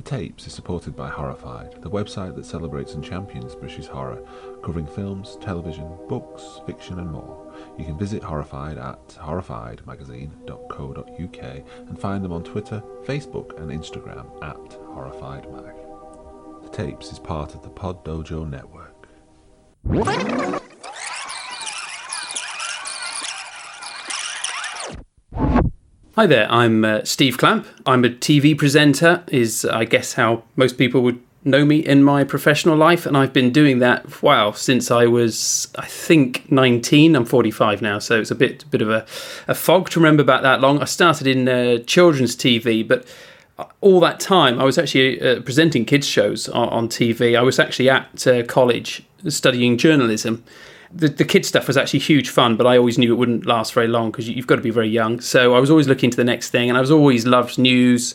The Tapes is supported by Horrified, the website that celebrates and champions British horror, covering films, television, books, fiction, and more. You can visit Horrified at horrifiedmagazine.co.uk and find them on Twitter, Facebook, and Instagram at HorrifiedMag. The Tapes is part of the Pod Dojo network. Hi there, I'm uh, Steve Clamp. I'm a TV presenter, is I guess how most people would know me in my professional life, and I've been doing that wow since I was I think 19. I'm 45 now, so it's a bit bit of a, a fog to remember back that long. I started in uh, children's TV, but all that time I was actually uh, presenting kids shows on, on, TV. I was actually at uh, college studying journalism the, the kid stuff was actually huge fun, but I always knew it wouldn't last very long because you've got to be very young. So I was always looking to the next thing, and I was always loved news,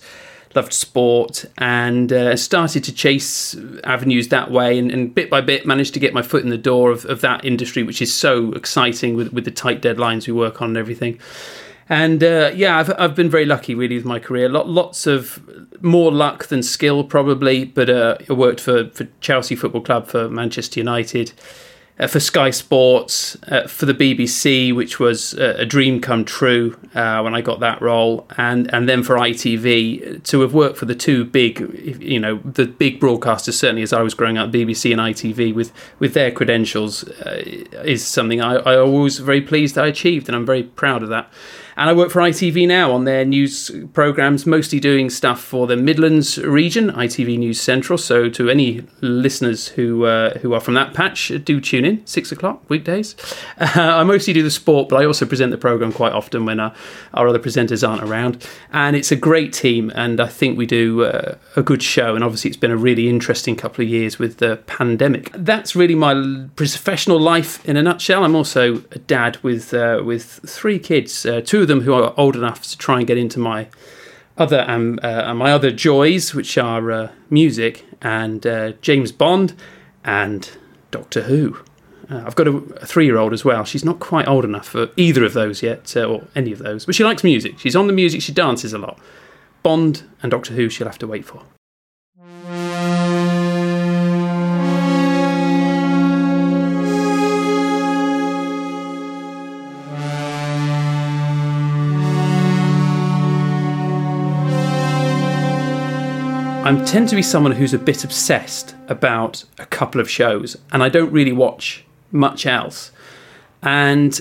loved sport, and uh, started to chase avenues that way. And, and, bit by bit, managed to get my foot in the door of, of that industry, which is so exciting with, with the tight deadlines we work on and everything. And uh, yeah, I've, I've been very lucky really with my career. lots of more luck than skill, probably. But uh, I worked for, for Chelsea Football Club, for Manchester United uh, for Sky Sports, uh, for the BBC, which was uh, a dream come true uh, when I got that role, and and then for ITV to have worked for the two big, you know, the big broadcasters. Certainly, as I was growing up, BBC and ITV with with their credentials uh, is something I, I was very pleased I achieved, and I'm very proud of that. And I work for ITV now on their news programs, mostly doing stuff for the Midlands region, ITV News Central. So to any listeners who uh, who are from that patch, do tune in six o'clock weekdays. Uh, I mostly do the sport, but I also present the program quite often when uh, our other presenters aren't around. And it's a great team, and I think we do uh, a good show. And obviously, it's been a really interesting couple of years with the pandemic. That's really my professional life in a nutshell. I'm also a dad with uh, with three kids, uh, two of them who are old enough to try and get into my other um, uh, my other joys, which are uh, music and uh, James Bond and Doctor Who. Uh, I've got a, a three-year-old as well. She's not quite old enough for either of those yet, uh, or any of those, but she likes music. She's on the music. She dances a lot. Bond and Doctor Who, she'll have to wait for. I tend to be someone who's a bit obsessed about a couple of shows, and I don't really watch much else. And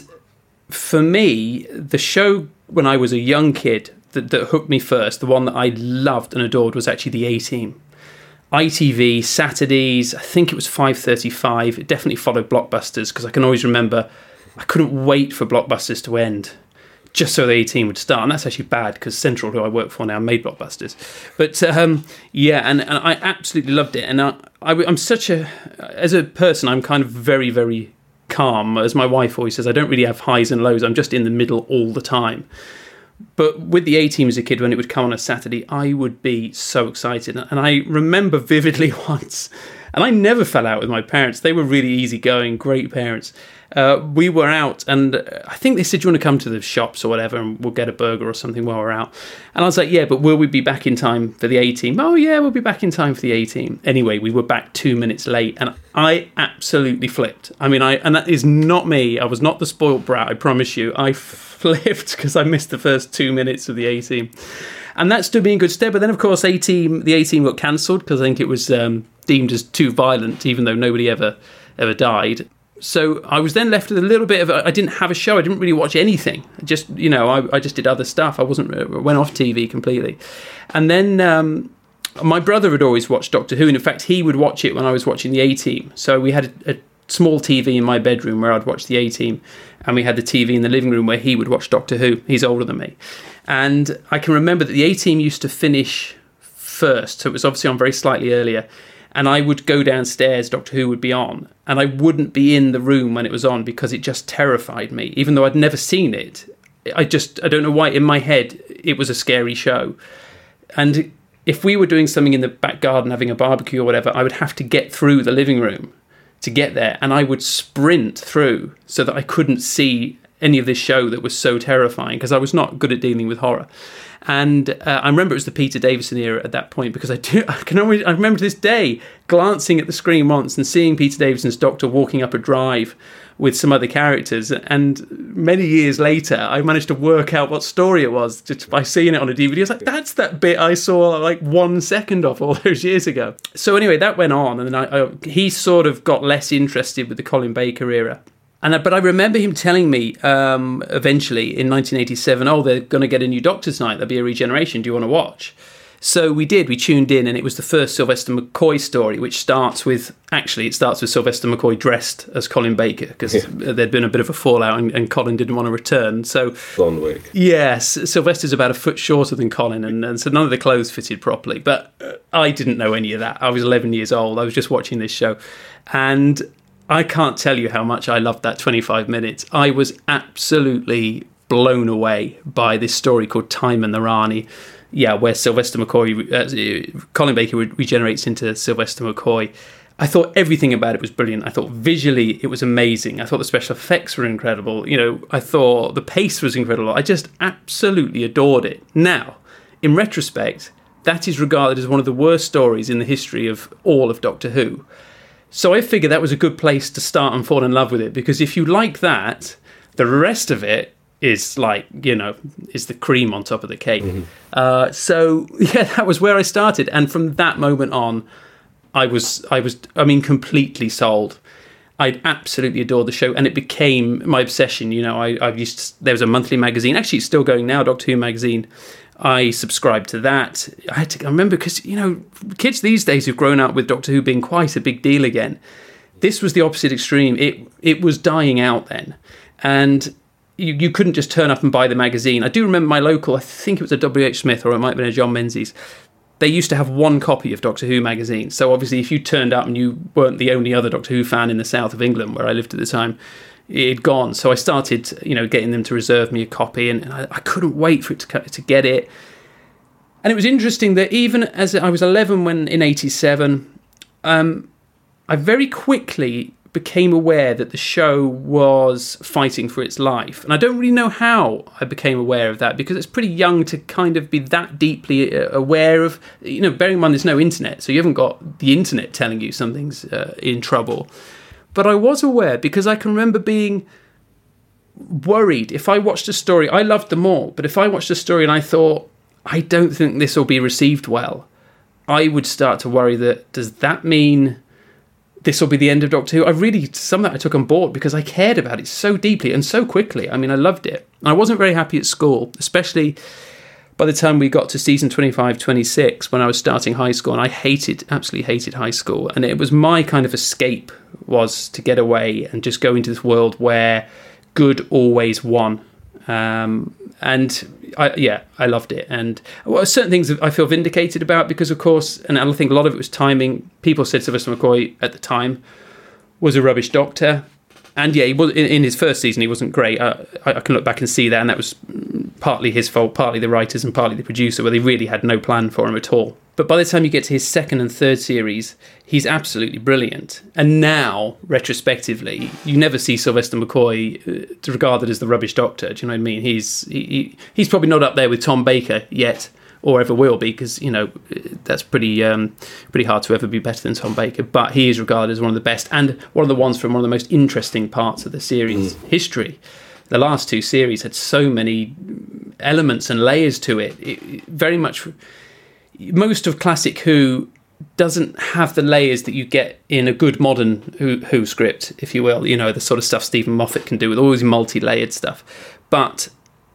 for me, the show when I was a young kid that, that hooked me first, the one that I loved and adored, was actually the A Team. ITV Saturdays, I think it was 5:35. It definitely followed Blockbusters because I can always remember I couldn't wait for Blockbusters to end just so the A team would start. And that's actually bad because Central, who I work for now, made blockbusters. But um, yeah, and, and I absolutely loved it. And I, I, I'm such a, as a person, I'm kind of very, very calm. As my wife always says, I don't really have highs and lows. I'm just in the middle all the time. But with the A team as a kid, when it would come on a Saturday, I would be so excited. And I remember vividly once, and I never fell out with my parents. They were really easygoing, great parents uh, we were out, and I think they said, "Do you want to come to the shops or whatever, and we'll get a burger or something while we're out?" And I was like, "Yeah, but will we be back in time for the A team?" Oh yeah, we'll be back in time for the A team. Anyway, we were back two minutes late, and I absolutely flipped. I mean, I and that is not me. I was not the spoilt brat. I promise you. I flipped because I missed the first two minutes of the A team, and that stood me in good stead. But then, of course, A team, the A team got cancelled because I think it was um, deemed as too violent, even though nobody ever ever died so I was then left with a little bit of I didn't have a show. I didn't really watch anything. Just you know, I, I just did other stuff. I wasn't uh, went off TV completely, and then. Um, my brother had always watched Doctor Who, and in fact, he would watch it when I was watching the A Team. So we had a, a small TV in my bedroom where I'd watch the A Team, and we had the TV in the living room where he would watch Doctor Who. He's older than me, and I can remember that the A Team used to finish first, so it was obviously on very slightly earlier and I would go downstairs, Doctor Who would be on, and I wouldn't be in the room when it was on because it just terrified me, even though I'd never seen it. I just, I don't know why, in my head, it was a scary show. And if we were doing something in the back garden, having a barbecue or whatever, I would have to get through the living room to get there, and I would sprint through so that I couldn't see any of this show that was so terrifying because I was not good at dealing with horror. And uh, I remember it was the Peter Davison era at that point because I do I can always I remember to this day glancing at the screen once and seeing Peter Davison's Doctor walking up a drive with some other characters. And many years later, I managed to work out what story it was just by seeing it on a DVD. I was like, that's that bit I saw like one second of all those years ago. So anyway, that went on, and then I, I, he sort of got less interested with the Colin Baker era. And but I remember him telling me um, eventually in 1987, oh, they're going to get a new Doctor's Night. There'll be a regeneration. Do you want to watch? So we did. We tuned in, and it was the first Sylvester McCoy story, which starts with actually it starts with Sylvester McCoy dressed as Colin Baker because yeah. there'd been a bit of a fallout, and, and, Colin didn't want to return. So blonde wig. Yes, Sylvester's about a foot shorter than Colin, and, and so none of the clothes fitted properly. But uh, I didn't know any of that. I was 11 years old. I was just watching this show, and I can't tell you how much I loved that 25 minutes. I was absolutely blown away by this story called Time and the Rani yeah, where Sylvester McCoy, uh, Colin Baker regenerates into Sylvester McCoy. I thought everything about it was brilliant. I thought visually it was amazing. I thought the special effects were incredible. You know, I thought the pace was incredible. I just absolutely adored it. Now, in retrospect, that is regarded as one of the worst stories in the history of all of Doctor Who. So I figured that was a good place to start and fall in love with it because if you like that, the rest of it is like you know is the cream on top of the cake. Mm-hmm. Uh, so yeah, that was where I started, and from that moment on, I was I was I mean completely sold. I absolutely adored the show, and it became my obsession. You know, I, I've used to, there was a monthly magazine, actually it's still going now, Doctor Who magazine. I subscribed to that. I had to I remember because you know kids these days who've grown up with Doctor Who being quite a big deal again. This was the opposite extreme. It it was dying out then, and you, you couldn't just turn up and buy the magazine. I do remember my local, I think it was a W.H. Smith or it might have been a John Menzies. They used to have one copy of Doctor Who magazine. So obviously, if you turned up and you weren't the only other Doctor Who fan in the south of England, where I lived at the time, it had gone. So I started, you know, getting them to reserve me a copy, and I, I couldn't wait for it to to get it. And it was interesting that even as I was 11 when in 87, um, I very quickly became aware that the show was fighting for its life. And I don't really know how I became aware of that because it's pretty young to kind of be that deeply uh, aware of, you know, bearing in mind there's no internet, so you haven't got the internet telling you something's uh, in trouble. But I was aware because I can remember being worried if I watched a story. I loved them all, but if I watched a story and I thought, I don't think this will be received well, I would start to worry that does that mean this will be the end of Doctor Who. I really, some that I took on board because I cared about it so deeply and so quickly. I mean, I loved it. I wasn't very happy at school, especially by the time we got to season 25, 26, when I was starting high school. And I hated, absolutely hated high school. And it was my kind of escape was to get away and just go into this world where good always won. Um, and I, yeah, I loved it. And well, certain things I feel vindicated about because, of course, and I think a lot of it was timing. People said Sylvester McCoy at the time was a rubbish doctor. And yeah, he was in, in his first season. He wasn't great. Uh, I, I, can look back and see that, and that was partly his fault, partly the writers, and partly the producer, where they really had no plan for him at all. But by the time you get to his second and third series, he's absolutely brilliant. And now, retrospectively, you never see Sylvester McCoy uh, regarded as the rubbish doctor. Do you know what I mean? He's he, he's probably not up there with Tom Baker yet, or ever will be, because you know that's pretty um, pretty hard to ever be better than Tom Baker. But he is regarded as one of the best and one of the ones from one of the most interesting parts of the series mm. history. The last two series had so many elements and layers to it. it very much most of classic Who doesn't have the layers that you get in a good modern Who, Who script, if you will. You know the sort of stuff Steven Moffat can do with all his multi-layered stuff, but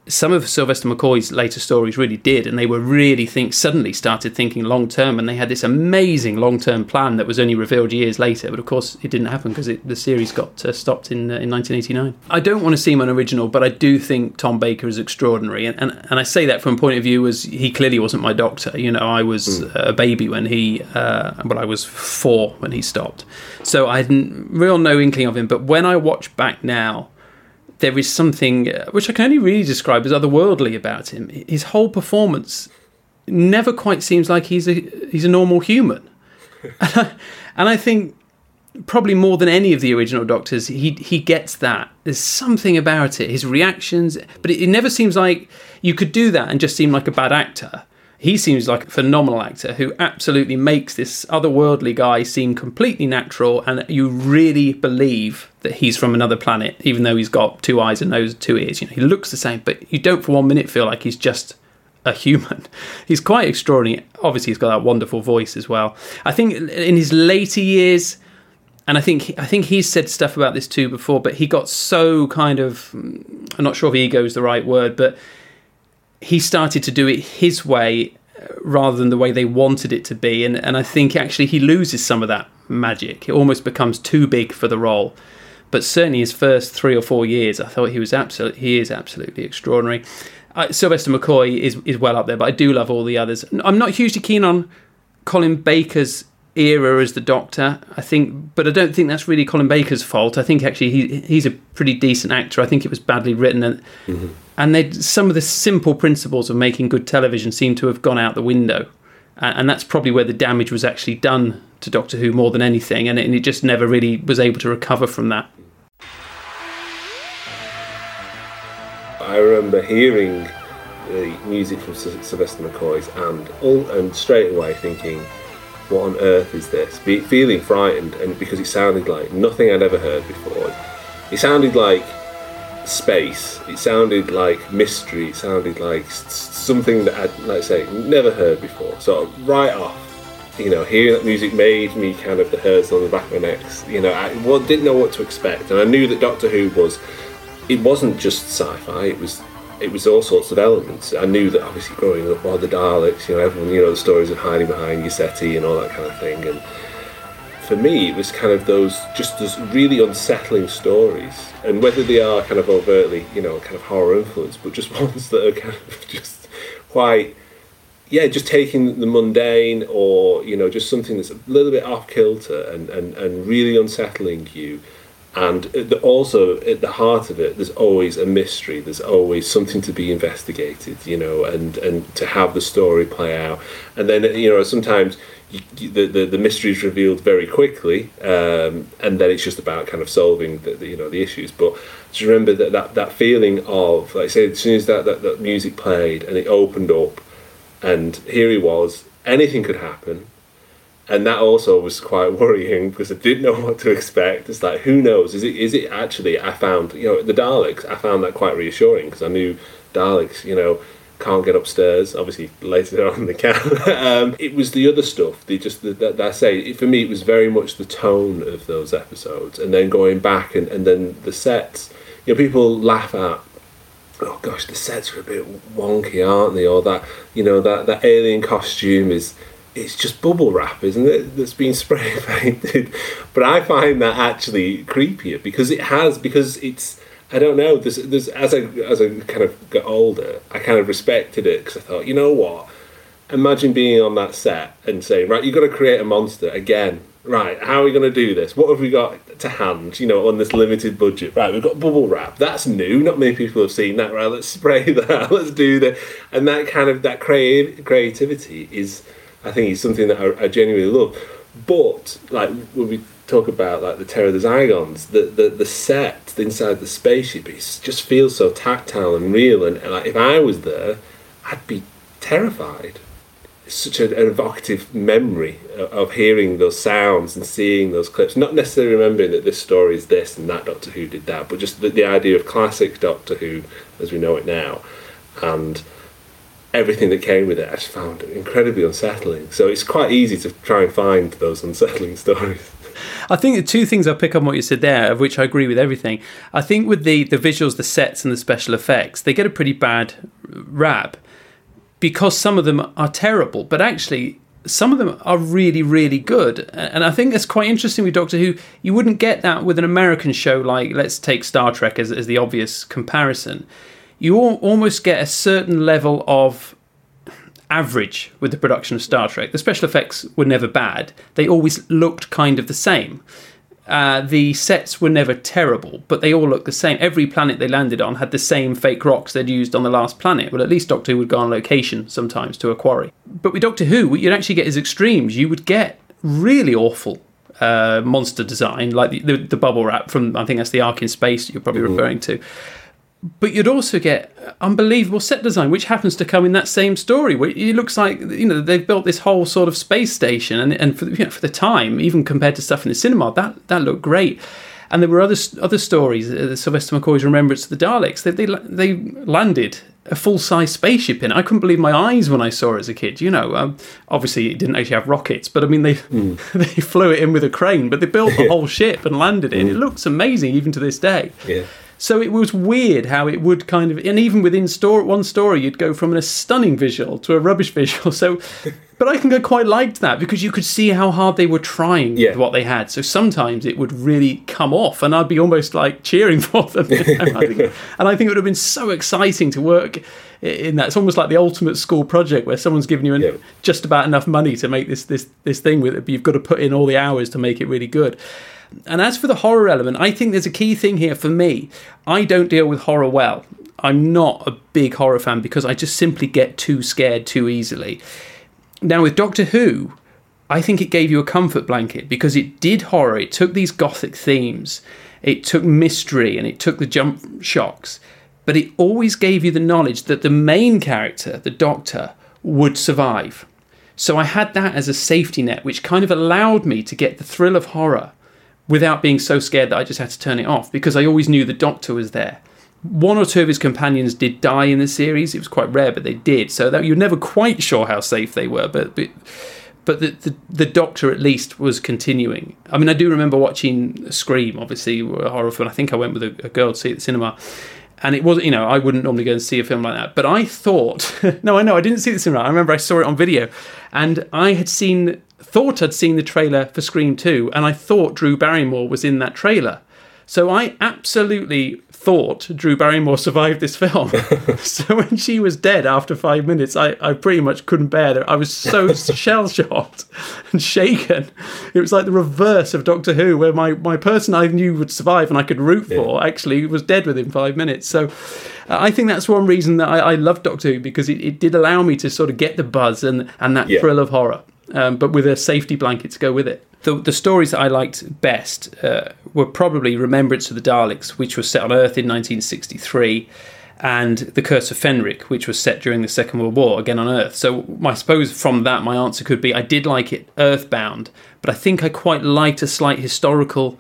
some of Sylvester McCoy's later stories really did, and they were really think suddenly started thinking long term, and they had this amazing long term plan that was only revealed years later. But of course, it didn't happen because the series got uh, stopped in uh, in 1989. I don't want to seem unoriginal, but I do think Tom Baker is extraordinary, and, and and I say that from a point of view as he clearly wasn't my doctor. You know, I was mm. a baby when he, uh, well, I was four when he stopped, so I had real no inkling of him. But when I watch back now there is something uh, which I can only really describe as otherworldly about him. His whole performance never quite seems like he's a he's a normal human, and I, and I think probably more than any of the original Doctors, he he gets that. There's something about it, his reactions, but it, it never seems like you could do that and just seem like a bad actor. He seems like a phenomenal actor who absolutely makes this otherworldly guy seem completely natural, and you really believe that he's from another planet, even though he's got two eyes and nose, two ears. You know, he looks the same, but you don't for one minute feel like he's just a human. He's quite extraordinary. Obviously, he's got that wonderful voice as well. I think in his later years, and I think I think he's said stuff about this too before, but he got so kind of I'm not sure if ego is the right word, but he started to do it his way uh, rather than the way they wanted it to be, and and I think actually he loses some of that magic. It almost becomes too big for the role. But certainly his first three or four years, I thought he was absolutely he is absolutely extraordinary. Uh, Sylvester McCoy is is well up there, but I do love all the others. I'm not hugely keen on Colin Baker's era as the Doctor. I think, but I don't think that's really Colin Baker's fault. I think actually he he's a pretty decent actor. I think it was badly written, and mm-hmm. And they some of the simple principles of making good television seem to have gone out the window, and, and that's probably where the damage was actually done to Doctor Who more than anything, and it, and it just never really was able to recover from that. I remember hearing the music from Sylvester McCoy's and all, and straight away thinking what on earth is this? Be, feeling frightened, and because it sounded like nothing I'd ever heard before. It sounded like space. It sounded like mystery. It sounded like something that I'd, like I say, never heard before. So right off, you know, hearing that music made me kind of the hairs on the back of my neck. You know, I well, didn't know what to expect, and I knew that Doctor Who was. It wasn't just sci-fi. It was it was all sorts of elements. I knew that obviously growing up, all the Daleks, you know, everyone, you know, the stories of hiding behind Yoseti and all that kind of thing. And for me, it was kind of those just those really unsettling stories, and whether they are kind of overtly, you know, kind of horror influence, but just ones that are kind of just quite, yeah, just taking the mundane or you know, just something that's a little bit off kilter and and and really unsettling you. And also at the heart of it there's always a mystery. There's always something to be investigated you know and and to have the story play out. And then you know sometimes the, the the mystery is revealed very quickly um, and then it's just about kind of solving the, the, you know the issues but just remember that, that that feeling of like I say as soon as that, that that music played and it opened up and here he was anything could happen and that also was quite worrying because I didn't know what to expect. It's like who knows? Is it is it actually? I found you know the Daleks. I found that quite reassuring because I knew Daleks. You know can't get upstairs. Obviously later on they can. um, it was the other stuff. They just that, that I say for me it was very much the tone of those episodes, and then going back and, and then the sets. You know people laugh at oh gosh, the sets are a bit wonky, aren't they? Or that, you know, that, that alien costume is it's just bubble wrap, isn't it? That's been spray painted. But I find that actually creepier because it has because it's I don't know. There's, there's as I as I kind of got older, I kind of respected it because I thought, you know what? Imagine being on that set and saying, right, you've got to create a monster again. Right, how are we going to do this? What have we got to hand? You know, on this limited budget. Right, we've got bubble wrap. That's new. Not many people have seen that. Right, let's spray that. Let's do that. And that kind of that creative creativity is I think is something that I, I genuinely love. But like when we talk about like the Terror of the Zygons, the, the, the set inside the spaceship, it just feels so tactile and real. And, and like if I was there, I'd be terrified. It's such an evocative memory of, of hearing those sounds and seeing those clips. Not necessarily remembering that this story is this and that Doctor Who did that, but just the, the idea of classic Doctor Who as we know it now, and everything that came with it I just found incredibly unsettling. So it's quite easy to try and find those unsettling stories. I think the two things I pick up on what you said there, of which I agree with everything. I think with the the visuals, the sets, and the special effects, they get a pretty bad rap because some of them are terrible, but actually some of them are really, really good. And I think that's quite interesting with Doctor Who. You wouldn't get that with an American show like, let's take Star Trek as, as the obvious comparison you almost get a certain level of average with the production of Star Trek. The special effects were never bad, they always looked kind of the same. Uh, the sets were never terrible, but they all looked the same. Every planet they landed on had the same fake rocks they'd used on the last planet. Well, at least Doctor Who would go on location sometimes to a quarry. But with Doctor Who, what you'd actually get is extremes. You would get really awful uh, monster design, like the, the, the bubble wrap from I think that's the Ark in Space you're probably referring to. But you'd also get unbelievable set design, which happens to come in that same story. Where it looks like you know they've built this whole sort of space station, and and for the, you know, for the time, even compared to stuff in the cinema, that that looked great. And there were other other stories. Uh, Sylvester McCoy's Remembrance of the Daleks. They they, they landed a full size spaceship in. it. I couldn't believe my eyes when I saw it as a kid. You know, um, obviously it didn't actually have rockets, but I mean they they flew it in with a crane, but they built the whole ship and landed it. And it looks amazing even to this day. Yeah. So it was weird how it would kind of, and even within store one story, you'd go from a stunning visual to a rubbish visual. So, but I think I quite liked that because you could see how hard they were trying Yeah. with what they had. So sometimes it would really come off, and I'd be almost like cheering for them. and, I think, and I think it would have been so exciting to work in that. It's almost like the ultimate school project where someone's given you an, Yeah. just about enough money to make this this this thing with it, but you've got to put in all the hours to make it really good. And as for the horror element, I think there's a key thing here for me. I don't deal with horror well. I'm not a big horror fan because I just simply get too scared too easily. Now, with Doctor Who, I think it gave you a comfort blanket because it did horror. It took these gothic themes, it took mystery, and it took the jump shocks. But it always gave you the knowledge that the main character, the Doctor, would survive. So I had that as a safety net, which kind of allowed me to get the thrill of horror without being so scared that I just had to turn it off because I always knew the Doctor was there. One or two of his companions did die in the series. It was quite rare, but they did. So that you're never quite sure how safe they were. But but, but the, the the Doctor at least was continuing. I mean, I do remember watching Scream, obviously a horror film. I think I went with a, a girl to see it at the cinema. And it wasn't, you know, I wouldn't normally go and see a film like that. But I thought, no, I know, I didn't see the cinema. I remember I saw it on video. And I had seen, thought I'd seen the trailer for Scream 2. And I thought Drew Barrymore was in that trailer. So I absolutely thought Drew Barrymore survived this film. so when she was dead after five minutes, I, I pretty much couldn't bear it. I was so shell shocked and shaken. It was like the reverse of Doctor Who, where my, my person I knew would survive and I could root for actually was dead within five minutes. So uh, I think that's one reason that I, I love Doctor Who because it, it did allow me to sort of get the buzz and, and that Yeah. thrill of horror, um, but with a safety blanket to go with it. The, the stories that I liked best uh, were probably Remembrance of the Daleks, which was set on Earth in 1963, and The Curse of Fenric, which was set during the Second World War, again on Earth. So I suppose from that, my answer could be I did like it Earthbound, but I think I quite liked a slight historical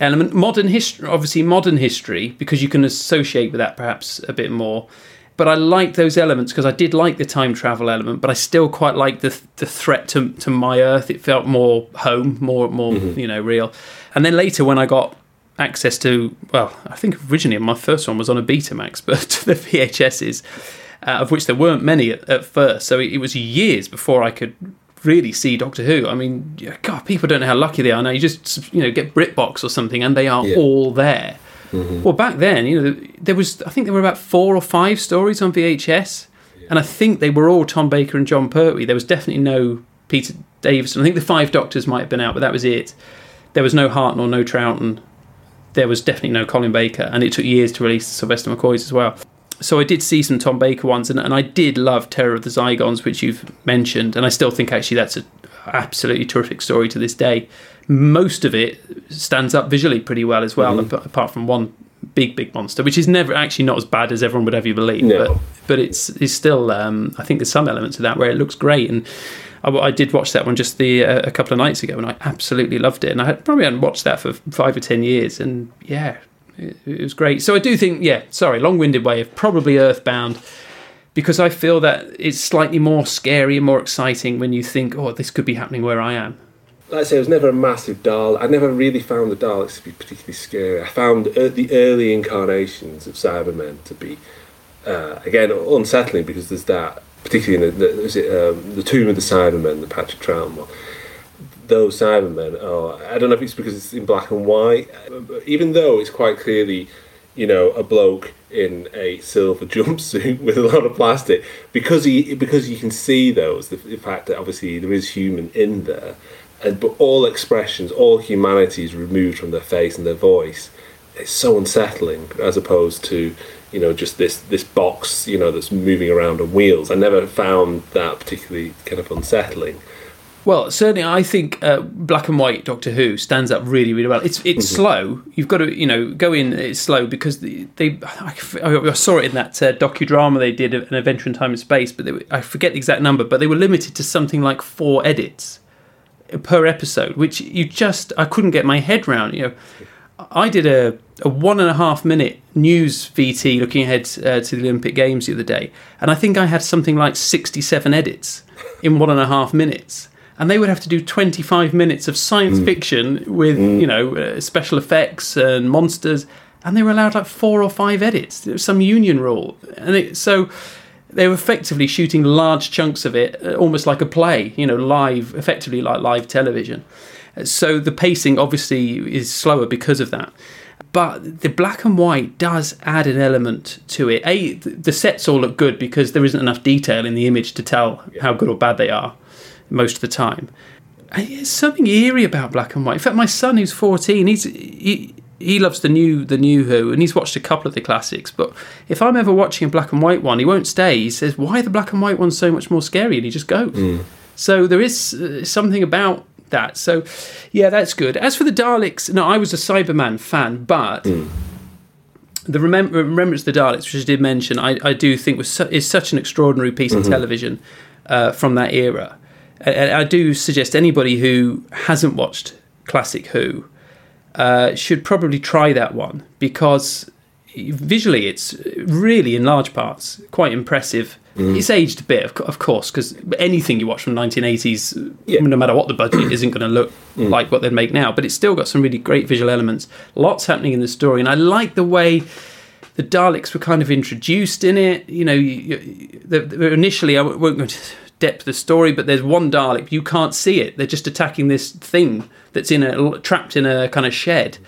element. Modern history, obviously, modern history, because you can associate with that perhaps a bit more. But I liked those elements because I did like the time travel element, but I still quite liked the the threat to to my Earth. It felt more home, more more you know real. And then later when I got access to well, I think originally my first one was on a Betamax, but the VHSs, uh, of which there weren't many at, at first. So it, it was years before I could really see Doctor Who. I mean, God, people don't know how lucky they are now. You just you know get BritBox or something, and they are Yeah. all there. Mm-hmm. Well, back then, you know, there was I think there were about four or five stories on VHS, and I think they were all Tom Baker and Jon Pertwee. There was definitely no Peter Davison. I think the Five Doctors might have been out, but that was it. There was no Hartnell, no Troughton. There was definitely no Colin Baker, and it took years to release Sylvester McCoy's as well. So I did see some Tom Baker ones, and, and I did love Terror of the Zygons, which you've mentioned, and I still think actually that's an absolutely terrific story to this day. Most of it stands up visually pretty well as well, ap- apart from one big big monster, which is never actually not as bad as everyone would have you believe. No. But but it's it's still um, I think there's some elements of that where it looks great and. I, I did watch that one just the uh, a couple of nights ago, and I absolutely loved it. And I had, probably hadn't watched that for five or ten years, and yeah, it, it was great. So I do think, yeah, sorry, long-winded way of probably Earthbound, because I feel that it's slightly more scary and more exciting when you think, oh, this could be happening where I am. like I say, I was never a massive doll. I never really found the Daleks to be particularly scary. I found the early incarnations of Cybermen to be, uh, again, unsettling because there's that, particularly in the, the, is it, um, the Tomb of the Cybermen, the Patrick Troughton one. Those Cybermen are, I don't know if it's because it's in black and white, even though it's quite clearly, you know, a bloke in a silver jumpsuit with a lot of plastic, because he because you can see those, the, the fact that obviously there is human in there, and but all expressions, all humanity is removed from their face and their voice. It's so unsettling as opposed to you know just this this box you know that's moving around on wheels. I never found that particularly kind of unsettling. Well, certainly, I think uh, black and white Doctor Who stands up really, really well. It's it's slow. You've got to, you know, go in. It's slow because they. they I, I saw it in that uh, docudrama they did, an Adventure in Time and Space, but were, I forget the exact number. But they were limited to something like four edits per episode, which you just I couldn't get my head round. You know, I did a, a one and a half minute news VT looking ahead uh, to the Olympic Games the other day, and I think I had something like sixty seven edits in one and a half minutes and they would have to do 25 minutes of science mm. fiction with mm. you know uh, special effects and monsters. And they were allowed like four or five edits. There was some union rule. And it, so they were effectively shooting large chunks of it uh, almost like a play you know live effectively like live television. So the pacing obviously is slower because of that. But the black and white does add an element to it. A, the sets all look good because there isn't enough detail in the image to tell how good or bad they are most of the time. There's something eerie about black and white. In fact, my son, who's 14, he's he, he loves the new the new Who, and he's watched a couple of the classics. But if I'm ever watching a black and white one, he won't stay. He says, "Why are the black and white ones so much more scary?" And he just goes. Mm. So there is uh, something about that. So yeah, that's good. As for the Daleks, no, I was a Cyberman fan, but. Mm. The Remem- Remembrance of the Daleks, which I did mention, I, I do think was su- is such an extraordinary piece mm-hmm. of television uh, from that era. And I do suggest anybody who hasn't watched classic Who uh, should probably try that one because visually it's really, in large parts, quite impressive. Mm. It's aged a bit, of, of course, because anything you watch from the 1980s, yeah. no matter what the budget, isn't going to look mm. like what they'd make now. But it's still got some really great visual elements. Lots happening in the story, and I like the way the Daleks were kind of introduced in it. You know, you, you, the, the, initially I won't go to depth of the story, but there's one Dalek you can't see it. They're just attacking this thing that's in a trapped in a kind of shed,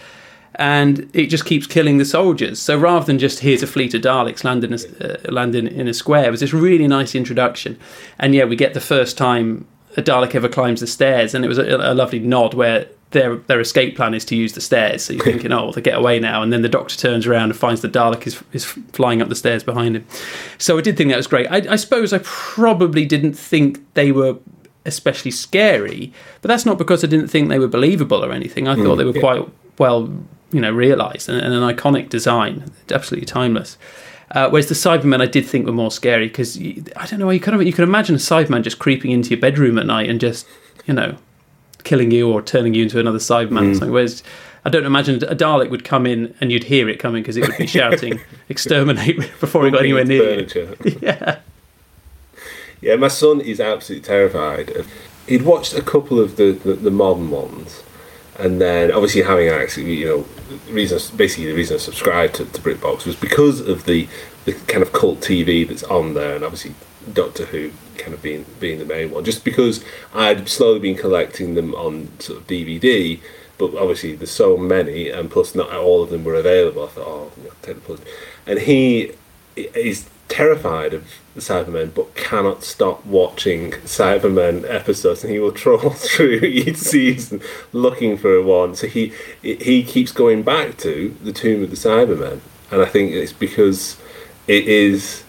and it just keeps killing the soldiers. So rather than just here's a fleet of Daleks landing uh, landing in a square, it was this really nice introduction, and yeah, we get the first time a Dalek ever climbs the stairs, and it was a, a lovely nod where their their escape plan is to use the stairs. So you're thinking, oh, they get away now, and then the Doctor turns around and finds the Dalek is is flying up the stairs behind him. So I did think that was great. I, I suppose I probably didn't think they were especially scary, but that's not because I didn't think they were believable or anything. I thought mm, they were yeah. quite well, you know, realised and, and, an iconic design, absolutely timeless. Uh, whereas the Cybermen, I did think were more scary because I don't know. You kind of you can imagine a Cyberman just creeping into your bedroom at night and just you know killing you or turning you into another Cyberman mm. or something. Whereas I don't imagine a Dalek would come in and you'd hear it coming because it would be shouting "exterminate" before it got anywhere near you. Yeah. Yeah, my son is absolutely terrified. He'd watched a couple of the, the, the modern ones, and then obviously having actually, you know, reason basically the reason I subscribed to, to BritBox was because of the the kind of cult TV that's on there, and obviously Doctor Who kind of being being the main one, just because I'd slowly been collecting them on sort of DVD, but obviously there's so many, and plus not all of them were available. I thought, oh, know, take the plunge. And he is terrified of the Cybermen, but cannot stop watching Cybermen episodes, and he will troll through each season looking for one. So he he keeps going back to the Tomb of the Cybermen, and I think it's because it is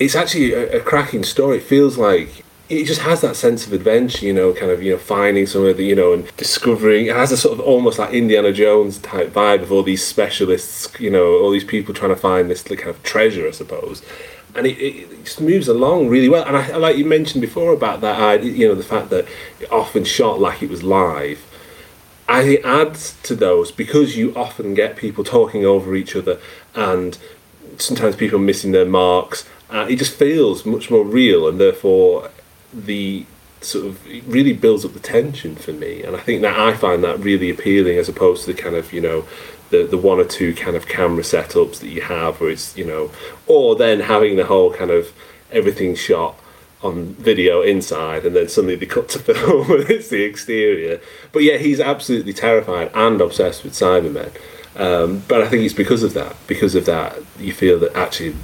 it's actually a, a, cracking story. It feels like it just has that sense of adventure, you know, kind of you know finding somewhere that you know and discovering. It has a sort of almost like Indiana Jones type vibe of all these specialists, you know, all these people trying to find this kind of treasure, I suppose. And it, it just moves along really well. And I, like you mentioned before about that, you know, the fact that it often shot like it was live. I think adds to those because you often get people talking over each other and sometimes people missing their marks uh, it just feels much more real, and therefore the sort of really builds up the tension for me. And I think that I find that really appealing, as opposed to the kind of you know the the one or two kind of camera setups that you have, where it's you know, or then having the whole kind of everything shot on video inside and then suddenly they cut to film and it's the exterior. But yeah, he's absolutely terrified and obsessed with Cybermen. Um, but I think it's because of that. Because of that, you feel that actually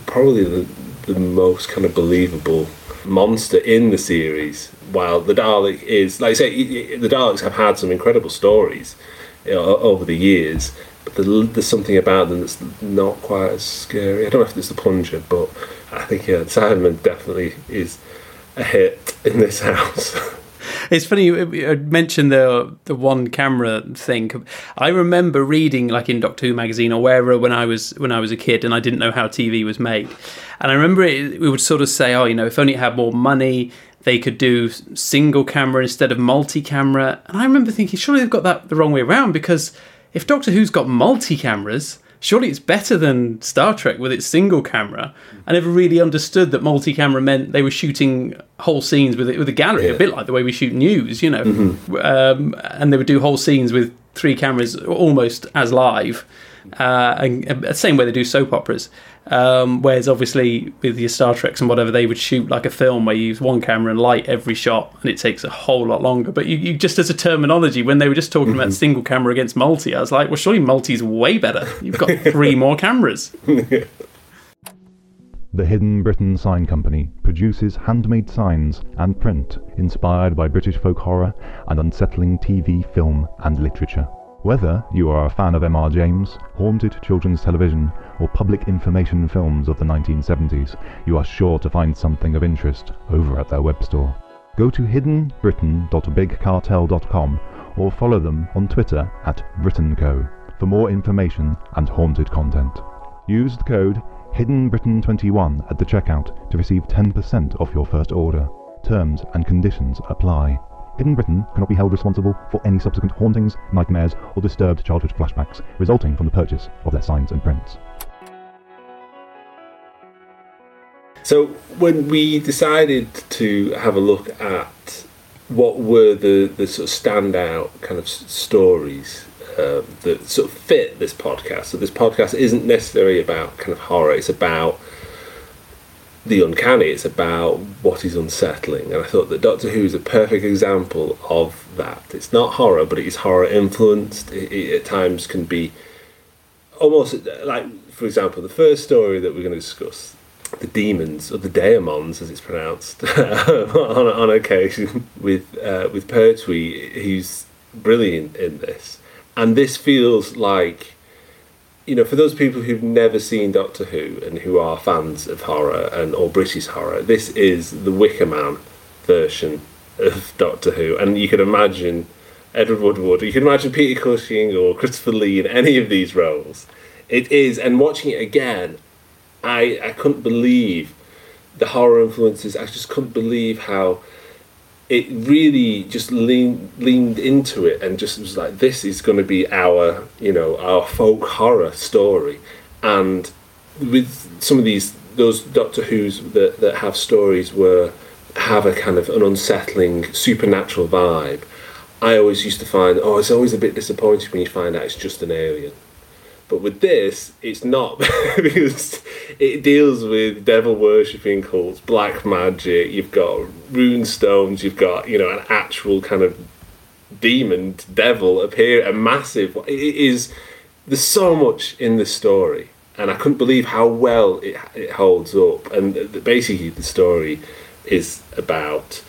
probably the, the most kind of believable monster in the series. While the Dalek is, like I say, the Daleks have had some incredible stories you know, over the years, but there's something about them that's not quite as scary. I don't know if it's the plunger, but I think yeah, Cyberman definitely is a hit in this house. It's funny you mentioned the the one camera thing. I remember reading like in Doctor Who magazine or wherever when I was when I was a kid and I didn't know how TV was made. And I remember it, we would sort of say, oh, you know, if only it had more money, they could do single camera instead of multi camera. And I remember thinking, surely they've got that the wrong way around because if Doctor Who's got multi cameras, surely it's better than Star Trek with its single camera. I never really understood that multi camera meant they were shooting whole scenes with with a gallery, yeah. a bit like the way we shoot news, you know. Mm-hmm. Um, and they would do whole scenes with three cameras almost as live, uh, and, and the same way they do soap operas. Um, whereas obviously with your Star Treks and whatever, they would shoot like a film where you use one camera and light every shot, and it takes a whole lot longer. But you, you just as a terminology, when they were just talking mm-hmm. about single camera against multi, I was like, well, surely multi is way better. You've got three more cameras. The Hidden Britain Sign Company produces handmade signs and print inspired by British folk horror and unsettling TV, film, and literature. Whether you are a fan of M.R. James, haunted children's television, or public information films of the 1970s, you are sure to find something of interest over at their web store. Go to hiddenbritain.bigcartel.com or follow them on Twitter at BritainCo for more information and haunted content. Use the code HiddenBritain21 at the checkout to receive 10% off your first order. Terms and conditions apply. Hidden Britain cannot be held responsible for any subsequent hauntings, nightmares, or disturbed childhood flashbacks resulting from the purchase of their signs and prints. So, when we decided to have a look at what were the, the sort of standout kind of stories uh, that sort of fit this podcast, so this podcast isn't necessarily about kind of horror, it's about the uncanny, it's about what is unsettling. And I thought that Doctor Who is a perfect example of that. It's not horror, but it is horror influenced. It, it, at times can be almost like, for example, the first story that we're going to discuss, the demons or the daemons, as it's pronounced, on, on occasion with uh, with Pertwee, who's brilliant in this, and this feels like you know, for those people who've never seen Doctor Who and who are fans of horror and or British horror, this is the Wicker Man version of Doctor Who, and you can imagine Edward Woodward, you can imagine Peter Cushing or Christopher Lee in any of these roles. It is, and watching it again, I I couldn't believe the horror influences. I just couldn't believe how it really just leaned leaned into it and just was like this is going to be our you know our folk horror story. And with some of these those doctor who's that, that have stories where have a kind of an unsettling supernatural vibe i always used to find oh it's always a bit disappointing when you find out it's just an alien but with this, it's not because it deals with devil worshipping cults, black magic. You've got rune stones. You've got you know an actual kind of demon devil appear. A massive. It is. There's so much in the story, and I couldn't believe how well it it holds up. And basically, the story is about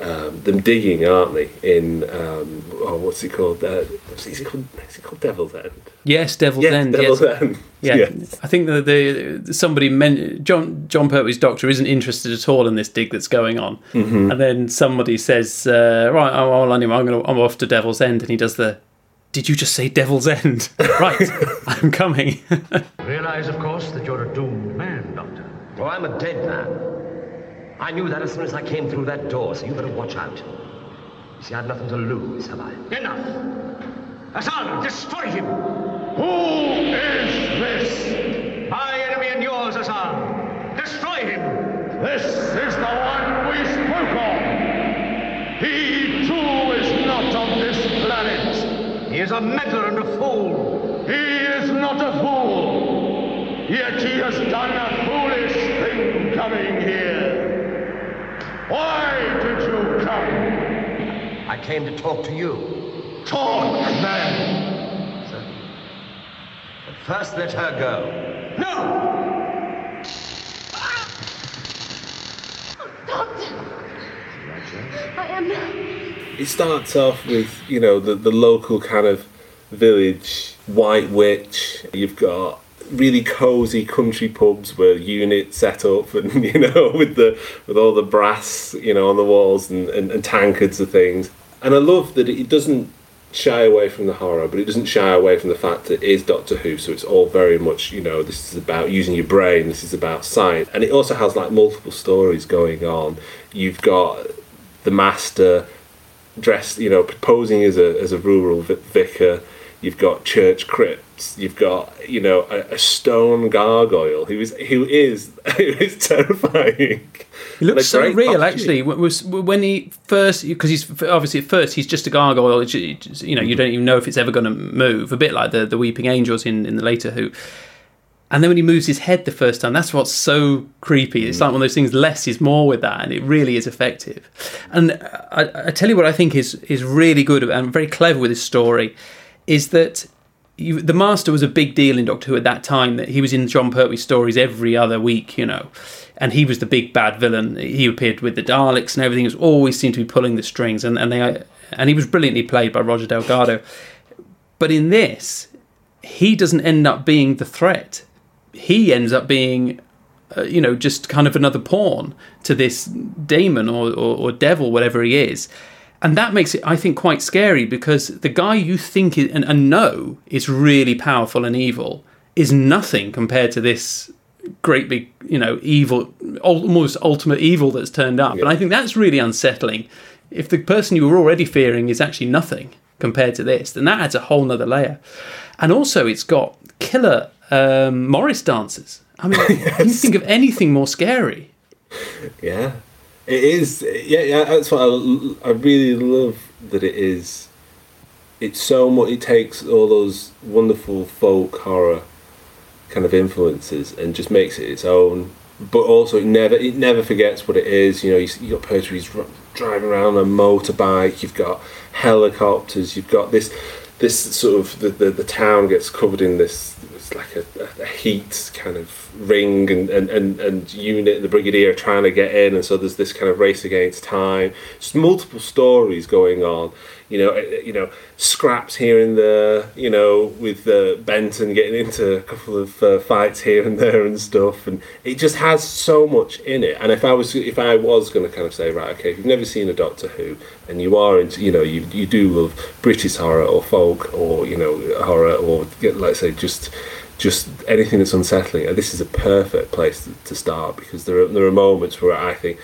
um, them digging, aren't they? In um, oh, what's it called? Uh, is it called? Is it called Devil's End? Yes, Devil's yes, End. Devil's yes. End. Yeah, yes. I think that the somebody meant John Jon Pertwee's doctor isn't interested at all in this dig that's going on, mm-hmm. and then somebody says, uh, "Right, oh, well, anyway, I'm going to I'm off to Devil's End," and he does the. Did you just say Devil's End? right, I'm coming. Realize, of course, that you're a doomed man, Doctor. Oh, I'm a dead man. I knew that as soon as I came through that door, so you better watch out. You see, I've nothing to lose, have I? Enough! Azal, destroy him! Who is this? My enemy and yours, Azal. Destroy him! This is the one we spoke of. He, too, is not of this planet. He is a meddler and a fool. He is not a fool. Yet he has done a foolish thing coming here. Why did you come? I came to talk to you. Talk, then. Sir. But first let her go. No! Doctor! I am... It starts off with, you know, the, the local kind of village, White Witch. You've got really cozy country pubs where units set up and you know with the with all the brass you know on the walls and, and, and tankards of things. And I love that it doesn't shy away from the horror but it doesn't shy away from the fact that it is Doctor Who so it's all very much you know this is about using your brain this is about science. And it also has like multiple stories going on. You've got the master dressed you know posing as a as a rural vicar you've got church crypts, you've got you know a, a stone gargoyle who is who is who is terrifying. He looks so real, actually. When he first because he's obviously at first he's just a gargoyle. You know, you mm-hmm. don't even know if it's ever going to move. A bit like the the weeping angels in in the later Who. And then when he moves his head the first time, that's what's so creepy. It's mm. like one of those things. Less is more with that, and it really is effective. And uh, I, I tell you what, I think is is really good and very clever with this story is that you, the Master was a big deal in Doctor Who at that time. That he was in Jon Pertwee stories every other week, you know, and he was the big bad villain. He appeared with the Daleks and everything. It was always seemed to be pulling the strings, and and they and he was brilliantly played by Roger Delgado. But in this, he doesn't end up being the threat. He ends up being uh, you know, just kind of another pawn to this demon or, or, or, devil, whatever he is and that makes it i think quite scary because the guy you think is, and, and know is really powerful and evil is nothing compared to this great big you know evil almost ultimate evil that's turned up. Yeah. and i think that's really unsettling. If the person you were already fearing is actually nothing compared to this then that adds a whole nother layer. And also it's got killer um, morris dancers. I mean yes. can you think of anything more scary. Yeah it is, yeah, yeah. That's what I, I really love that it is. It's so much. It takes all those wonderful folk horror kind of influences and just makes it its own. But also, it never it never forgets what it is. You know, you you got Pertwee's driving around on a motorbike. You've got helicopters. You've got this this sort of the, the, the town gets covered in this like a, a, heat kind of ring and, and, and, and unit the brigadier are trying to get in and so there's this kind of race against time just multiple stories going on you know, eh, you know, scraps here and there, you know, with uh, Benton getting into a couple of uh, fights here and there and stuff, and it just has so much in it. And if I was, if I was going to kind of say, right, okay, if you've never seen a Doctor Who and you are into, you know, you you do love British horror or folk or you know horror or let's say just just anything that's unsettling, this is a perfect place to, to start because there are there are moments where I think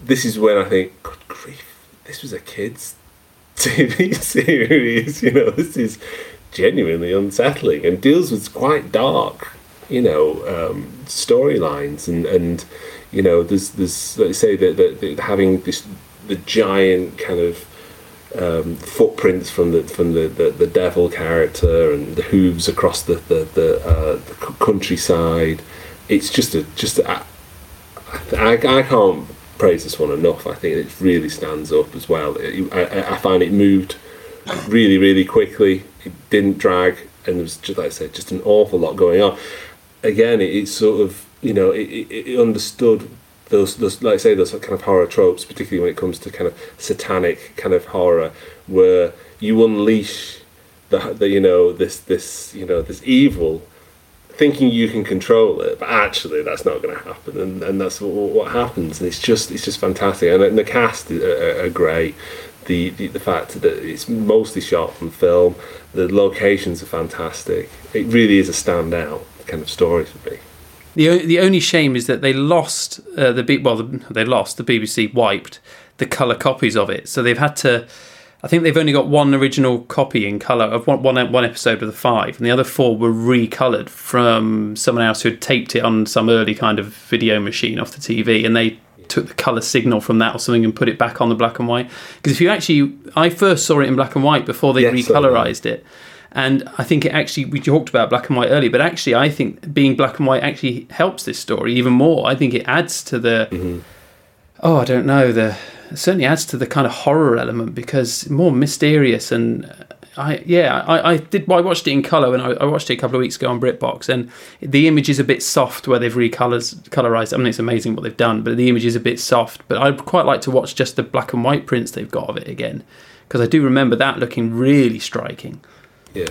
this is when I think, good grief, this was a kid's TV series. You know, this is genuinely unsettling and deals with quite dark, you know, um, storylines and and you know, there's there's let's say that, that, having this the giant kind of um, footprints from the from the, the, the, devil character and the hooves across the the, the, uh, the countryside. It's just a just a, I, I can't praise this one enough. I think it really stands up as well. It, I, I find it moved really, really quickly. It didn't drag, and there was just like I said, just an awful lot going on. Again, it, it's sort of you know it, it understood those, those like I say those kind of horror tropes, particularly when it comes to kind of satanic kind of horror, where you unleash the, the you know this this you know this evil thinking you can control it, but actually that's not going to happen, and, and that's what, what, happens. And it's just it's just fantastic, and, and the cast are, are great. The, the, the fact that it's mostly shot from film, the locations are fantastic. It really is a standout kind of story for me. The the only shame is that they lost uh, the well the, they lost the BBC wiped the color copies of it, so they've had to I think they've only got one original copy in color of one, one, one episode of the five, and the other four were recolored from someone else who had taped it on some early kind of video machine off the TV, and they took the color signal from that or something and put it back on the black and white. Because if you actually, I first saw it in black and white before they yes, recolorized it. And I think it actually, we talked about black and white earlier, but actually, I think being black and white actually helps this story even more. I think it adds to the, mm-hmm. oh, I don't know, the certainly adds to the kind of horror element because more mysterious and I yeah I, I did I watched it in color and I, I, watched it a couple of weeks ago on BritBox and the image is a bit soft where they've recolors colorized. I mean it's amazing what they've done, but the image is a bit soft. But I'd quite like to watch just the black and white prints they've got of it again because I do remember that looking really striking. Yeah.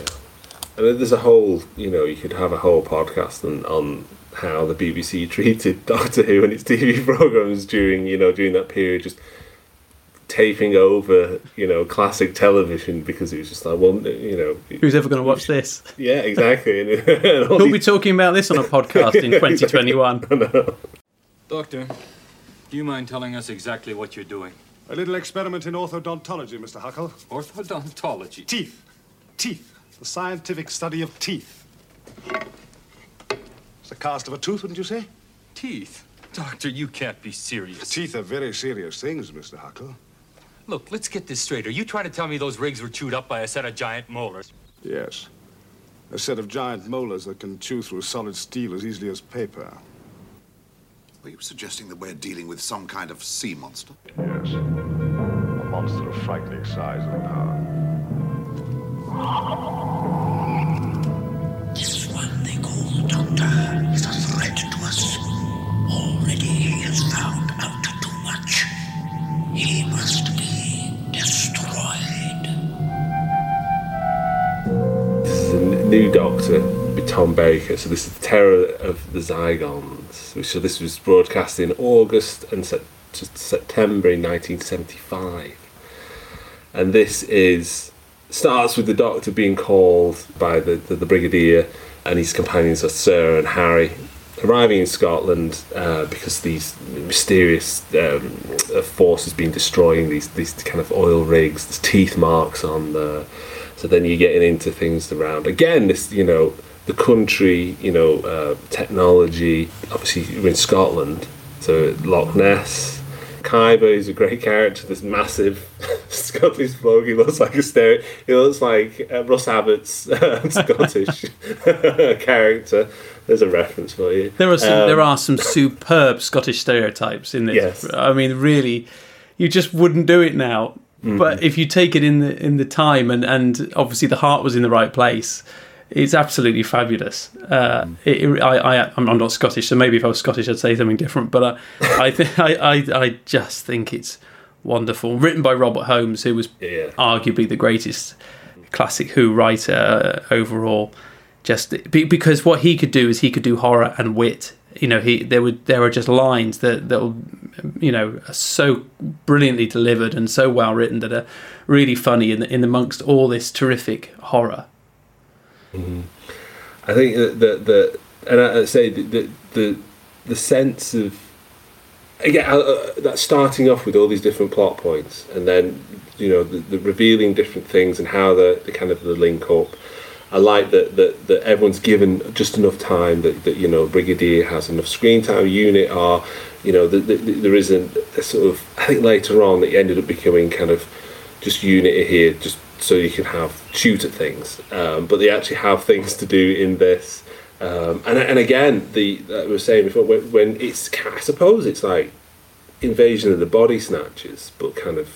And there's a whole, you know, you could have a whole podcast on, on how the BBC treated Doctor Who and its TV programs during, you know, during that period, just taping over, you know, classic television because it was just like, well, you know, Who's ever going to watch this? yeah, exactly. And, and all We'll be talking about this on a podcast in 2021. Doctor, do you mind telling us exactly what you're doing? A little experiment in orthodontology, Mr. Huckle. Orthodontology? Teeth. Teeth. The scientific study of teeth. It's the cast of a tooth, wouldn't you say? Teeth? Doctor, you can't be serious. Teeth are very serious things, Mr. Huckle. Look, let's get this straight. Are you trying to tell me those rigs were chewed up by a set of giant molars? Yes. A set of giant molars that can chew through solid steel as easily as paper. Are you suggesting that we're dealing with some kind of sea monster? Yes. A monster of frightening size and power. This one they call Doctor is a threat to us. Already he has found out too much. He must be destroyed. This is new Doctor Tom Baker. So this is the Terror of the Zygons. So this was broadcast in August and Sep- September in 1975. And this is starts with the Doctor being called by the, the, the Brigadier and his companions are Sarah and Harry arriving in Scotland uh, because these mysterious um, uh, force has been destroying these these kind of oil rigs. There's teeth marks on the. So then you're getting into things around again. This you know the country, you know uh, technology. Obviously you're in Scotland, so Loch Ness. Caber is a great character. This massive Scottish bloke. He looks like a stereo. He looks like uh, Russ Abbott's uh, Scottish character. There's a reference for you. There are some, Um, there are some superb Scottish stereotypes in this. Yes. I mean, really, you just wouldn't do it now. Mm-hmm. But if you take it in the in the time and and obviously the heart was in the right place, it's absolutely fabulous. Uh, Mm. it, I, I I'm not Scottish, so maybe if I was Scottish, I'd say something different. But uh, I think I, I I just think it's wonderful. Written by Robert Holmes, who was Yeah. arguably the greatest classic Who writer uh, overall. Just because what he could do is he could do horror and wit. You know, he there would there are just lines that that you know are so brilliantly delivered and so well written that are really funny in in amongst all this terrific horror. I think that the, the and I, say the, the the the sense of again uh, that starting off with all these different plot points and then you know the, the revealing different things and how the, the kind of the link up. I like that, that that everyone's given just enough time that, that you know Brigadier has enough screen time. Unit are you know the, the, there isn't a sort of I think later on that it ended up becoming kind of just unit here just so you can have at things, um, but they actually have things to do in this. Um, and and again, the I was saying before when, when it's I suppose it's like invasion of the body snatchers, but kind of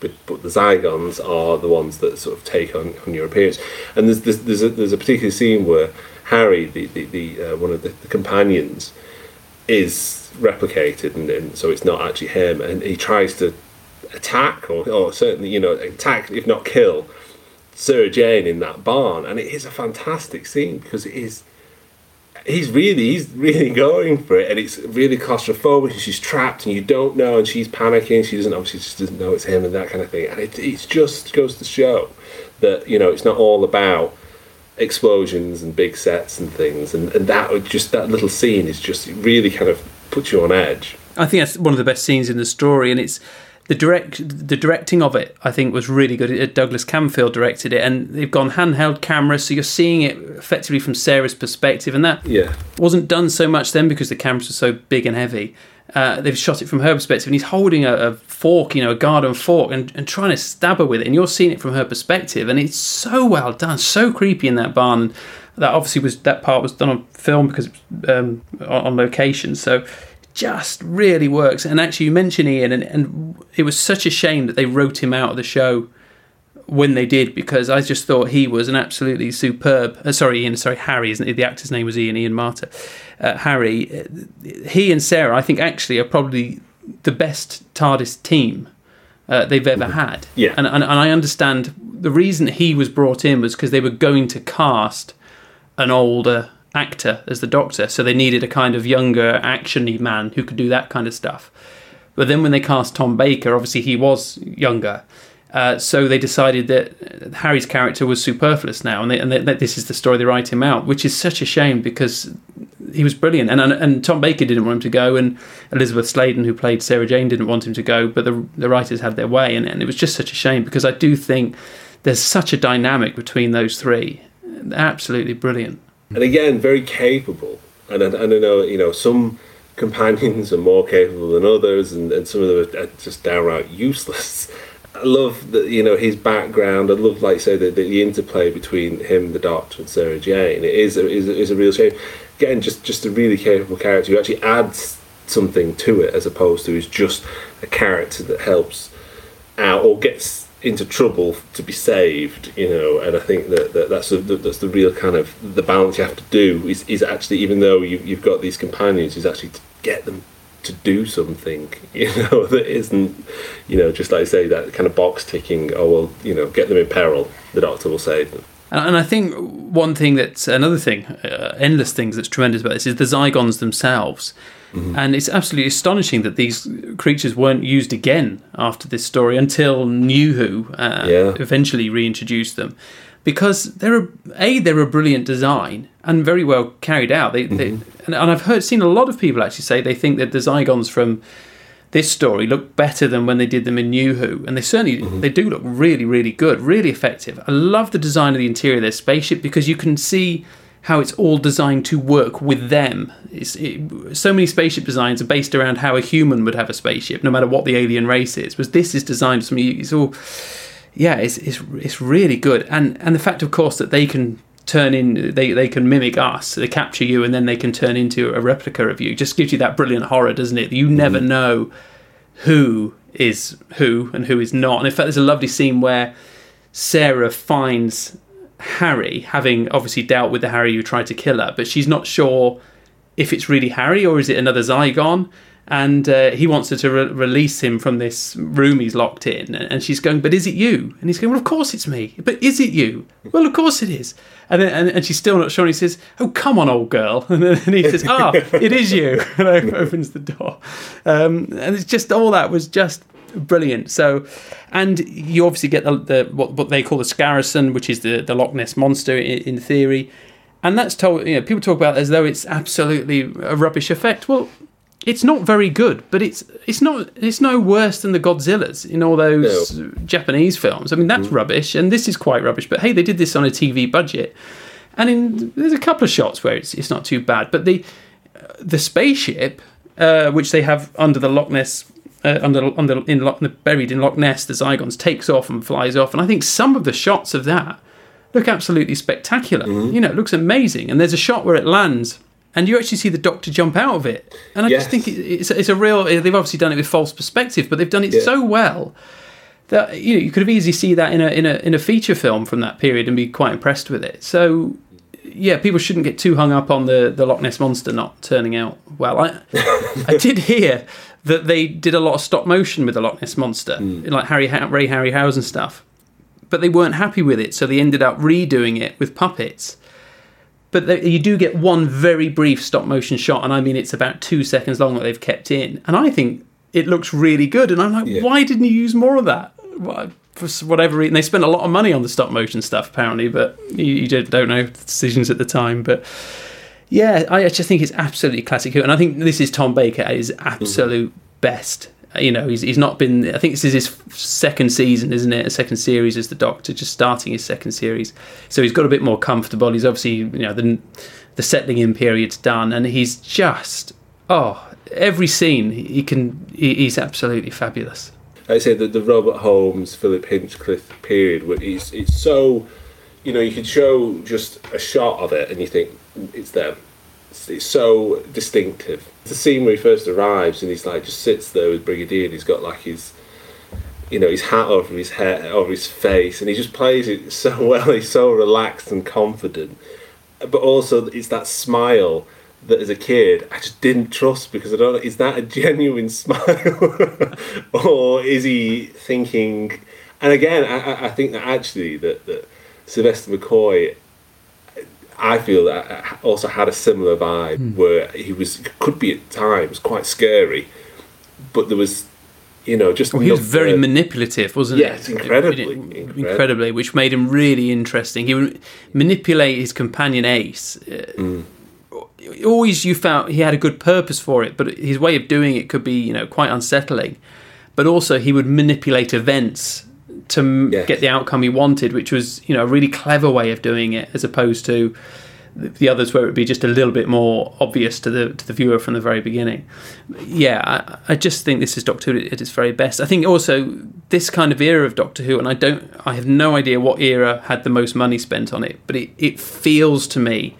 but, but the Zygons are the ones that sort of take on, on your appearance. And there's there's there's a, there's a particular scene where Harry, the the, the uh, one of the, the companions, is replicated, and, and so it's not actually him, and he tries to attack or, or certainly you know attack if not kill Sarah Jane in that barn, and it is a fantastic scene because it is. He's really, he's really going for it, and it's really claustrophobic. And she's trapped, and you don't know, and she's panicking. She doesn't obviously just doesn't know it's him, and that kind of thing. And it, it just goes to show that you know it's not all about explosions and big sets and things, and, and that would just that little scene is just really kind of puts you on edge. I think that's one of the best scenes in the story, and it's the direct the directing of it. I think was really good. Uh, Douglas Camfield directed it, and they've gone handheld cameras, so you're seeing it effectively from Sarah's perspective, and that Yeah. wasn't done so much then because the cameras were so big and heavy. Uh, they've shot it from her perspective, and he's holding a, a fork, you know, a garden fork, and, and trying to stab her with it, and you're seeing it from her perspective, and it's so well done, so creepy in that barn. That obviously was that part was done on film because it was um, on, on location, so just really works. And actually, you mentioned Ian, and, and it was such a shame that they wrote him out of the show when they did because I just thought he was an absolutely superb. Uh, sorry, Ian. Sorry, Harry. Isn't it? The actor's name was Ian. Ian Marter. Uh, Harry. He and Sarah, I think, actually are probably the best TARDIS team uh, they've ever had. Yeah. And, and and I understand the reason he was brought in was because they were going to cast an older actor as the Doctor, so they needed a kind of younger, actiony man who could do that kind of stuff. But then when they cast Tom Baker, obviously he was younger. Uh, so they decided that Harry's character was superfluous now, and, they, and they, that this is the story they write him out, which is such a shame because he was brilliant. And, and, and Tom Baker didn't want him to go, and Elizabeth Sladen, who played Sarah Jane, didn't want him to go, but the, the writers had their way, and, and it was just such a shame because I do think there's such a dynamic between those three. Absolutely brilliant. And again, very capable. And I, and I know, you know, some companions are more capable than others, and, and some of them are just downright useless. I love that you know his background. I love, like say, the, the interplay between him, the Doctor, and Sarah Jane. It is a, is a, is a real shame. Again, just just a really capable character who actually adds something to it, as opposed to is just a character that helps out or gets into trouble to be saved. You know, and I think that, that that's the, that's the real kind of the balance you have to do. Is is actually even though you, you've got these companions, is actually to get them to do something, you know, that isn't, you know, just like I say, that kind of box ticking, oh, well, you know, get them in peril, the doctor will save them. And I think one thing that's another thing, uh, endless things that's tremendous about this is the Zygons themselves. Mm-hmm. And it's absolutely astonishing that these creatures weren't used again after this story until New Who uh, yeah. eventually reintroduced them. Because they're a, a, they're a brilliant design and very well carried out. They, mm-hmm. they and, and I've heard seen a lot of people actually say they think that the Zygons from this story look better than when they did them in New Who, and they certainly mm-hmm. they do look really, really good, really effective. I love the design of the interior of their spaceship because you can see how it's all designed to work with them. It, so many spaceship designs are based around how a human would have a spaceship, no matter what the alien race is. Was this is designed for me? It's all, yeah, it's, it's it's really good, and and the fact, of course, that they can turn in they, they can mimic us they capture you and then they can turn into a replica of you just gives you that brilliant horror doesn't it you never mm-hmm. know who is who and who is not and in fact there's a lovely scene where sarah finds harry having obviously dealt with the harry who tried to kill her but she's not sure if it's really harry or is it another zygon and uh, he wants her to re- release him from this room he's locked in. And she's going, "But is it you?" And he's going, "Well, of course it's me. But is it you?" "Well, of course it is." And then, and, and she's still not sure. And he says, "Oh, come on, old girl." And then he says, "Ah, it is you." And opens the door. Um, and it's just all that was just brilliant. So, and you obviously get the, the what, what they call the Skarasen, which is the the Loch Ness monster in, in theory. And that's told, you know, people talk about as though it's absolutely a rubbish effect. Well, it's not very good, but it's it's not it's no worse than the Godzillas in all those no. Japanese films. I mean, that's mm. rubbish, and this is quite rubbish. But hey, they did this on a TV budget, and in there's a couple of shots where it's it's not too bad. But the the spaceship, uh, which they have under the Loch Ness. Uh, under, under in Loch, buried in Loch Ness, the Zygons takes off and flies off, and I think some of the shots of that look absolutely spectacular. Mm. You know, it looks amazing. And there's a shot where it lands and you actually see the doctor jump out of it. And I yes. just think it's, it's a real. They've obviously done it with false perspective, but they've done it yeah. so well that you know you could have easily see that in a in a in a feature film from that period and be quite impressed with it. So yeah, people shouldn't get too hung up on the the Loch Ness monster not turning out well. I I did hear that they did a lot of stop motion with the Loch Ness monster, mm. like Harry Ray Harryhausen stuff, but they weren't happy with it, so they ended up redoing it with puppets but you do get one very brief stop motion shot, and I mean it's about two seconds long that they've kept in, and I think it looks really good. And I'm like, yeah. why didn't you use more of that? For whatever reason, they spent a lot of money on the stop motion stuff apparently, but you, you don't know the decisions at the time. But yeah, I just think it's absolutely classic, and I think this is Tom Baker at his absolute mm-hmm. best you know, he's, he's not been. I think this is his second season, isn't it? A second series as the Doctor, just starting his second series. So he's got a bit more comfortable. He's obviously, you know, the the settling in period's done, and he's just oh, every scene he can. He, he's absolutely fabulous. I say that the Robert Holmes, Philip Hinchcliffe period, it's it's so, you know, you could show just a shot of it, and you think it's them it's, it's so distinctive. The scene where he first arrives and he's like just sits there with Brigadier and he's got like his you know his hat over his head over his face and he just plays it so well. He's so relaxed and confident. But also it's that smile that as a kid I just didn't trust because I don't know is that a genuine smile? Or is he thinking and again, I, I- I think that actually that, that Sylvester McCoy, I feel that uh, also had a similar vibe Hmm. where he was could be at times quite scary, but there was, you know, just Well, he was very uh, manipulative, wasn't Yes, he? incredibly, incredibly, incredibly. which made him really interesting. He would manipulate his companion Ace. Mm. Always, you felt he had a good purpose for it, but his way of doing it could be, you know, quite unsettling. But also, he would manipulate events to m get the outcome he wanted, which was, you know, a really clever way of doing it, as opposed to the the others where it would be just a little bit more obvious to the to the viewer from the very beginning. Yeah, I, I just think this is Doctor Who at its very best. I think also this kind of era of Doctor Who, and I don't, I have no idea what era had the most money spent on it, but it, it feels to me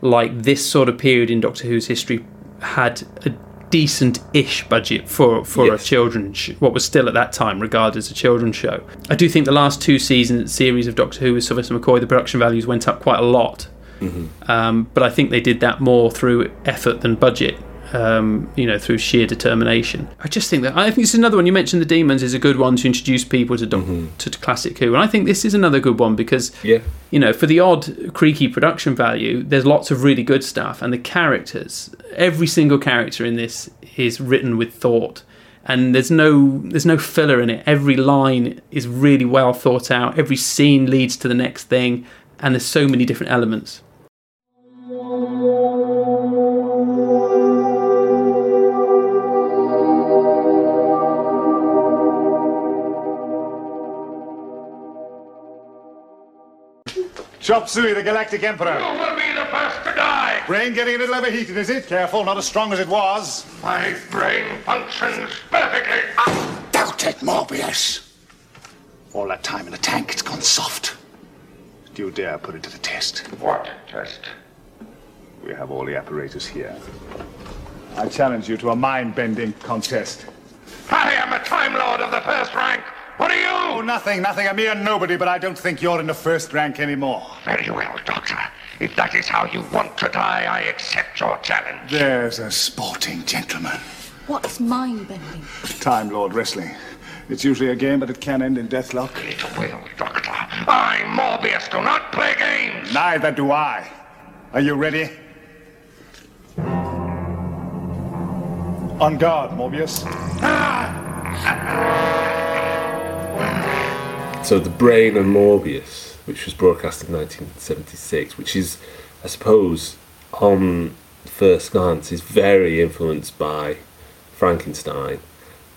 like this sort of period in Doctor Who's history had a decent-ish budget for for a children's sh- what was still at that time regarded as a children's show. I do think the last two season series of Doctor Who with Sylvester McCoy, the production values went up quite a lot. Um, but I think they did that more through effort than budget. Um, you know, through sheer determination. I just think that I think this is another one. You mentioned the demons is a good one to introduce people to doc- to, to classic Who, and I think this is another good one because yeah. you know, for the odd creaky production value, there's lots of really good stuff, and the characters, every single character in this is written with thought, and there's no there's no filler in it. Every line is really well thought out. Every scene leads to the next thing, and there's so many different elements. Chop Suey, the Galactic Emperor. You will be the first to die. Brain getting a little overheated, is it? Careful, not as strong as it was. My brain functions perfectly. Doubt it, Morbius. All that time in the tank, it's gone soft. Do you dare put it to the test? What test? We have all the apparatus here. I challenge you to a mind-bending contest. I am a Time Lord of the first rank. What are you? Oh, nothing, nothing. A mere nobody, but I don't think you're in the first rank anymore. Very well, Doctor. If that is how you want to die, I accept your challenge. There's a sporting gentleman. What's mind bending? Time Lord Wrestling. It's usually a game, but it can end in deathlock. It will, Doctor. I, Morbius, do not play games. Neither do I. Are you ready? On guard, Morbius. So the Brain of Morbius, which was broadcast in 1976, which is, I suppose, on first glance, is very influenced by Frankenstein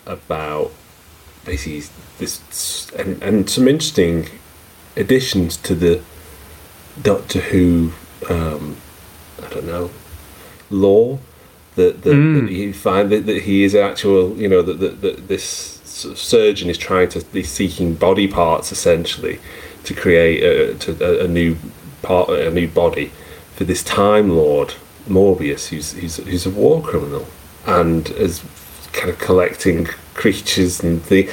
about basically this and, and some interesting additions to the Doctor Who, um, I don't know, lore that that, Mm. that you find that, that he is actual, you know, that, that, that this surgeon is trying to he's seeking body parts essentially to create a, to, a, a new part, a new body for this Time Lord Morbius, who's who's, who's a war criminal and is kind of collecting creatures and the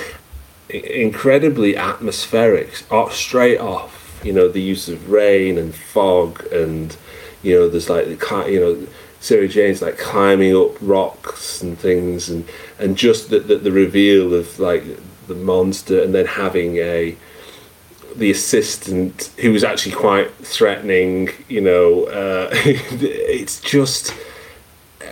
incredibly atmospheric, off, straight off. You know, the use of rain and fog, and you know, there's like the you know, Sarah Jane's like climbing up rocks and things, and and just the the, the reveal of like the monster, and then having a the assistant who was actually quite threatening. You know, uh, it's just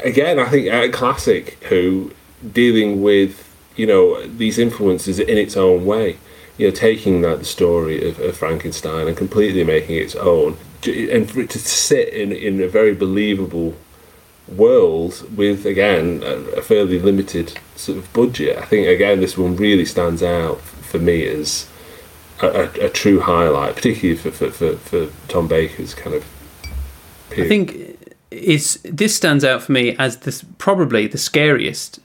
again, I think a classic who dealing with you know these influences in its own way. You know, taking that the story of, of Frankenstein and completely making it its own, and for it to sit in in a very believable world with again a, fairly limited sort of budget. I think again this one really stands out for me as a, a, a true highlight, particularly for, for, for, for Tom Baker's kind of. I think it's this stands out for me as this probably the scariest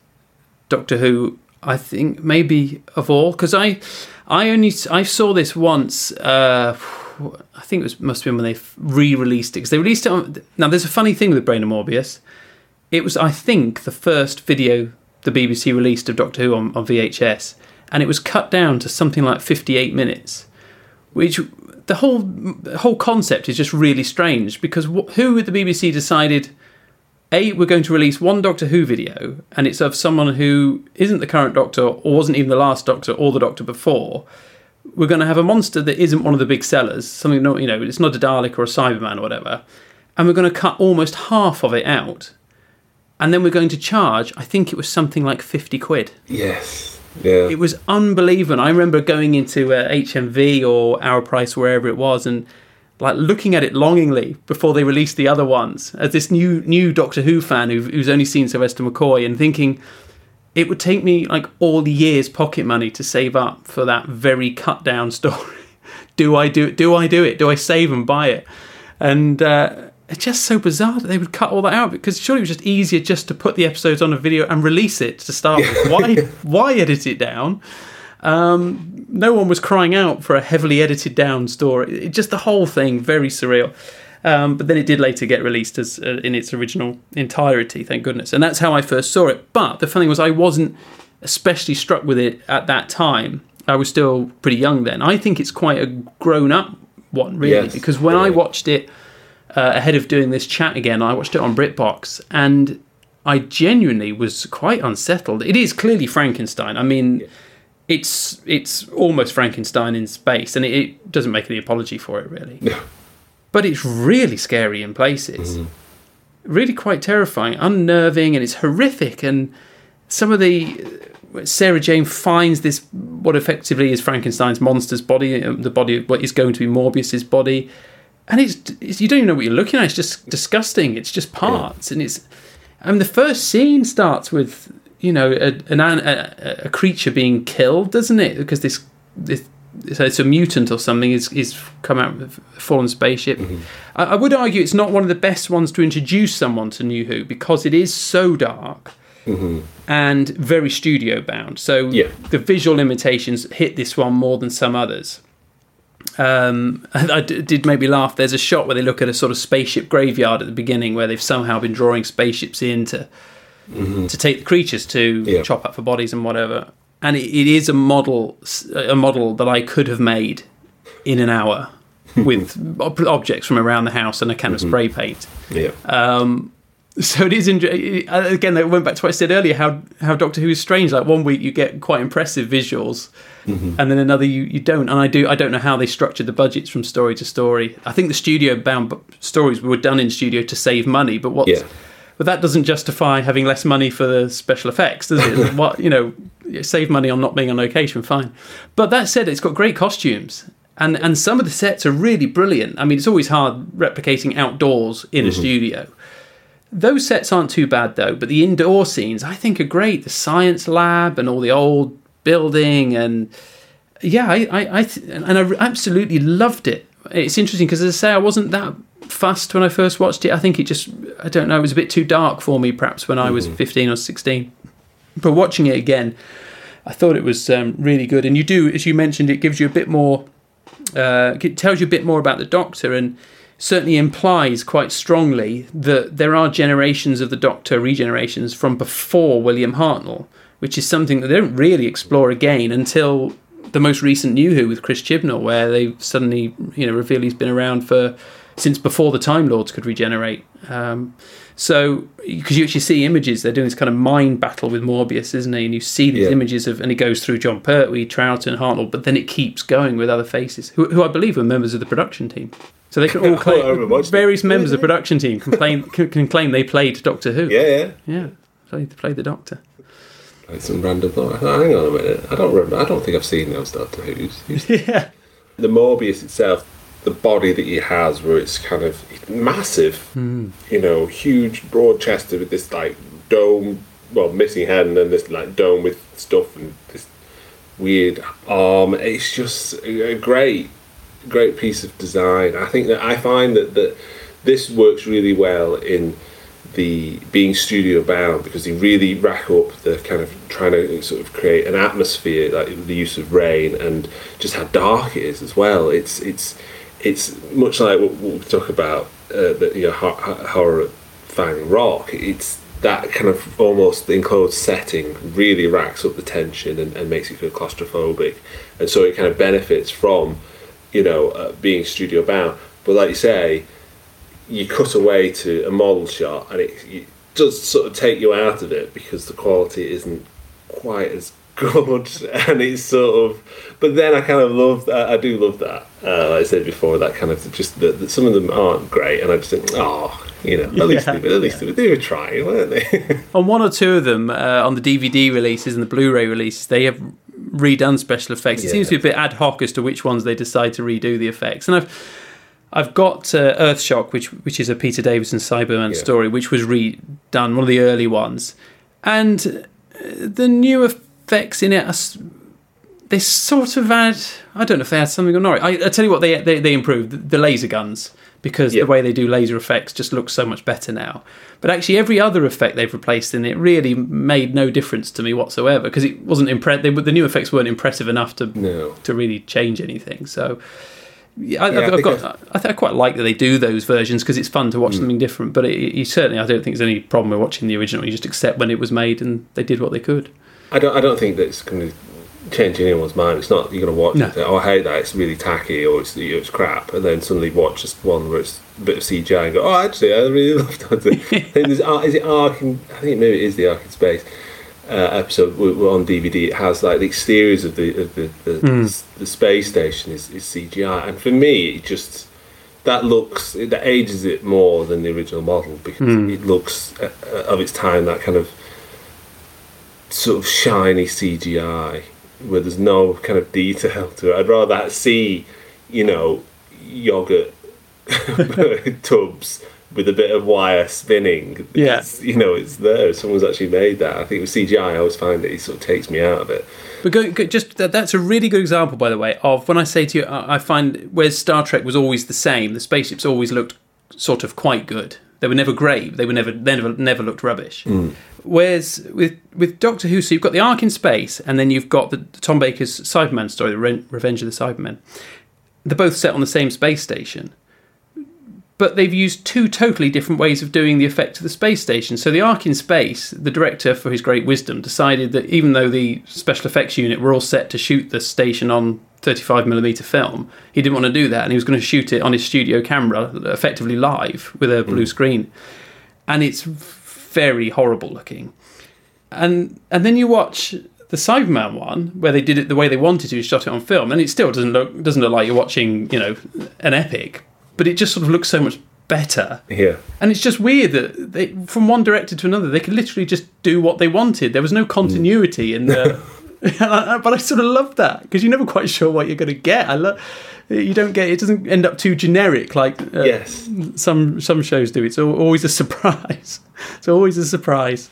Doctor Who I think maybe of all because I I only I saw this once uh, I think it was must have been when they re-released it because they released it on now there's a funny thing with Brain of Morbius it was I think the first video the BBC released of Doctor Who on, on VHS and it was cut down to something like 58 minutes which the whole whole concept is just really strange because wh- who at the BBC decided A, we're going to release one Doctor Who video, and it's of someone who isn't the current Doctor, or wasn't even the last Doctor, or the Doctor before. We're going to have a monster that isn't one of the big sellers, something not, you know, it's not a Dalek or a Cyberman or whatever, and we're going to cut almost half of it out, and then we're going to charge. I think it was something like fifty quid. Yes. Yeah. It was unbelievable. I remember going into uh, HMV or Our Price, wherever it was, and like looking at it longingly before they released the other ones as this new new Doctor Who fan who, who's only seen Sylvester McCoy and thinking it would take me like all the years pocket money to save up for that very cut down story. do I do it? Do I do it? Do I save and buy it? And uh, it's just so bizarre that they would cut all that out because surely it was just easier just to put the episodes on a video and release it to start with. Why why edit it down? Um, no one was crying out for a heavily edited down story. It, just the whole thing very surreal. Um, but then it did later get released as uh, in its original entirety, thank goodness. And that's how I first saw it. But the funny thing was, I wasn't especially struck with it at that time. I was still pretty young then. I think it's quite a grown up one, really, Yes, because when I watched it uh, ahead of doing this chat again, I watched it on BritBox and I genuinely was quite unsettled. It is clearly Frankenstein. I mean, it's it's almost Frankenstein in space, and it, it doesn't make any apology for it really. But it's really scary in places. Really quite terrifying, unnerving, and it's horrific. And some of the Sarah Jane finds this what effectively is Frankenstein's monster's body, um, the body of what is going to be Morbius's body, and it's, it's you don't even know what you're looking at. It's just disgusting. It's just parts, and it's. I mean, the first scene starts with you know a, an- a, a creature being killed, doesn't it? Because this this so it's a mutant or something is is come out with a fallen spaceship. Mm-hmm. I, I would argue it's not one of the best ones to introduce someone to New Who because it is so dark mm-hmm. and very studio bound. So the visual limitations hit this one more than some others. Um, I d- did make me laugh. There's a shot where they look at a sort of spaceship graveyard at the beginning, where they've somehow been drawing spaceships in to mm-hmm. to take the creatures to chop up for bodies and whatever. And it, it is a model, a model that I could have made in an hour with ob- objects from around the house and a can of spray paint. Yeah. Um, so it is uh, again. I went back to what I said earlier. How how Doctor Who is strange. Like one week you get quite impressive visuals, Mhm. and then another you, you don't. And I do. I don't know how they structured the budgets from story to story. I think the studio bound stories were done in studio to save money. But what? Yeah. But that doesn't justify having less money for the special effects, does it? what you know, save money on not being on location, fine. But that said, it's got great costumes, and and some of the sets are really brilliant. I mean, it's always hard replicating outdoors in a Mhm. studio. Those sets aren't too bad though, but the indoor scenes I think are great. The science lab and all the old building and yeah, I I, I th- and I absolutely loved it. It's interesting because as I say, I wasn't that fussed when I first watched it. I think it just I don't know, it was a bit too dark for me perhaps when I was Mhm. 15 or 16. But watching it again, I thought it was um, really good. And you do, as you mentioned, it gives you a bit more, uh, it tells you a bit more about the Doctor, and certainly implies quite strongly that there are generations of the Doctor regenerations from before William Hartnell, which is something that they don't really explore again until the most recent New Who with Chris Chibnall, where they suddenly you know reveal he's been around for since before the Time Lords could regenerate. Um, so because you actually see images, they're doing this kind of mind battle with Morbius, isn't he? And you see these Yeah. images of, and it goes through Jon Pertwee, Troughton, Hartnell, but then it keeps going with other faces who, who I believe were members of the production team. So they can all claim various members of the production team can claim can, can claim they played Doctor Who. Yeah, yeah. yeah. Played, played the Doctor. Like some random thought. Hang on a minute. I don't remember. I don't think I've seen those Doctor Who's. yeah. The Morbius itself, the body that he has, where it's kind of massive, Hmm. you know, huge, broad chested with this like dome, well, missing head, and then this like dome with stuff and this weird arm. It's just a a great, great piece of design. I think that I find that that this works really well in the being studio bound because they really rack up the kind of trying to sort of create an atmosphere like the use of rain and just how dark it is as well it's it's it's much like what, we talk about uh, the you know ho- ho- horror fang rock. It's that kind of almost enclosed setting really racks up the tension and, and makes it feel claustrophobic. And so it kind of benefits from you know uh, being studio bound. But like you say you cut away to a model shot and it, you, does sort of take you out of it because the quality isn't quite as good, and it's sort of. But then I kind of love that. I do love that. Uh, like I said before, that kind of just that some of them aren't great, and I just think, oh, you know, at least Yeah. they, at least they, they were trying, weren't they? On one or two of them, uh, on the DVD releases and the Blu-ray releases, they have redone special effects. It seems to be a bit ad hoc as to which ones they decide to redo the effects. And I've I've got uh, Earthshock, which which is a Peter Davison Cyberman story, which was redone, one of the early ones, and uh, the new effects in it. They sort of had. I don't know if they had something or not. I, I tell you what, they they, they improved the, the laser guns because the way they do laser effects just looks so much better now. But actually, every other effect they've replaced in it really made no difference to me whatsoever because it wasn't impre- they, The new effects weren't impressive enough to to really change anything. So. Yeah, I, Yeah, I got. I, th- I quite like that they do those versions because it's fun to watch hmm. something different. But it, you certainly, I don't think there's any problem with watching the original. You just accept when it was made and they did what they could. I don't. I don't think that it's going to change anyone's mind. It's not you're going to watch No. it. say, Oh, I hate that. It's really tacky, or it's it's crap, and then suddenly watch just one where it's a bit of CGI and go, oh, actually, I really loved that. I think there's is it Ark? In, I think maybe it is the Ark in Space. Uh, episode w- w- on DVD, it has like the exteriors of the of the, the, Mm. the space station is, is CGI, and for me, it just that looks that ages it more than the original model because Mm. it looks uh, uh, of its time that kind of sort of shiny CGI where there's no kind of detail to it. I'd rather see, you know, yogurt tubs with a bit of wire spinning. Yeah. It's, you know, it's there. Someone's actually made that. I think with CGI, I always find that it sort of takes me out of it. But go, go, just that, that's a really good example, by the way, of when I say to you, I, find where Star Trek was always the same. The spaceships always looked sort of quite good. They were never great. They were never they never never looked rubbish. Mm. Whereas with with Doctor Who, so you've got the Ark in space, and then you've got the, Tom Baker's Cyberman story, the Re- Revenge of the Cybermen. They're both set on the same space station, but they've used two totally different ways of doing the effect of the space station. So the Ark in space, the director, for his great wisdom, decided that even though the special effects unit were all set to shoot the station on 35mm film, he didn't want to do that, and he was going to shoot it on his studio camera, effectively live with a blue hmm. screen, and it's very horrible looking. And and then you watch the Cyberman one where they did it the way they wanted to, shot it on film, and it still doesn't look doesn't look like you're watching you know an epic, but it just sort of looks so much better. Yeah. And it's just weird that they, from one director to another, they could literally just do what they wanted. There was no continuity in the. but I sort of love that because you're never quite sure what you're going to get. I love. You don't get it doesn't end up too generic like uh, Yes. some some shows do. It's always a surprise. It's always a surprise.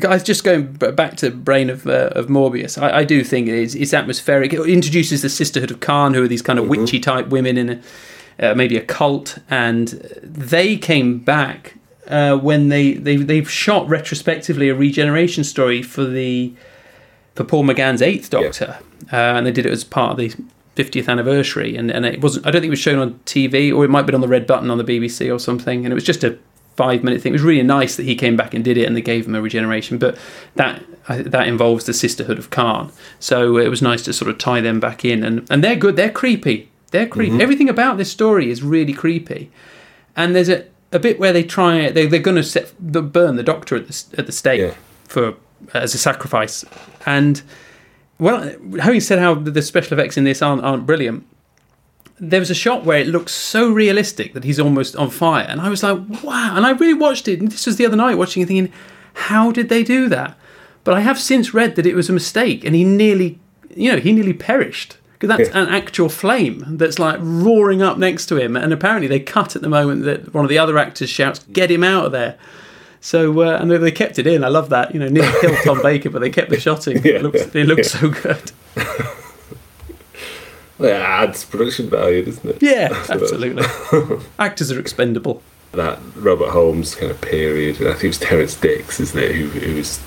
Guys, just going back to Brain of uh, of Morbius, I, I do think it is it's atmospheric. It introduces the Sisterhood of Karn, who are these kind of witchy type women in a, uh, maybe a cult, and they came back uh, when they they they've shot retrospectively a regeneration story for the for Paul McGann's Eighth Doctor, uh, and they did it as part of the 50th anniversary. And, and it wasn't. I don't think it was shown on TV, or it might have been on the red button on the BBC or something. And it was just a five minute thing. It was really nice that he came back and did it, and they gave him a regeneration. But that that involves the Sisterhood of Karn, so it was nice to sort of tie them back in. And and they're good. They're creepy. They're creepy. Mhm. Everything about this story is really creepy. And there's a, a bit where they try they they're going to set the burn the doctor at the at the stake for as a sacrifice. And well, having said how the special effects in this aren't aren't brilliant, there was a shot where it looks so realistic that he's almost on fire, and I was like, wow! And I really watched it. And this was the other night watching it, thinking, how did they do that? But I have since read that it was a mistake, and he nearly, you know, he nearly perished because that's an actual flame that's like roaring up next to him. And apparently they cut at the moment that one of the other actors shouts, "Get him out of there!" So uh, and they- they kept it in. I love that. You know, nearly killed Tom Baker, but they kept the shot in. it looks, it looks yeah. so good. Well, it adds production value, doesn't it? Yeah, absolutely. Actors are expendable. that Robert Holmes kind of period. I think it was Terrance Dicks, isn't it, who, who was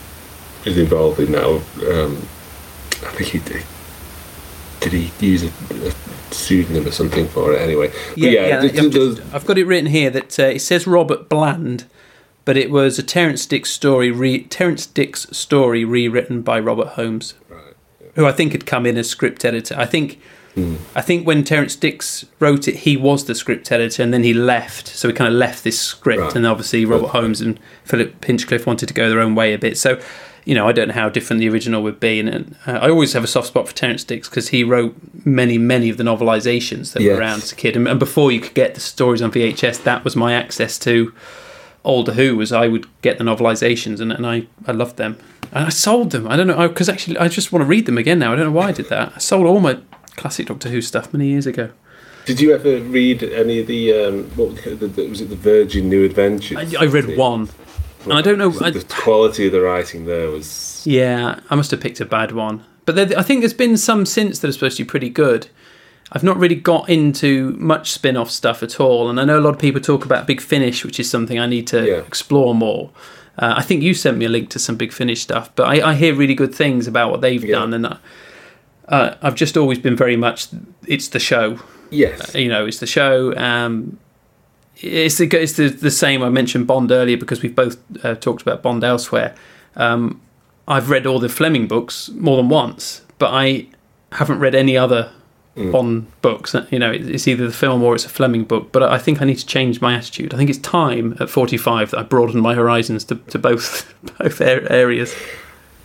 is involved in that. Um, I think he did. Did he use a, a pseudonym or something for it? Anyway, Yeah, yeah. th- I've, just- I've got it written here that uh, it says Robert Bland, but it was a Terrance Dicks story. Re- Terrance Dicks story rewritten by Robert Holmes, who I think had come in as script editor. I think Hmm. I think when Terrance Dicks wrote it, he was the script editor, and then he left. So he kind of left this script, Right. and obviously Robert Holmes and Philip Hinchcliffe wanted to go their own way a bit. So, you know, I don't know how different the original would be, and, and uh, I always have a soft spot for Terrance Dicks because he wrote many, many of the novelizations that Yes. were around as a kid, and, and before you could get the stories on VHS, that was my access to older Who. Was I would get the novelizations, and, and I I loved them, and I sold them. I don't know because actually I just want to read them again now. I don't know why I did that. I sold all my classic Doctor Who stuff many years ago. Did you ever read any of the um, what was it, the, the, was it the Virgin New Adventures? I, I read one, and I don't know. I, the quality of the writing there was yeah, I must have picked a bad one. But there, I think there's been some since that are supposed to be pretty good. I've not really got into much spin off stuff at all. And I know a lot of people talk about Big Finish, which is something I need to explore more. Uh, I think you sent me a link to some Big Finish stuff, but I, I hear really good things about what they've done. And uh, uh, I've just always been very much, it's the show. Yes. Uh, you know, it's the show. Um, it's the, it's the, the same. I mentioned Bond earlier because we've both uh, talked about Bond elsewhere. Um, I've read all the Fleming books more than once, but I haven't read any other Mm. Bond books. You know, it's either the film or it's a Fleming book. But I think I need to change my attitude. I think it's time at 45 that I broaden my horizons to, to both both areas.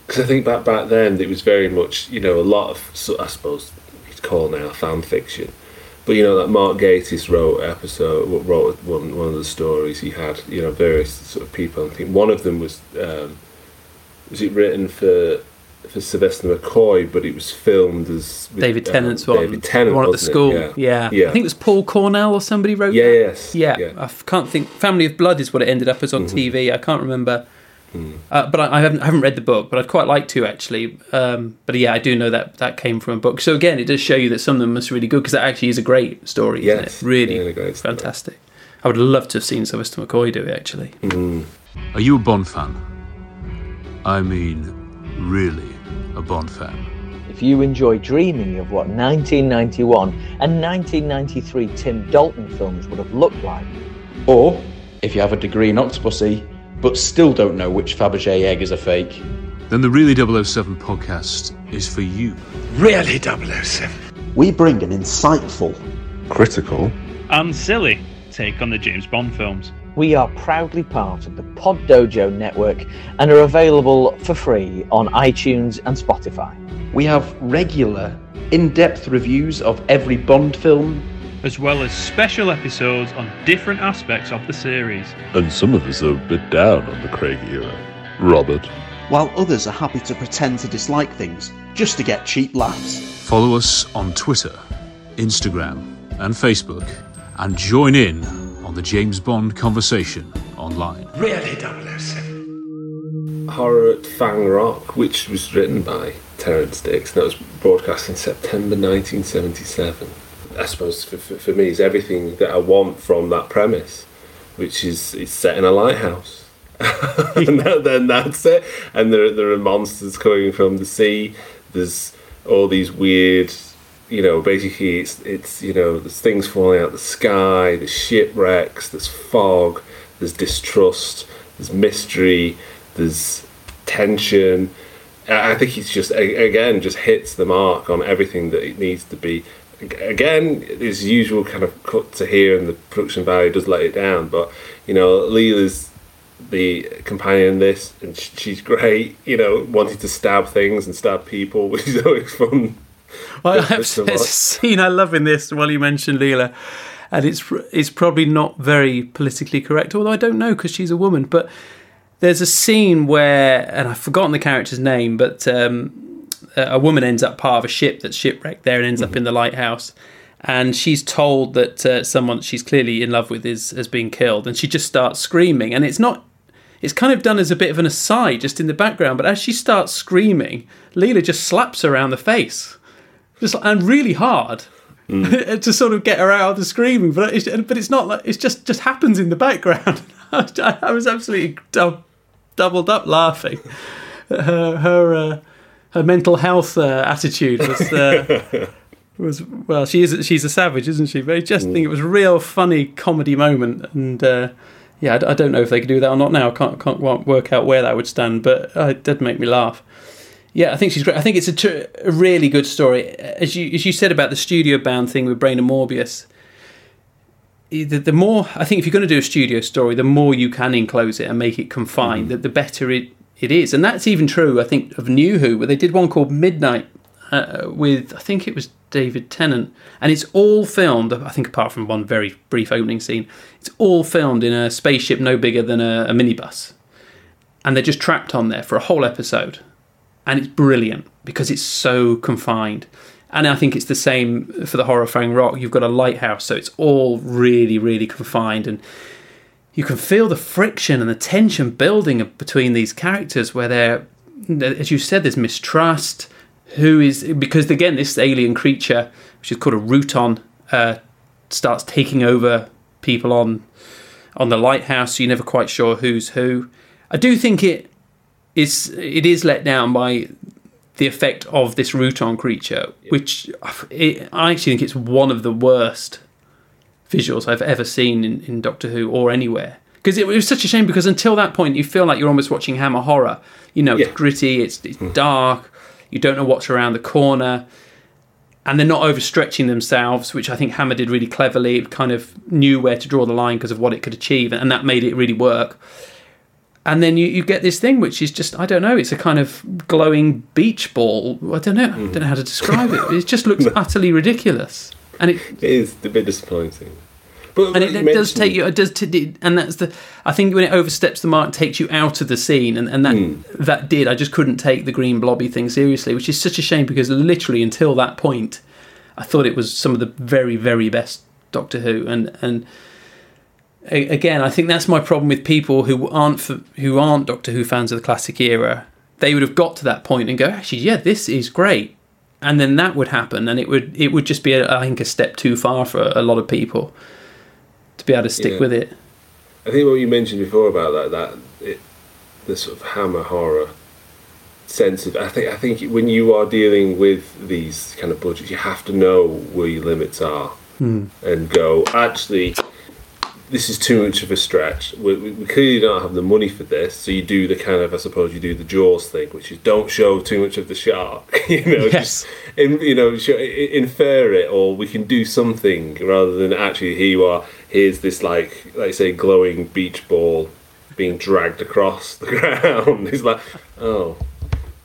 because I think back back then it was very much you know a lot of so I suppose you'd call now fan fiction, but you know that Mark Gatiss wrote episode wrote one one of the stories he had you know various sort of people. I think one of them was um, was it written for for Sylvester McCoy, but it was filmed as with, David um, Tennant's one. David Tennant, one at the school. Yeah. Yeah. yeah. I think it was Paul Cornell or somebody wrote Yeah, that. yes, Yeah. yeah. I f- can't think. Family of Blood is what it ended up as on Mm-hmm. TV. I can't remember. Hmm. Uh, but I, I, haven't, I haven't read the book, but I'd quite like to actually. Um, but yeah, I do know that that came from a book. So again, it does show you that some of them must be really good because that actually is a great story. isn't Yes, it? really, really great story. fantastic. I would love to have seen Sylvester McCoy do it actually. Hmm. Are you a Bond fan? I mean, really a Bond fan. If you enjoy dreaming of what 1991 and 1993 Tim Dalton films would have looked like, Or if you have a degree in Octopussy, but still don't know which Fabergé egg is a fake. Then the Really 007 podcast is for you. Really 007? We bring an insightful, critical, and silly take on the James Bond films. We are proudly part of the Pod Dojo network and are available for free on iTunes and Spotify. We have regular, in depth reviews of every Bond film, as well as special episodes on different aspects of the series. and some of us are a bit down on the Craig era. Robert. while others are happy to pretend to dislike things just to get cheap laughs. Follow us on Twitter, Instagram, and Facebook, and join in on the James Bond conversation online. Really 007. Horror at Fang Rock, which was written by Terrance Dicks, and that was broadcast in September 1977. I suppose for, for, for me, is everything that I want from that premise, which is it's set in a lighthouse. and that, then that's it. And there, there are monsters coming from the sea. There's all these weird, you know, basically it's, it's you know, there's things falling out the sky, there's shipwrecks, there's fog, there's distrust, there's mystery, there's tension. I think he's just again just hits the mark on everything that it needs to be. Again, his usual kind of cut to here, and the production value does let it down. But you know, Leela's the companion in this, and she's great. You know, wanting to stab things and stab people, which is always fun. Well, I've to there's a scene I love in this while you mentioned Leela, and it's it's probably not very politically correct, although I don't know because she's a woman. But there's a scene where, and I've forgotten the character's name, but um, a woman ends up part of a ship that's shipwrecked there and ends up in the lighthouse. And she's told that uh, someone that she's clearly in love with is has been killed, and she just starts screaming. And it's not it's kind of done as a bit of an aside just in the background but as she starts screaming leela just slaps her around the face just and really hard to sort of get her out of the screaming but it's, but it's not like it just just happens in the background. I was absolutely dou- doubled up laughing. Her her, uh, her mental health uh, attitude was uh, was well she is she's a savage isn't she? But i just think it was a real funny comedy moment and uh, yeah, I, don't know if they could do that or not now. I can't, can't work out where that would stand, but uh, it did make me laugh. Yeah, I think she's great. I think it's a, tr- a really good story. As you as you said about the studio bound thing with Brain and Morbius, the, the more I think if you're going to do a studio story, the more you can enclose it and make it confined, the, the better it, it is. And that's even true, I think, of New Who, where they did one called Midnight uh, with I think it was David Tennant, and it's all filmed. I think apart from one very brief opening scene, it's all filmed in a spaceship no bigger than a, a minibus, and they're just trapped on there for a whole episode, and it's brilliant because it's so confined. And I think it's the same for the horror Fang Rock. You've got a lighthouse, so it's all really, really confined, and you can feel the friction and the tension building between these characters. Where they're, as you said, there's mistrust. Who is because again, this alien creature, which is called a Rutan, uh, starts taking over people on on the lighthouse. So you're never quite sure who's who. I do think it is it is let down by the effect of this Rutan creature, which it, I actually think it's one of the worst visuals I've ever seen in, in Doctor Who or anywhere. Because it, it, was such a shame because until that point you feel like you're almost watching Hammer horror. You know, it's gritty, it's, it's hmm. dark, you don't know what's around the corner. And they're not overstretching themselves, which I think Hammer did really cleverly. It kind of knew where to draw the line because of what it could achieve, and that made it really work and then you, you get this thing which is just I don't know it's a kind of glowing beach ball. I don't know I don't know how to describe it. It just looks utterly ridiculous. And it, it is a bit disappointing. But and it, it does take you it does t- and that's the I think when it oversteps the mark takes you out of the scene and, and that Hmm. that did. I just couldn't take the green blobby thing seriously which is such a shame because literally until that point I thought it was some of the very very best Doctor Who. And and again, I think that's my problem with people who aren't who aren't Doctor Who fans of the classic era. They would have got to that point and go, actually, yeah, this is great, and then that would happen, and it would it would just be, a, I think, a step too far for a lot of people to be able to stick Yeah. with it. I think what you mentioned before about that that it, the sort of hammer horror sense of I think I think when you are dealing with these kind of budgets, you have to know where your limits are Hmm. and go. Actually, this is too much of a stretch. We, we clearly don't have the money for this, so you do the kind of I suppose you do the Jaws thing, which is don't show too much of the shark. you know, Yes. just in, you know, infer it, or we can do something rather than actually here you are. Here's this like, like say, glowing beach ball being dragged across the ground. It's like, oh,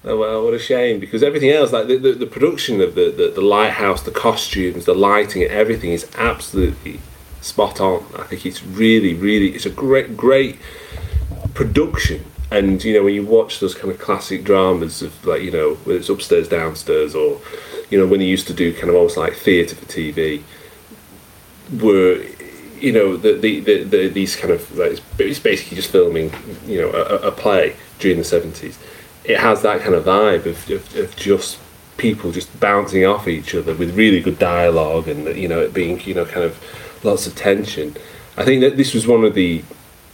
oh well, what a shame because everything else, like the, the, the production of the, the the lighthouse, the costumes, the lighting, everything is absolutely spot on. I think it's really, really, it's a great, great production. And you know, when you watch those kind of classic dramas of like, you know, whether it's upstairs, downstairs, or you know, when they used to do kind of almost like theatre for TV, were you know the the, the, the these kind of like, it's- basically just filming you know a, a play during the seventies. It has that kind of vibe of, of, of just people just bouncing off each other with really good dialogue and you know it being you know kind of lots of tension. I think that this was one of the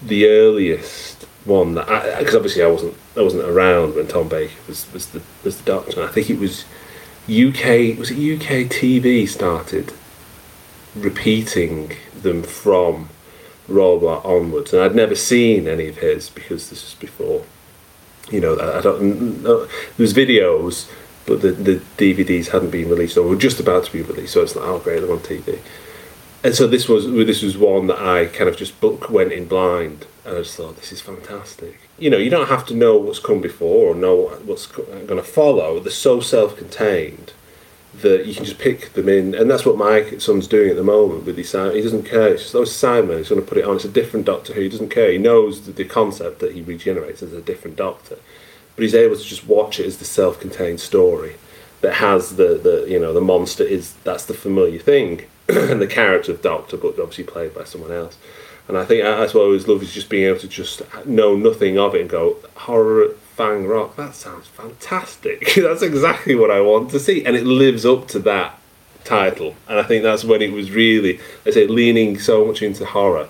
the earliest one that because obviously I wasn't I wasn't around when Tom Baker was was the was the Doctor. And I think it was UK was it UK TV started repeating them from Robot onwards, and I'd never seen any of his because this was before. You know, I don't. No, there was videos, but the the DVDs hadn't been released or were just about to be released. So it's like, oh great, they're on TV. And so this was this was one that I kind of just book went in blind, and I just thought this is fantastic. You know, you don't have to know what's come before or know what's going to follow. They're so self-contained that you can just pick them in, and that's what my son's doing at the moment with his He doesn't care. It's just, oh, Simon. He's going to put it on. It's a different Doctor Who. He doesn't care. He knows the, the concept that he regenerates as a different Doctor, but he's able to just watch it as the self-contained story that has the, the you know the monster is that's the familiar thing, the character of Doctor, but obviously played by someone else. And I think that's what I always love is just being able to just know nothing of it and go horror Fang Rock. That sounds fantastic. that's exactly what I want to see, and it lives up to that title. And I think that's when it was really, I say, leaning so much into horror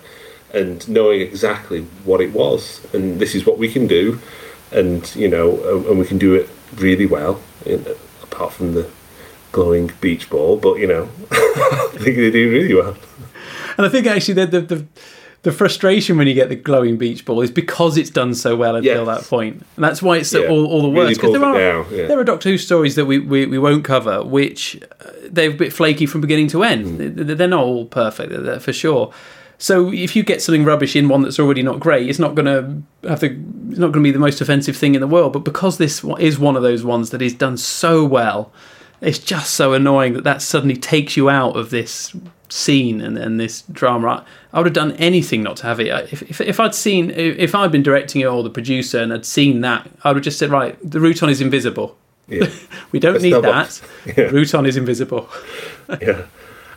and knowing exactly what it was, and this is what we can do, and you know, and and we can do it really well. in- apart from the glowing beach ball, but you know, I think they do really well. And I think actually the the, the the frustration when you get the glowing beach ball is because it's done so well until Yes. that point, and that's why it's so, Yeah. all, all the Really words. Because pulls there are yeah. there are Doctor Who stories that we, we, we won't cover, which uh, they're a bit flaky from beginning to end. Mm. They- They're not all perfect, for sure. So if you get something rubbish in one that's already not great, it's not going to have to. it's not going to be the most offensive thing in the world. But because this is one of those ones that is done so well, it's just so annoying that that suddenly takes you out of this scene and, and this drama. I, would have done anything not to have it. If, if, if I'd seen if I'd been directing it or the producer and had seen that, I would have just said, right, the Rutan is invisible. Yeah. we don't Let's need that. Yeah. Rutan is invisible. yeah.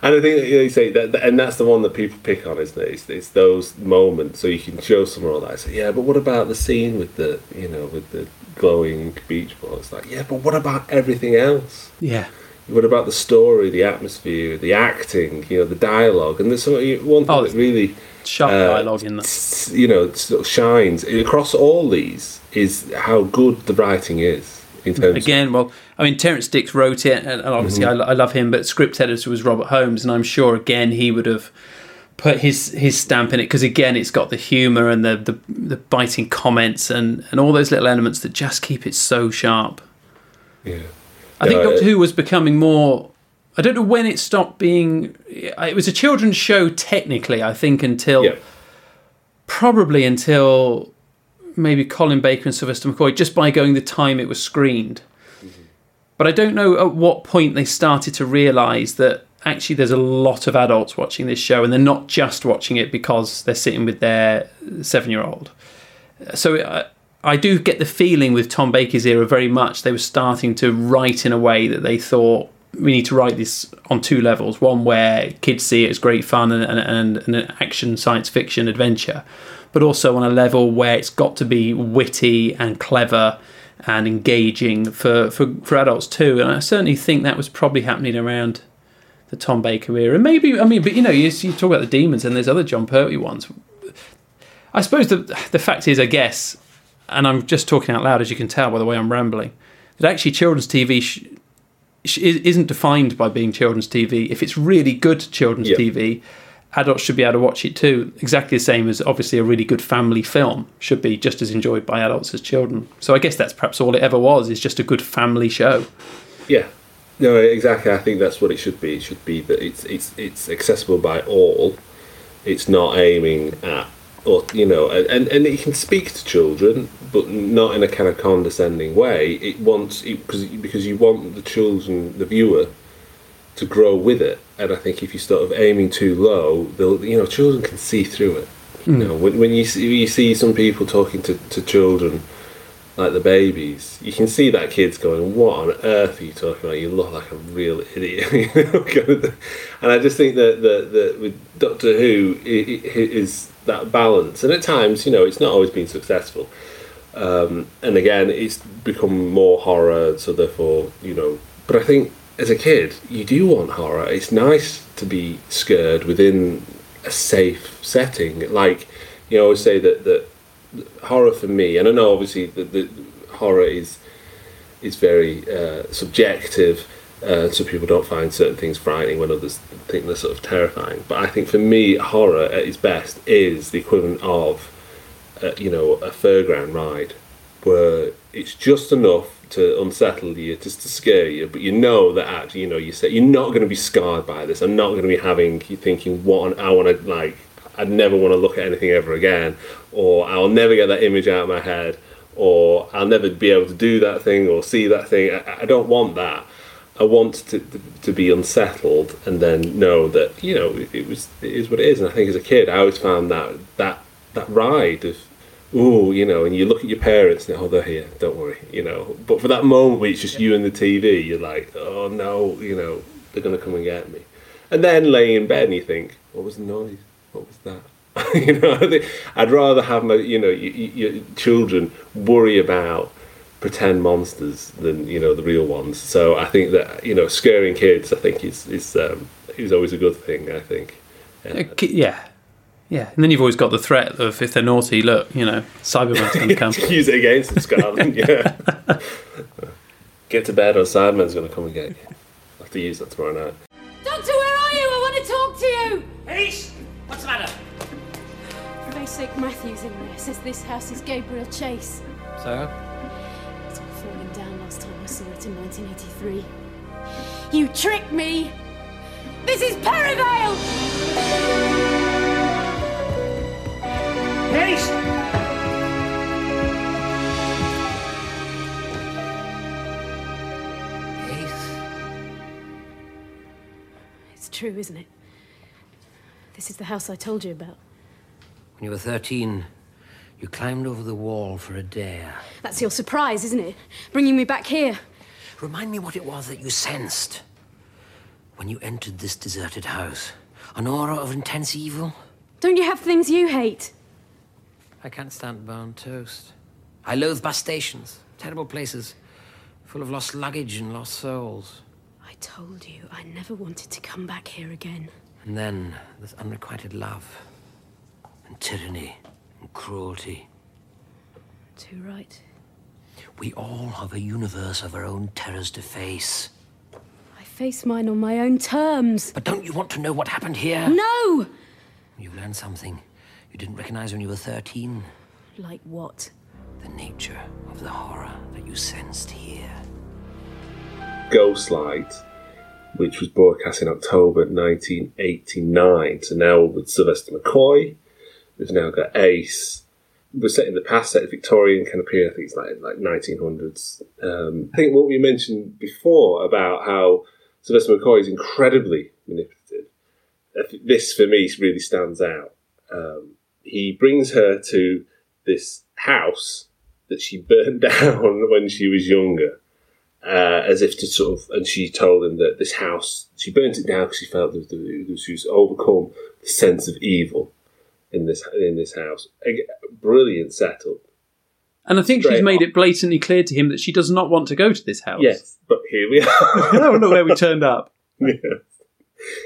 And I think you, know, you say that, and that's the one that people pick on, isn't it? It's, it's those moments, so you can show someone all that. I say, yeah, but what about the scene with the, you know, with the glowing beach ball? It's like, yeah, but what about everything else? Yeah. What about the story, the atmosphere, the acting, you know, the dialogue? And there's some, one thing that really sharp uh, dialogue in that. You know, sort of shines across all these is how good the writing is in terms. Again, well, I mean, Terrance Dicks wrote it, and obviously Mhm. I, I love him, but script editor was Robert Holmes, and I'm sure again he would have put his his stamp in it because again it's got the humour and the, the the biting comments and and all those little elements that just keep it so sharp. Yeah. I think Yeah, Doctor Who was becoming more. I don't know when it stopped being. It was a children's show technically. I think until probably until maybe Colin Baker and Sylvester McCoy, just by going the time it was screened. Mm-hmm. But I don't know at what point they started to realise that actually there's a lot of adults watching this show, and they're not just watching it because they're sitting with their seven-year-old. So I, I do get the feeling with Tom Baker's era very much they were starting to write in a way that they thought we need to write this on two levels. One where kids see it as great fun and, and, and, and an action science fiction adventure, but also on a level where it's got to be witty and clever and engaging for, for, for adults too. And I certainly think that was probably happening around the Tom Baker era. And maybe, I mean, but you know, you, you talk about the demons and there's other Jon Pertwee ones. I suppose the the fact is, I guess, and I'm just talking out loud, as you can tell by the way I'm rambling, that actually children's TV sh- sh- isn't defined by being children's TV. If it's really good children's Yeah. TV, adults should be able to watch it too. Exactly the same as obviously a really good family film should be just as enjoyed by adults as children. So I guess that's perhaps all it ever was is just a good family show. Yeah. No, exactly. I think that's what it should be. It should be that it's it's it's accessible by all. It's not aiming at or you know, and and it can speak to children, but not in a kind of condescending way. It wants because because you want the children, the viewer, to grow with it. And I think if you sort of aiming too low, they'll you know, children can see through it. You Mm. know, when when you see, you see some people talking to, to children like the babies, you can see that kid's going, "What on earth are you talking about? You look like a real idiot." know, and I just think that that, that with Doctor Who i i is that balance, and at times, you know, it's not always been successful. Um, and again, it's become more horror, so therefore, you know. But I think as a kid, you do want horror. It's nice to be scared within a safe setting. Like you always say that that horror for me, and I know obviously that the horror is is very uh, subjective. Uh, so people don't find certain things frightening when others think they're sort of terrifying. But I think for me, horror at its best is the equivalent of, uh, you know, a fairground ride, where it's just enough to unsettle you, just to scare you, but you know that actually, you know, you say you're not going to be scarred by this. I'm not going to be having you thinking, what on- I want to like, I'd never want to look at anything ever again, or I'll never get that image out of my head, or I'll never be able to do that thing or see that thing. I, I don't want that. I want to, to be unsettled and then know that you know it, was it is what it is. And I think as a kid, I always found that that that ride of ooh, you know, and you look at your parents and oh, they're here, don't worry, you know. But for that moment where it's just you and the TV, you're like, oh no, you know, they're gonna come and get me. And then laying in bed and you think, what was the noise? What was that? you know, I think I'd rather have my, you know, your, your children worry about pretend monsters than you know the real ones. So I think that you know, scaring kids, I think is is um, is always a good thing. I think. Uh, Yeah. Yeah. And then you've always got the threat of if they're naughty, look, you know, Cyberman's going to come. Use it against them, Scotland. yeah. Get to bed, or Cyberman's going to come and get you. I have to use that tomorrow night. Doctor, where are you? I want to talk to you. Ace, what's the matter? sake, Matthew's in there. Says this house is Gabriel Chase. So? It's all falling down last time I saw it in 1983. You tricked me! This is Perivale! Haste! It's true, isn't it? This is the house I told you about. When you were 13, you climbed over the wall for a dare. That's your surprise, isn't it? Bringing me back here. Remind me what it was that you sensed when you entered this deserted house. An aura of intense evil? Don't you have things you hate? I can't stand burnt toast. I loathe bus stations, terrible places, full of lost luggage and lost souls. I told you I never wanted to come back here again. And then there's unrequited love, and tyranny, and cruelty. Too right. We all have a universe of our own terrors to face. I face mine on my own terms. But don't you want to know what happened here? No! You learned something you didn't recognize when you were 13. Like what? The nature of the horror that you sensed here. Ghostlight, which was broadcast in October 1989. So now with Sylvester McCoy, we've now got Ace. We're set in the past, set in Victorian kind of period. I think it's like like 1900s. Um, I think what we mentioned before about how Sylvester McCoy is incredibly manipulative. This for me really stands out. Um, he brings her to this house that she burned down when she was younger uh, as if to sort of, and she told him that this house, she burnt it down because she felt that, she was overcome the sense of evil in this in this house. A brilliant setup. And I think Straight she's made it blatantly clear to him that she does not want to go to this house. Yes, but here we are. I don't know where we turned up. Yes.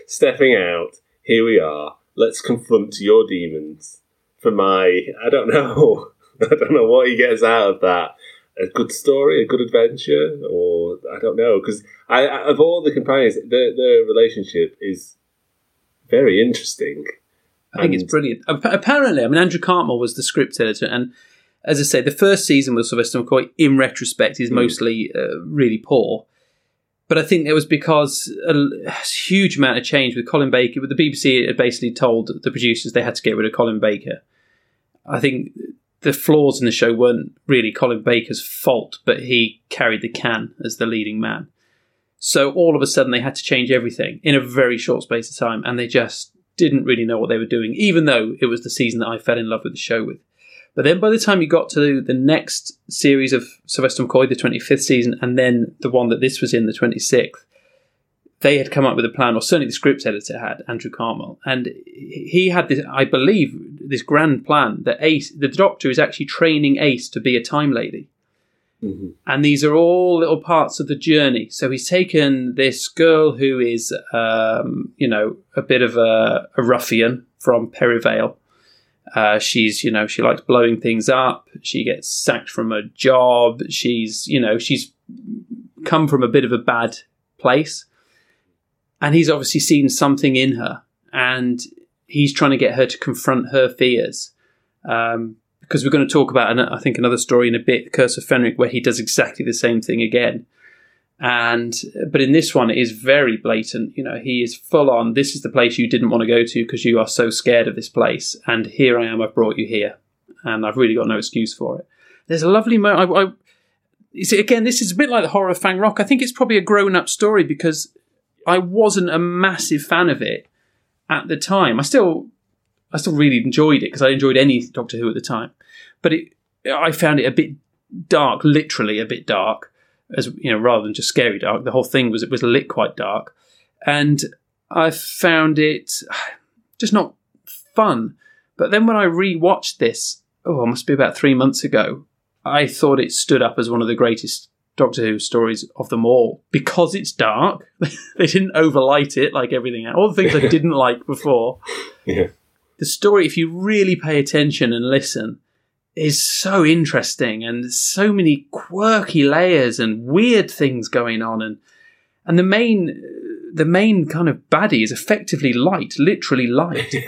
Stepping out, here we are. Let's confront your demons. For my, I don't know, I don't know what he gets out of that. A good story, a good adventure, or I don't know. Because I, I- of all the companions, their their relationship is very interesting. I think it's brilliant. Apparently, I mean, Andrew Cartmel was the script editor, and as I say, the first season with Sylvester McCoy, in retrospect, is mostly uh, really poor. But I think it was because a huge amount of change with Colin Baker. With the BBC, had basically told the producers they had to get rid of Colin Baker. I think the flaws in the show weren't really Colin Baker's fault, but he carried the can as the leading man. So all of a sudden, they had to change everything in a very short space of time, and they just didn't really know what they were doing, even though it was the season that I fell in love with the show with. But then by the time you got to the next series of Sylvester McCoy, the 25th season, and then the one that this was in, the 26th, they had come up with a plan, or certainly the script editor had, Andrew Cartmel, and he had this, I believe, this grand plan that Ace, the doctor, is actually training Ace to be a time lady. And these are all little parts of the journey. So he's taken this girl who is, um, you know, a bit of a, a ruffian from Perivale. Uh, she's, you know, she likes blowing things up. She gets sacked from her job. She's, you know, she's come from a bit of a bad place. And he's obviously seen something in her. And he's trying to get her to confront her fears. Um, because we're going to talk about, I think, another story in a bit, Curse of Fenric, where he does exactly the same thing again. And but in this one, it is very blatant. You know, he is full on. This is the place you didn't want to go to because you are so scared of this place, and here I am. I've brought you here, and I've really got no excuse for it. There's a lovely moment. I, I, again, this is a bit like the horror of Fang Rock. I think it's probably a grown-up story because I wasn't a massive fan of it at the time. I still I still really enjoyed it because I enjoyed any Doctor Who at the time, but it I found it a bit dark, literally a bit dark, as you know, rather than just scary dark. The whole thing was it was lit quite dark, and I found it just not fun. But then when I rewatched this, oh, it must be about three months ago, I thought it stood up as one of the greatest Doctor Who stories of them all because it's dark. they didn't overlight it like everything else. All the things I didn't like before. Yeah. The story, if you really pay attention and listen, is so interesting and so many quirky layers and weird things going on. And and the main the main kind of baddie is effectively light, literally light.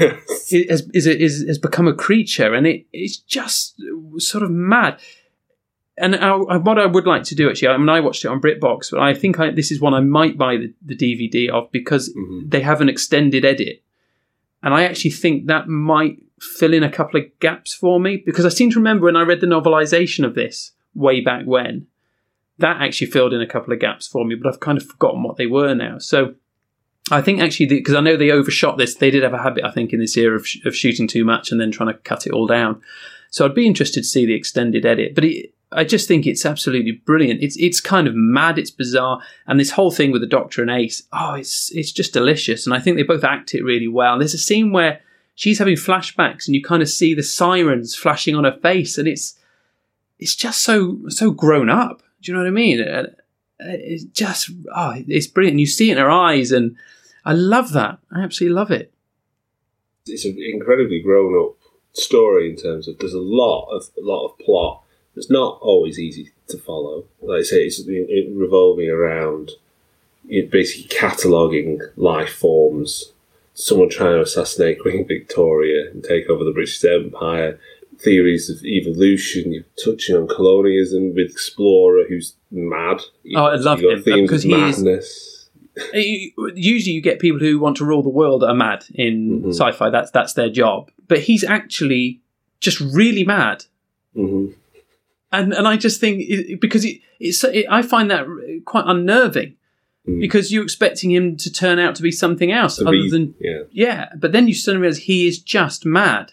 It has, is, is, has become a creature, and it, it's just sort of mad. And I, what I would like to do actually, I mean, I watched it on BritBox, but I think I, this is one I might buy the, the DVD of because mm-hmm. they have an extended edit, and I actually think that might fill in a couple of gaps for me because I seem to remember when I read the novelization of this way back when, that actually filled in a couple of gaps for me, but I've kind of forgotten what they were now. So I think actually, because I know they overshot this, they did have a habit, I think, in this era of, sh- of shooting too much and then trying to cut it all down. So I'd be interested to see the extended edit, but it, I just think it's absolutely brilliant. It's it's kind of mad, it's bizarre, and this whole thing with the Doctor and Ace, oh, it's it's just delicious. And I think they both act it really well. There's a scene where she's having flashbacks, and you kind of see the sirens flashing on her face, and it's it's just so so grown up. Do you know what I mean? And uh, It's just oh, it's brilliant. You see it in her eyes, and I love that. I absolutely love it. It's an incredibly grown up story in terms of there's a lot of a lot of plot. It's not always easy to follow. Like I say, it's it revolving around it basically cataloguing life forms. Someone trying to assassinate Queen Victoria and take over the British Empire. Theories of evolution. You're touching on colonialism with Explorer, who's mad. Oh, I love him, uh, because he is- madness. You- Usually, you get people who want to rule the world are mad in Mm-hmm. sci-fi. That's that's their job. But he's actually just really mad, Mm-hmm. and and I just think it, because it, it's it, I find that quite unnerving because you're expecting him to turn out to be something else The other reason- than yeah. yeah. But then you suddenly realize he is just mad,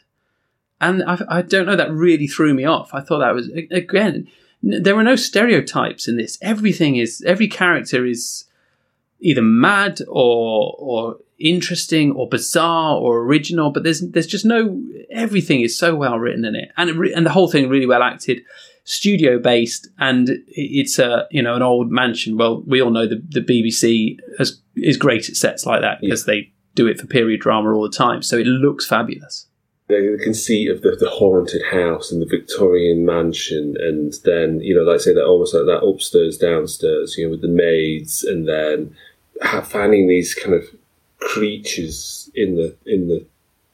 and I, I don't know that really threw me off. I thought that was again there were no stereotypes in this. Everything is every character is either mad or or interesting or bizarre or original. But there's there's just no everything is so well written in it, and it re- and the whole thing really well acted. Studio based, and it's a you know an old mansion. Well, we all know the the BBC has, is great at sets like that because they do it for period drama all the time. So it looks fabulous. the, conceit of the, the haunted house and the Victorian mansion, and then you know, like I say, that almost like that upstairs, downstairs, you know, with the maids, and then finding these kind of creatures in the in the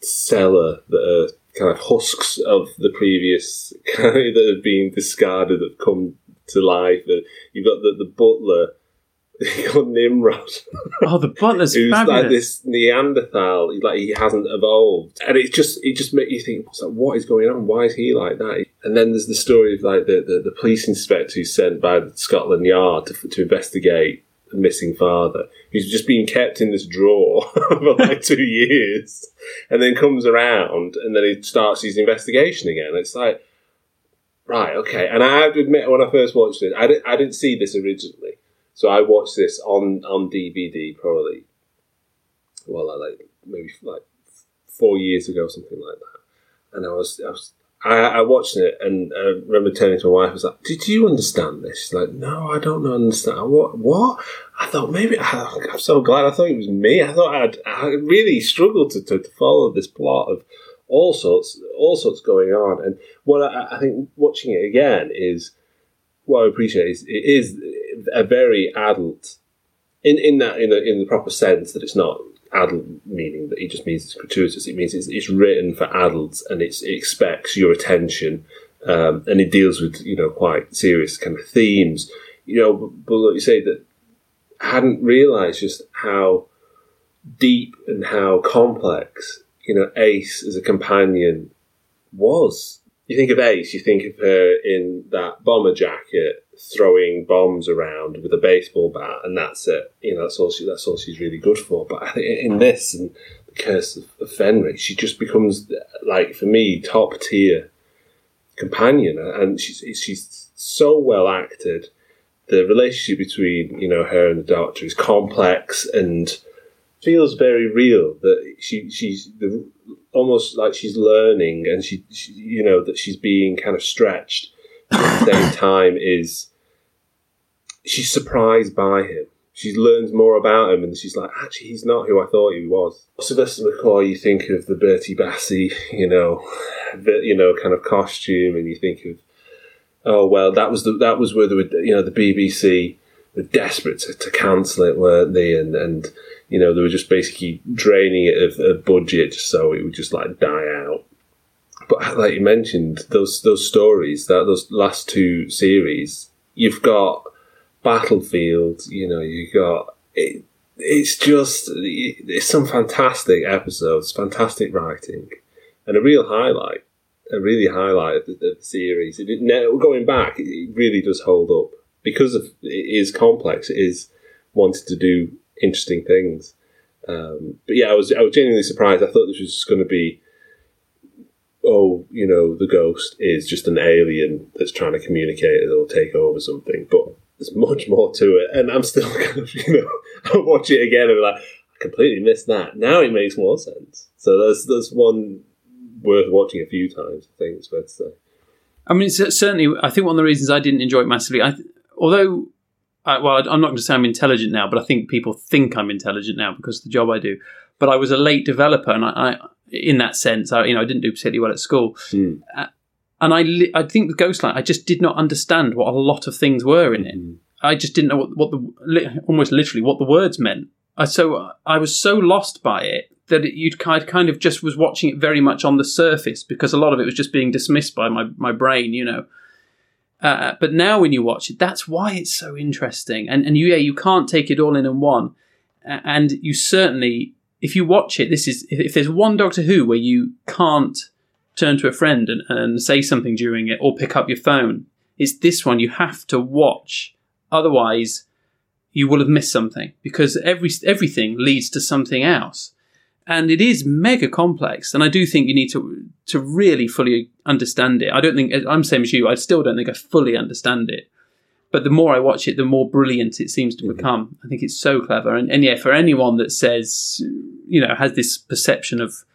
cellar that are kind of husks of the previous that have been discarded that have come to life. And you've got the, the butler. called Nimrod. Oh, the butler's Who's like this Neanderthal, like he hasn't evolved, and it's just it just makes you think, what's that, what is going on? Why is he like that? And then there's the story of like the, the, the police inspector who's sent by Scotland Yard to, to investigate missing father, who's just been kept in this drawer for like two years, and then comes around and then he starts his investigation again. It's like, right, okay. And I have to admit, when I first watched it, I didn't I didn't see this originally. So I watched this on on DVD probably, well, like maybe like four years ago, something like that. And I was, I was, I, I watched it, and I remember turning to my wife. I was like, "Did you understand this?" She's like, "No, I don't understand." What? What? I thought maybe. I, I'm so glad. I thought it was me. I thought I'd, I really struggled to, to, to follow this plot of all sorts, all sorts going on. And what I, I think watching it again is what I appreciate is it is a very adult in in that in the in the proper sense that it's not adult meaning that it just means it's gratuitous. It means it's, it's written for adults and it expects your attention um, and it deals with you know quite serious kind of themes. You know, but, but like you say that I hadn't realised just how deep and how complex you know Ace as a companion was. You think of Ace, you think of her in that bomber jacket, throwing bombs around with a baseball bat, and that's it. You know, that's all she, that's all she's really good for. But in this and the Curse of, Fenric, she just becomes like for me top tier companion, and she's she's so well acted. The relationship between you know her and the Doctor is complex and feels very real. That she she's the, almost like she's learning, and she, she you know that she's being kind of stretched. At the same time, is she's surprised by him. She learns more about him, and she's like, actually, he's not who I thought he was. Sylvester McCoy, you think of the Bertie Bassett, you know, the, you know, kind of costume, and you think of, oh well, that was the that was where the you know the BBC were desperate to, to cancel it, weren't they? And and you know they were just basically draining it of, of budget so it would just like die out. But like you mentioned, those those stories that those last two series, you've got Battlefield. You know, you got it. It's just it's some fantastic episodes, fantastic writing, and a real highlight. A really highlight of the, of the series. It, now, going back, it really does hold up because of it is complex. It is wanting to do interesting things. Um, but yeah, I was I was genuinely surprised. I thought this was going to be, oh, you know, the ghost is just an alien that's trying to communicate or take over something. But there's much more to it, and I'm still you know, I'll watch it again and be like, I completely missed that. Now it makes more sense. So there's there's one worth watching a few times. I think it's fair to say. I mean, certainly. I think one of the reasons I didn't enjoy it massively, I, although, I, well, I'm not going to say I'm intelligent now, but I think people think I'm intelligent now because of the job I do. But I was a late developer, and I, I in that sense, I, you know, I didn't do particularly well at school. Uh, and I, li- I think with Ghostlight, I just did not understand what a lot of things were in it. I just didn't know what, what the li- almost literally what the words meant. I, so I was so lost by it that it, you'd kind kind of just was watching it very much on the surface because a lot of it was just being dismissed by my my brain, you know. Uh, but now when you watch it, that's why it's so interesting. And and you, yeah, you can't take it all in in one. And you certainly, if you watch it, this is if, there's one Doctor Who where you can't turn to a friend and, and say something during it or pick up your phone, it's this one you have to watch. Otherwise, you will have missed something because every everything leads to something else. And it is mega complex and i do think you need to to really fully understand it. I don't think i'm same as you i still don't think i fully understand it but the more i watch it the more brilliant it seems to mm-hmm. become i think it's so clever and, and yeah for anyone that says you know has this perception of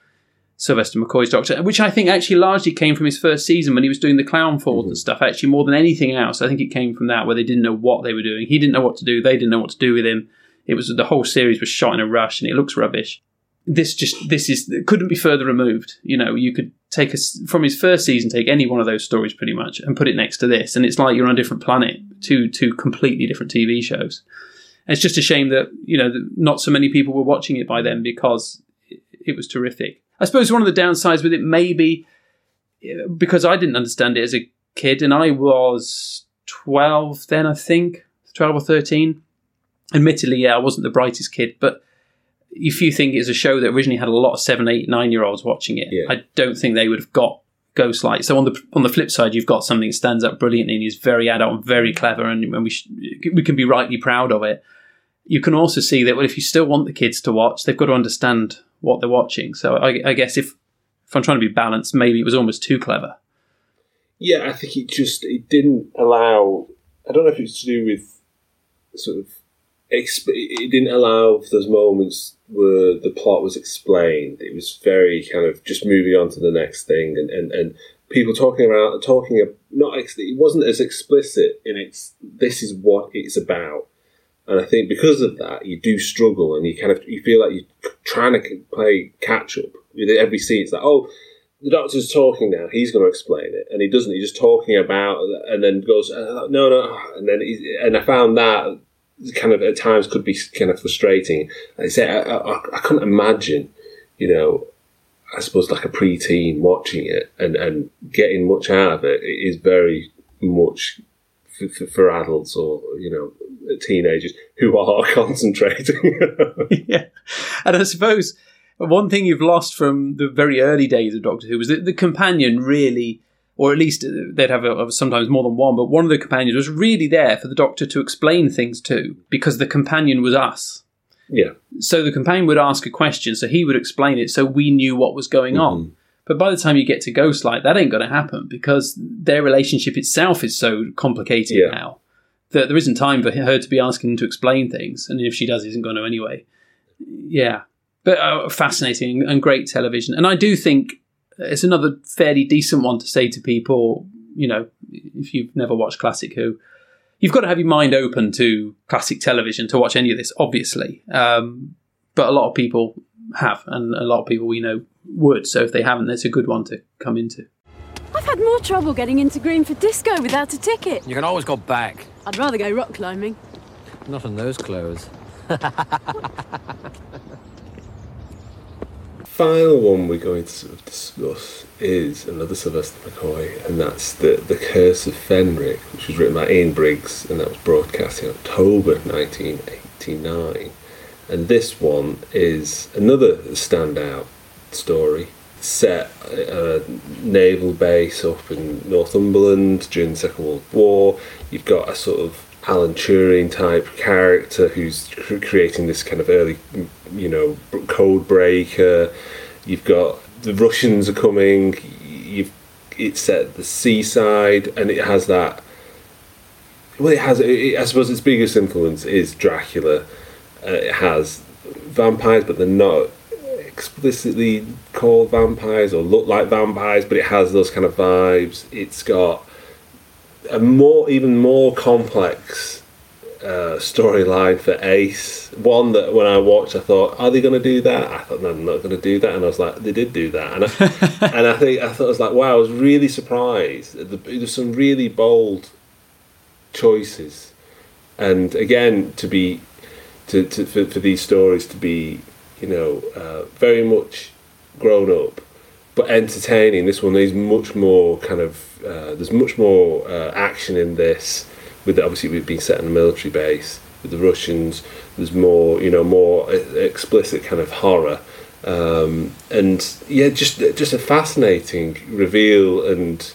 Sylvester McCoy's Doctor, which I think actually largely came from his first season when he was doing the clown falls mm-hmm. and stuff. Actually, more than anything else, I think it came from that where they didn't know what they were doing. He didn't know what to do. They didn't know what to do with him. It was the whole series was shot in a rush, and it looks rubbish. This just this is couldn't be further removed. You know, you could take us from his first season, take any one of those stories pretty much, and put it next to this, and it's like you're on a different planet. Two two completely different TV shows. And it's just a shame that you know not so many people were watching it by then because it, was terrific. I suppose one of the downsides with it maybe uh, because I didn't understand it as a kid, and I was 12 then, I think, 12 or 13. Admittedly, yeah, I wasn't the brightest kid, but if you think it's a show that originally had a lot of seven, eight, nine year olds watching it, I don't think they would have got Ghostlight. So on the on the flip side, you've got something that stands up brilliantly and is very adult and very clever, and, and we sh- we can be rightly proud of it. You can also see that well, if you still want the kids to watch, they've got to understand what they're watching. So I, I guess if if I'm trying to be balanced, maybe it was almost too clever. Yeah, I think it just it didn't allow. I don't know if it's to do with sort of. Exp- it didn't allow for those moments where the plot was explained. It was very kind of just moving on to the next thing, and, and, and people talking about talking not. It wasn't as explicit in its. This is what it's about, and I think because of that, you do struggle, and you kind of you feel like you're trying to play catch up with every scene. It's like, oh, the doctor's talking now. He's going to explain it, and he doesn't. He's just talking about, and then goes, uh, no, no, and then he's, and I found that kind of at times could be kind of frustrating. I say I, I, I couldn't imagine, you know, I suppose like a preteen watching it and and getting much out of it. It is very much for, for, for adults or you know teenagers who are concentrating. yeah, and I suppose one thing you've lost from the very early days of Doctor Who was that the companion really, or at least they'd have a, sometimes more than one, but one of the companions was really there for the Doctor to explain things to because the companion was us. yeah. So the companion would ask a question, so he would explain it, so we knew what was going on. But by the time you get to Ghostlight, that ain't going to happen because their relationship itself is so complicated Yeah. now that there isn't time for her to be asking him to explain things. And if she does, he isn't going to anyway. Yeah. But uh, fascinating and great television. And I do think it's another fairly decent one to say to people, you know, if you've never watched Classic Who, you've got to have your mind open to classic television to watch any of this, obviously. Um, but a lot of people have, and a lot of people we know would. So if they haven't, it's a good one to come into. I've had more trouble getting into Greenford Disco without a ticket. You can always go back. I'd rather go rock climbing. Not in those clothes. Final one we're going to sort of discuss is another Sylvester McCoy, and that's the the Curse of Fenric, which was written by Ian Briggs, and that was broadcast in October 1989. And this one is another standout story set at a naval base up in Northumberland during the Second World War. You've got a sort of Alan Turing type character who's cr- creating this kind of early, you know, code breaker. You've got the Russians are coming. You've it's set at the seaside, and it has that. Well, it has. It, I suppose its biggest influence is Dracula. Uh, it has vampires, but they're not explicitly called vampires or look like vampires, but it has those kind of vibes. It's got a more, even more complex uh, storyline for Ace. One that when I watched, I thought, are they going to do that? I thought, no, they're not going to do that, and I was like, they did do that, and I, and I think I thought I was like, wow, I was really surprised. There's some really bold choices, and again, to be to, to for, for these stories to be, you know, uh, very much grown up, but entertaining. This one is much more kind of. Uh, there's much more uh, action in this. With obviously we've been set in a military base with the Russians. There's more, you know, more explicit kind of horror, um, and yeah, just just a fascinating reveal. And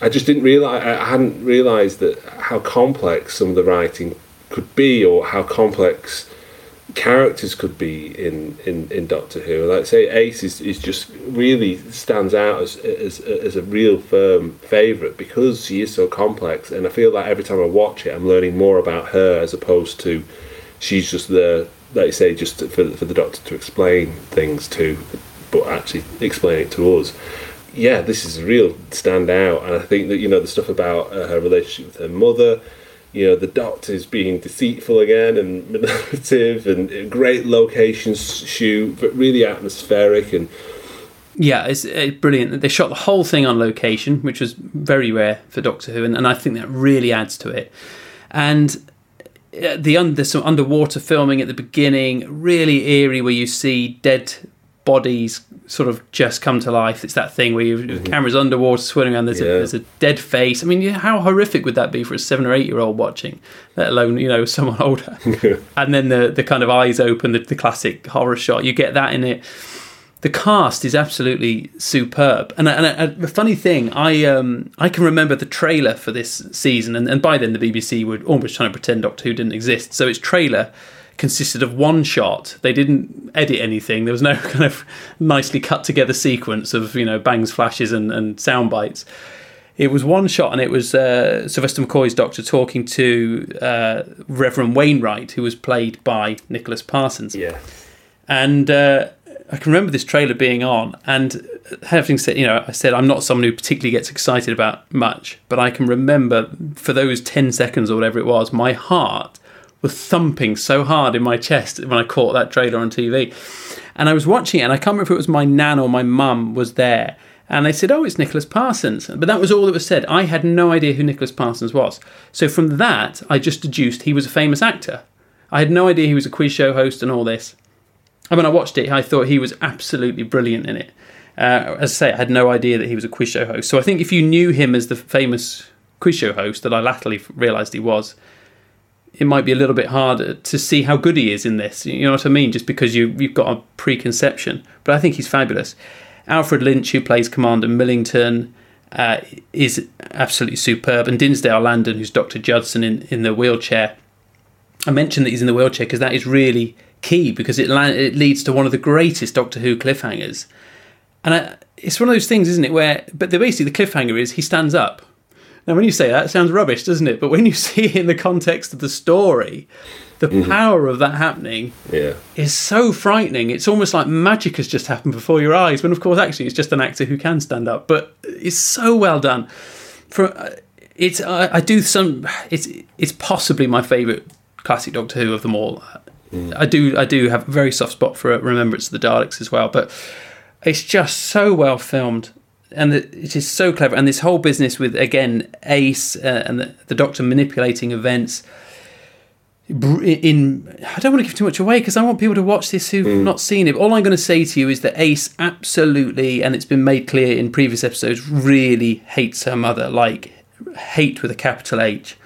I just didn't realize I hadn't realized that how complex some of the writing could be, or how complex characters could be in, in, in Doctor Who. Like I say, Ace is, is just really stands out as, as as a real firm favourite because she is so complex, and I feel like every time I watch it, I'm learning more about her as opposed to she's just there, like you say, just for for the Doctor to explain things to, but actually explain it to us. Yeah, this is a real standout, and I think that you know the stuff about uh, her relationship with her mother you know the doctor's being deceitful again and manipulative and great locations shoot but really atmospheric and yeah it's, it's brilliant. They shot the whole thing on location which was very rare for doctor who and, and i think that really adds to it. And uh, the un- there's some underwater filming at the beginning really eerie where you see dead bodies sort of just come to life. It's that thing where you, mm-hmm. the camera's underwater, swimming around. There's, yeah. a, there's a dead face. I mean, how horrific would that be for a seven or eight year old watching, let alone you know someone older? and then the the kind of eyes open, the, the classic horror shot. You get that in it. The cast is absolutely superb, and, and a, a, funny thing, I um, I can remember the trailer for this season, and, and by then the BBC were almost trying to pretend Doctor Who didn't exist. So its trailer consisted of one shot. They didn't edit anything. There was no kind of nicely cut together sequence of you know bangs, flashes, and, and sound bites. It was one shot, and it was uh, Sylvester McCoy's doctor talking to uh, Reverend Wainwright, who was played by Nicholas Parsons. Yeah, and. Uh, I can remember this trailer being on, and having said, you know, I said I'm not someone who particularly gets excited about much, but I can remember for those 10 seconds or whatever it was, my heart was thumping so hard in my chest when I caught that trailer on TV. And I was watching it, and I can't remember if it was my nan or my mum was there. And they said, Oh, it's Nicholas Parsons. But that was all that was said. I had no idea who Nicholas Parsons was. So from that, I just deduced he was a famous actor. I had no idea he was a quiz show host and all this. And when I watched it, I thought he was absolutely brilliant in it. Uh, as I say, I had no idea that he was a quiz show host. So I think if you knew him as the famous quiz show host that I latterly realised he was, it might be a little bit harder to see how good he is in this. You know what I mean? Just because you you've got a preconception. But I think he's fabulous. Alfred Lynch, who plays Commander Millington, uh, is absolutely superb, and Dinsdale Landen, who's Doctor Judson in in the wheelchair. I mentioned that he's in the wheelchair because that is really key because it it leads to one of the greatest Doctor Who cliffhangers, and I, it's one of those things, isn't it? Where but the, basically the cliffhanger is he stands up now, when you say that, it sounds rubbish, doesn't it? But when you see it in the context of the story, the mm-hmm. power of that happening yeah. is so frightening. It's almost like magic has just happened before your eyes. When, of course, actually, it's just an actor who can stand up. But it's so well done. For uh, it's, uh, I do some. It's it's possibly my favourite classic Doctor Who of them all. Mm. I do I do have a very soft spot for Remembrance of the Daleks as well, but it's just so well filmed and it is so clever. And this whole business with again Ace uh, and the, the, Doctor manipulating events. in I don't want to give too much away because I want people to watch this who've Mm. not seen it. All I'm going to say to you is that Ace absolutely, and it's been made clear in previous episodes, really hates her mother, like hate with a capital H.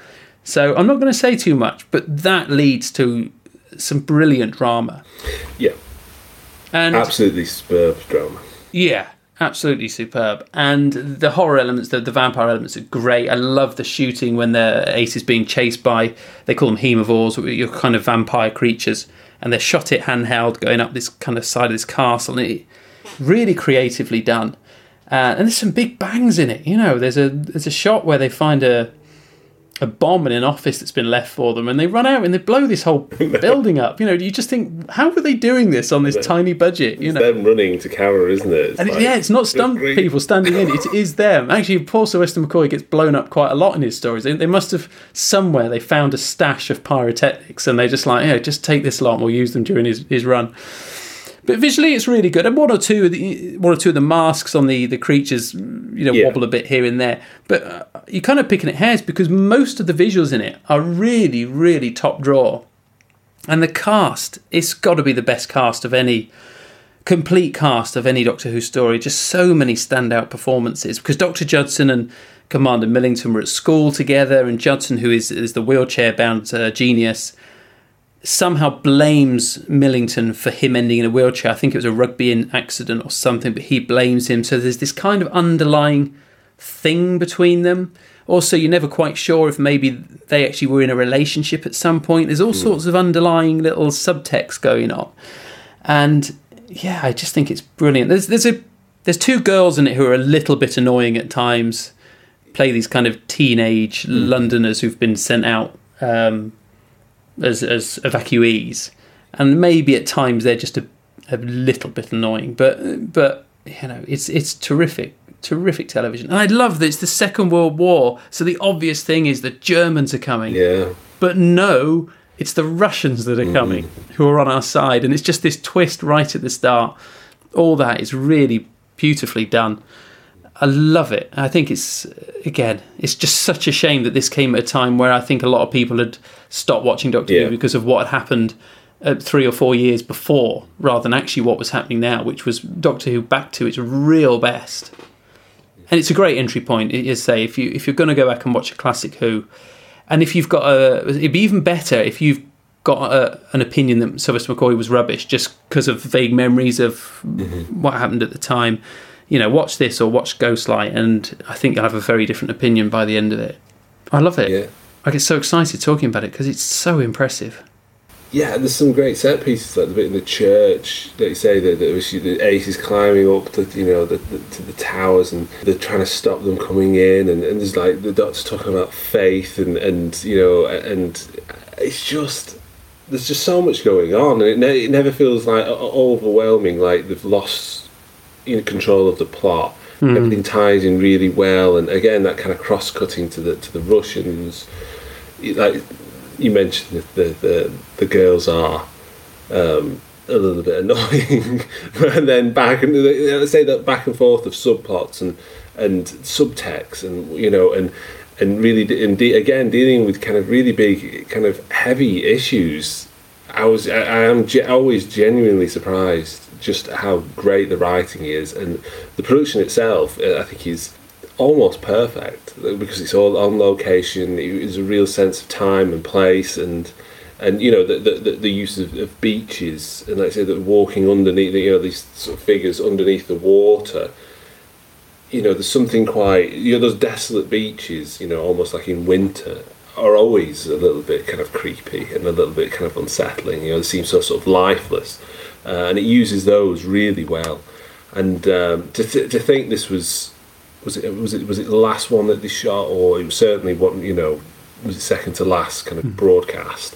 So I'm not going to say too much, but that leads to some brilliant drama. Yeah. And Absolutely superb drama. yeah, absolutely superb. And the horror elements, the, the vampire elements are great. I love the shooting when the ace is being chased by, they call them haemovores, your kind of vampire creatures. And they're shot it handheld going up this kind of side of this castle. And it really creatively done. Uh, and there's some big bangs in it. You know, there's a there's a shot where they find a a bomb in an office that's been left for them, and they run out and they blow this whole building up. You know, you just think, how were they doing this on this tiny budget? You It's know, them running to camera, isn't it? It's and it, like- yeah, it's not stunt people standing in; it is them. Actually, Paul Sylvester McCoy gets blown up quite a lot in his stories. They, they must have somewhere they found a stash of pyrotechnics, and they just like, yeah, just take this lot, and we'll use them during his, his run. But visually, it's really good. And one or two, of the, one or two of the masks on the the creatures, you know, Yeah. wobble a bit here and there. But uh, you're kind of picking at hairs because most of the visuals in it are really, really top draw. And the cast, it's got to be the best cast of any complete cast of any Doctor Who story. Just so many standout performances because Doctor Judson and Commander Millington were at school together, and Judson, who is is the wheelchair bound uh, genius, somehow blames Millington for him ending in a wheelchair. I think it was a rugby accident or something, but he blames him. So there's this kind of underlying thing between them. Also, you're never quite sure if maybe they actually were in a relationship at some point. There's all sorts of underlying little subtext going on, and yeah, I just think it's brilliant. There's there's a there's two girls in it who are a little bit annoying at times. Play these kind of teenage Londoners who've been sent out um, as as evacuees, and maybe at times they're just a, a little bit annoying. But but you know, it's it's terrific, terrific television, and I love that it's the Second World War. So the obvious thing is the Germans are coming. Yeah. But no, it's the Russians that are coming who are on our side, and it's just this twist right at the start. All that is really beautifully done. I love it. I think it's again, it's just such a shame that this came at a time where I think a lot of people had stopped watching Doctor Yeah. Who because of what had happened uh, three or four years before, rather than actually what was happening now, which was Doctor Who back to its real best. And it's a great entry point. It is say if you if you're going to go back and watch a classic Who, and if you've got a, it'd be even better if you've got a, an opinion that Sylvester McCoy was rubbish just because of vague memories of mm-hmm. what happened at the time. You know, watch this or watch Ghostlight, and I think you'll have a very different opinion by the end of it. I love it. Yeah. I get so excited talking about it because it's so impressive. Yeah, there's some great set pieces like the bit in the church that you say that, that the ace is climbing up to you know the, the, to the towers and they're trying to stop them coming in and, and there's like the doctor's talking about faith and and you know and it's just there's just so much going on and it, ne- it never feels like overwhelming like they've lost you know, control of the plot Hmm. everything ties in really well and again that kind of cross cutting to the to the Russians like you mentioned that the the, the girls are um, a little bit annoying, and then back and let's say that back and forth of subplots and and subtext and you know and and really and de- again dealing with kind of really big kind of heavy issues. I was I, I am ge- always genuinely surprised just how great the writing is and the production itself. uh, I think is almost perfect because it's all on location. There's a real sense of time and place, and and you know the the, the, use of, of beaches and let's say that walking underneath, you know, these sort of figures underneath the water. You know, there's something quite you know those desolate beaches. You know, almost like in winter. Are always a little bit kind of creepy and a little bit kind of unsettling. You know, they seem so sort of lifeless, uh, and it uses those really well. And um, to th- to think this was was it was it was it the last one that they shot, or it was certainly one you know was it second to last kind of broadcast.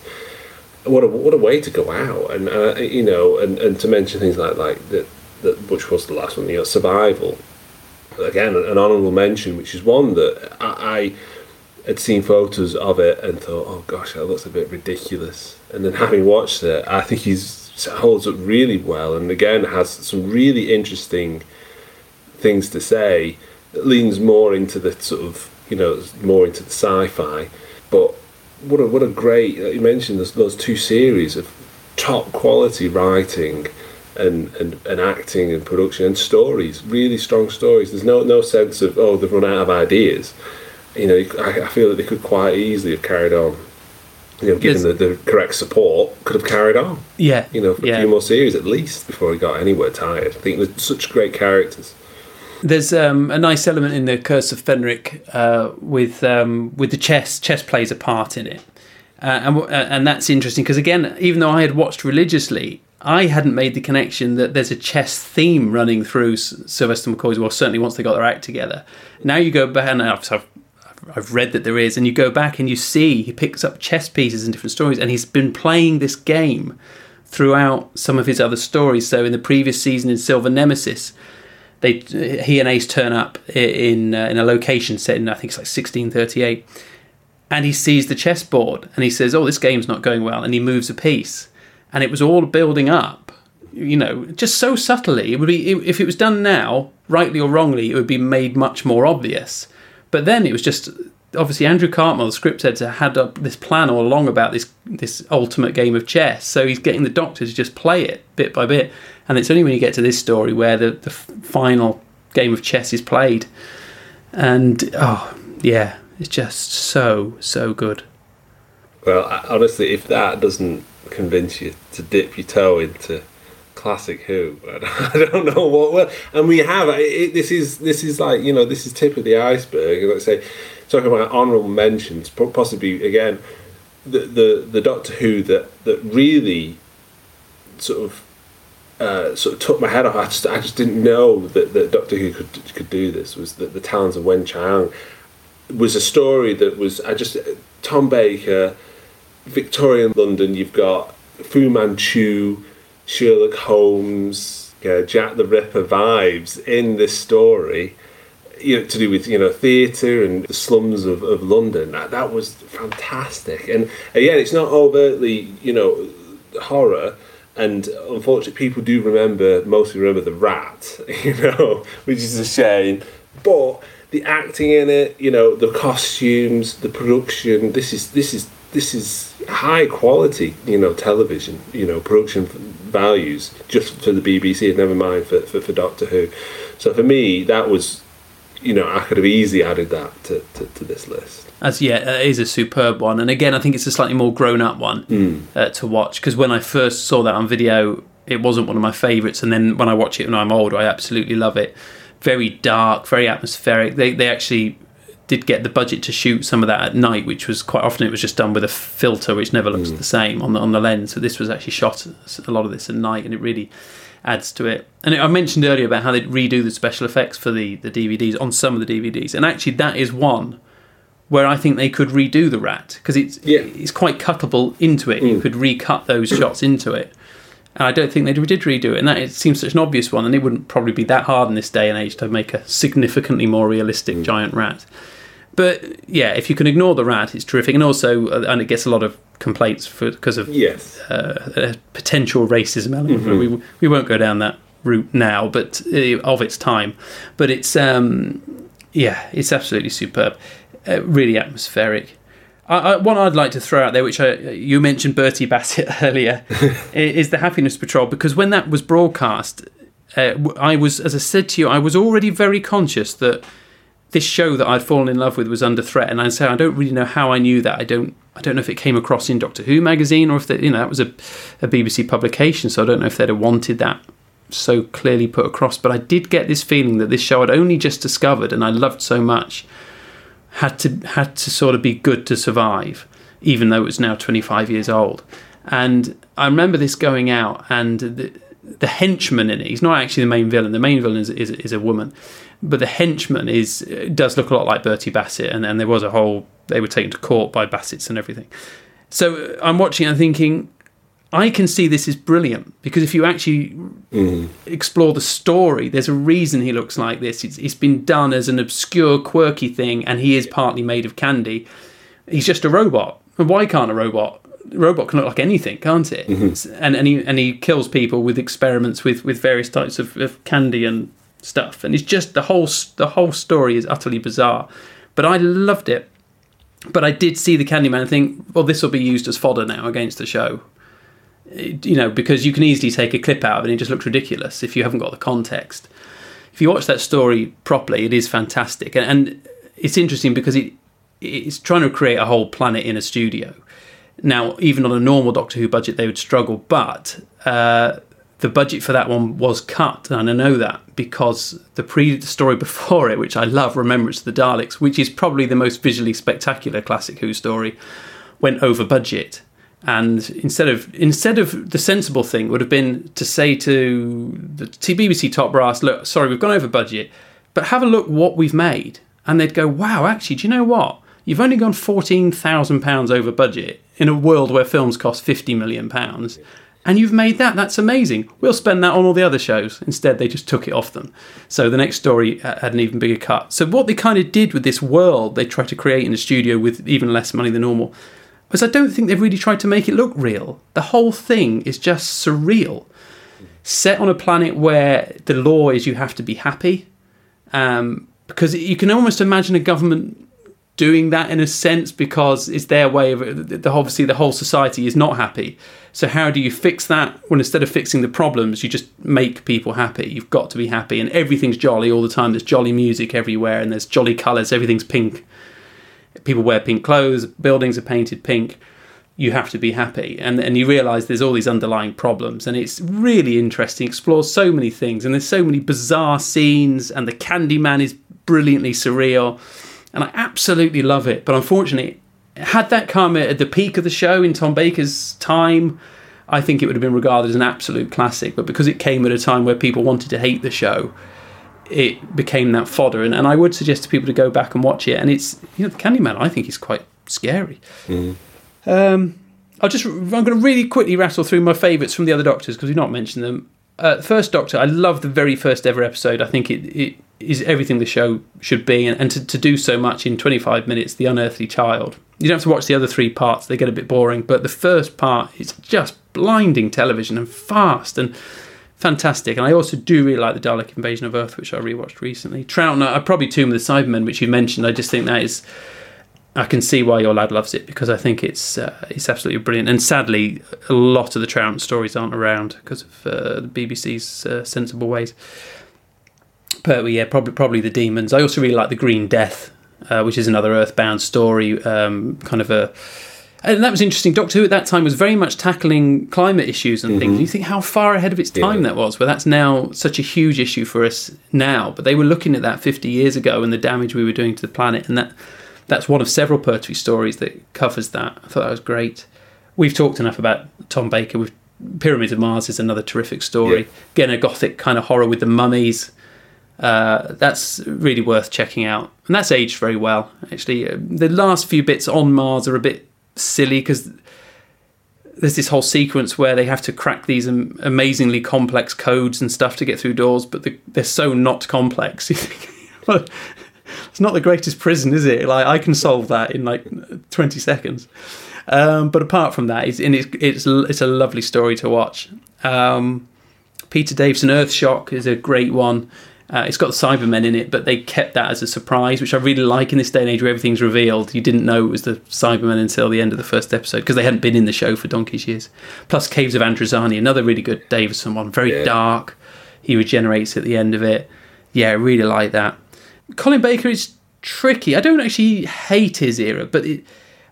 What a what a way to go out, and uh, you know, and, and to mention things like like that that which was the last one, you know, survival. Again, an honourable mention, which is one that I, I had seen photos of it and thought, oh gosh, that looks a bit ridiculous. And then having watched it, I think he's holds up really well, and again has some really interesting things to say leans more into the sort of you know more into the sci-fi but what a what a great you mentioned those, those two series of top quality writing and, and, and acting and production and stories really strong stories. There's no no sense of oh they've run out of ideas. You know I, I feel that they could quite easily have carried on you know given the, the correct support could have carried on. Yeah, you know for yeah. a few more series at least before he got anywhere tired. I think there's such great characters There's um, a nice element in the Curse of Fenric uh, with um, with the chess. Chess plays a part in it, uh, and uh, and that's interesting because again, even though I had watched religiously, I hadn't made the connection that there's a chess theme running through Sylvester McCoy's. Well, certainly once they got their act together. Now you go back and I've I've read that there is, and you go back and you see he picks up chess pieces in different stories, and he's been playing this game throughout some of his other stories. So in the previous season in Silver Nemesis, they he and Ace turn up in uh, in a location set in I think it's like 1638, and he sees the chessboard and he says, "Oh, this game's not going well," and he moves a piece, and it was all building up. You know, just so subtly. It would be if it was done now, rightly or wrongly, it would be made much more obvious. But then it was just obviously Andrew Cartmel, the script editor, had up this plan all along about this this ultimate game of chess. So he's getting the Doctor to just play it bit by bit, and it's only when you get to this story where the the final game of chess is played, and oh yeah, it's just so so good. Well, honestly, if that doesn't convince you to dip your toe into classic Who, but I don't know what. Well, and we have it, this is this is like you know this is tip of the iceberg. Let's say talking about honourable mentions, possibly again the the the Doctor Who that that really sort of. Uh, sort of took my head off. I just, I just didn't know that, that Doctor Who could could do this. Was that the Talons of Weng-Chiang was a story that was I just Tom Baker, Victorian London. You've got Fu Manchu, Sherlock Holmes, yeah, Jack the Ripper vibes in this story. You know, to do with you know theatre and the slums of, of London. That that was fantastic. And again, it's not overtly you know horror. And unfortunately, people do remember mostly remember the rat, you know, which is a shame. But the acting in it, you know, the costumes, the production. This is this is this is high quality, you know, television, you know, production values just for the BBC. Never mind for, for, for Doctor Who. So for me, that was, you know, I could have easily added that to, to, to this list. As yeah, it is a superb one, and again, I think it's a slightly more grown-up one Mm. uh, to watch because when I first saw that on video, it wasn't one of my favourites, and then when I watch it when I'm older, I absolutely love it. Very dark, very atmospheric. They they actually did get the budget to shoot some of that at night, which was quite often it was just done with a filter which never looks mm. the same on the on the lens. So this was actually shot a lot of this at night, and it really adds to it. And I mentioned earlier about how they redo the special effects for the the DVDs on some of the DVDs, and actually that is one where I think they could redo the rat because it's it's quite cuttable into it. You mm. could recut those shots into it. And I don't think they did redo it, and that it seems such an obvious one, and it wouldn't probably be that hard in this day and age to make a significantly more realistic mm. giant rat. But yeah, if you can ignore the rat, it's terrific, and also, uh, and it gets a lot of complaints for because of yes uh, a potential racism element. Mhm. We we won't go down that route now, but uh, of its time. But it's um, yeah, it's absolutely superb, uh, really atmospheric. I, I, one I'd like to throw out there, which I, you mentioned Bertie Bassett earlier, is the Happiness Patrol because when that was broadcast, uh, I was, as I said to you, I was already very conscious that this show that I'd fallen in love with was under threat, and I say I don't really know how I knew that. I don't. I don't know if it came across in Doctor Who magazine or if that you know that was a, a BBC publication. So I don't know if they'd have wanted that so clearly put across. But I did get this feeling that this show I'd only just discovered and I loved so much had to had to sort of be good to survive, even though it was now 25 years old. And I remember this going out and the, the henchman in it. He's not actually the main villain. The main villain is is, is a woman, but the henchman is does look a lot like Bertie Bassett. And, and there was a whole they were taken to court by Bassett's and everything. So uh, I'm watching and thinking, I can see this is brilliant because if you actually mm-hmm. explore the story, there's a reason he looks like this. It's, it's been done as an obscure, quirky thing, and he is partly made of candy. He's just a robot. And why can't a robot? A robot can look like anything, can't it? Mm-hmm. And and he and he kills people with experiments with, with various types of, of candy and stuff. And it's just the whole the whole story is utterly bizarre, but I loved it. But I did see the Candyman and think, well, this will be used as fodder now against the show. You know, because you can easily take a clip out of it and it just looks ridiculous if you haven't got the context. If you watch that story properly, it is fantastic, and, and it's interesting because it it's trying to create a whole planet in a studio. Now, even on a normal Doctor Who budget, they would struggle, but uh, the budget for that one was cut, and I know that because the pre the story before it, which I love, Remembrance of the Daleks, which is probably the most visually spectacular classic Who story, went over budget. And instead of instead of the sensible thing would have been to say to the BBC top brass, look, sorry, we've gone over budget, but have a look what we've made, and they'd go, wow, actually, do you know what? You've only gone fourteen thousand pounds over budget in a world where films cost fifty million pounds, and you've made that. That's amazing. We'll spend that on all the other shows. Instead, they just took it off them. So the next story uh, had an even bigger cut. So what they kind of did with this world they tried to create in the studio with even less money than normal was I don't think they've really tried to make it look real. The whole thing is just surreal. Set on a planet where the law is you have to be happy, um, because you can almost imagine a government doing that in a sense because it's their way of the, obviously the whole society is not happy. So how do you fix that when instead of fixing the problems, you just make people happy? You've got to be happy, and everything's jolly all the time. There's jolly music everywhere, and there's jolly colours. Everything's pink. People wear pink clothes. Buildings are painted pink. You have to be happy, and and you realise there's all these underlying problems, and it's really interesting. Explores so many things, and there's so many bizarre scenes, and the Candyman is brilliantly surreal and I absolutely love it. But unfortunately, had that come at the peak of the show in Tom Baker's time, I think it would have been regarded as an absolute classic. But because it came at a time where people wanted to hate the show, it became that fodder. And, and I would suggest to people to go back and watch it. And it's, you know, the Candyman, I think, is quite scary. Um, I'll just, I'm going to really quickly rattle through my favourites from the other Doctors because we've not mentioned them. Uh, first Doctor, I love the very first ever episode. I think it, it is everything the show should be, and, and to, to do so much in 25 minutes, The Unearthly Child. You don't have to watch the other three parts, they get a bit boring, but the first part is just blinding television and fast and fantastic. And I also do really like The Dalek Invasion of Earth, which I rewatched recently. Troughton, I probably Tomb of the Cybermen, which you mentioned. I just think that is. I can see why your lad loves it because I think it's uh, it's absolutely brilliant. And sadly, a lot of the Troughton stories aren't around because of uh, the BBC's uh, sensible ways. But yeah, probably probably the demons. I also really like the Green Death, uh, which is another Earthbound story, um, kind of a. And that was interesting. Doctor Who at that time was very much tackling climate issues and things. Mhm. You think how far ahead of its time that was, where that's now such a huge issue for us now. But they were looking at that 50 years ago and the damage we were doing to the planet, and that that's one of several Pertwee stories that covers that. I thought that was great. We've talked enough about Tom Baker. With Pyramids of Mars is another terrific story. Again, a gothic kind of horror with the mummies. Uh, that's really worth checking out, and that's aged very well. Actually, Uh, the last few bits on Mars are a bit silly because there's this whole sequence where they have to crack these am- amazingly complex codes and stuff to get through doors, but the, they're so not complex. Well, it's not the greatest prison, is it? Like I can solve that in like 20 seconds. Um, but apart from that, it's, it's it's it's a lovely story to watch. Um, Peter Davison Earthshock is a great one. Uh, it's got the Cybermen in it, but they kept that as a surprise, which I really like in this day and age where everything's revealed. You didn't know it was the Cybermen until the end of the first episode because they hadn't been in the show for donkey's years. Plus, Caves of Androzani, another really good Davison one, very Yeah. dark. He regenerates at the end of it. Yeah, I really like that. Colin Baker is tricky. I don't actually hate his era, but it,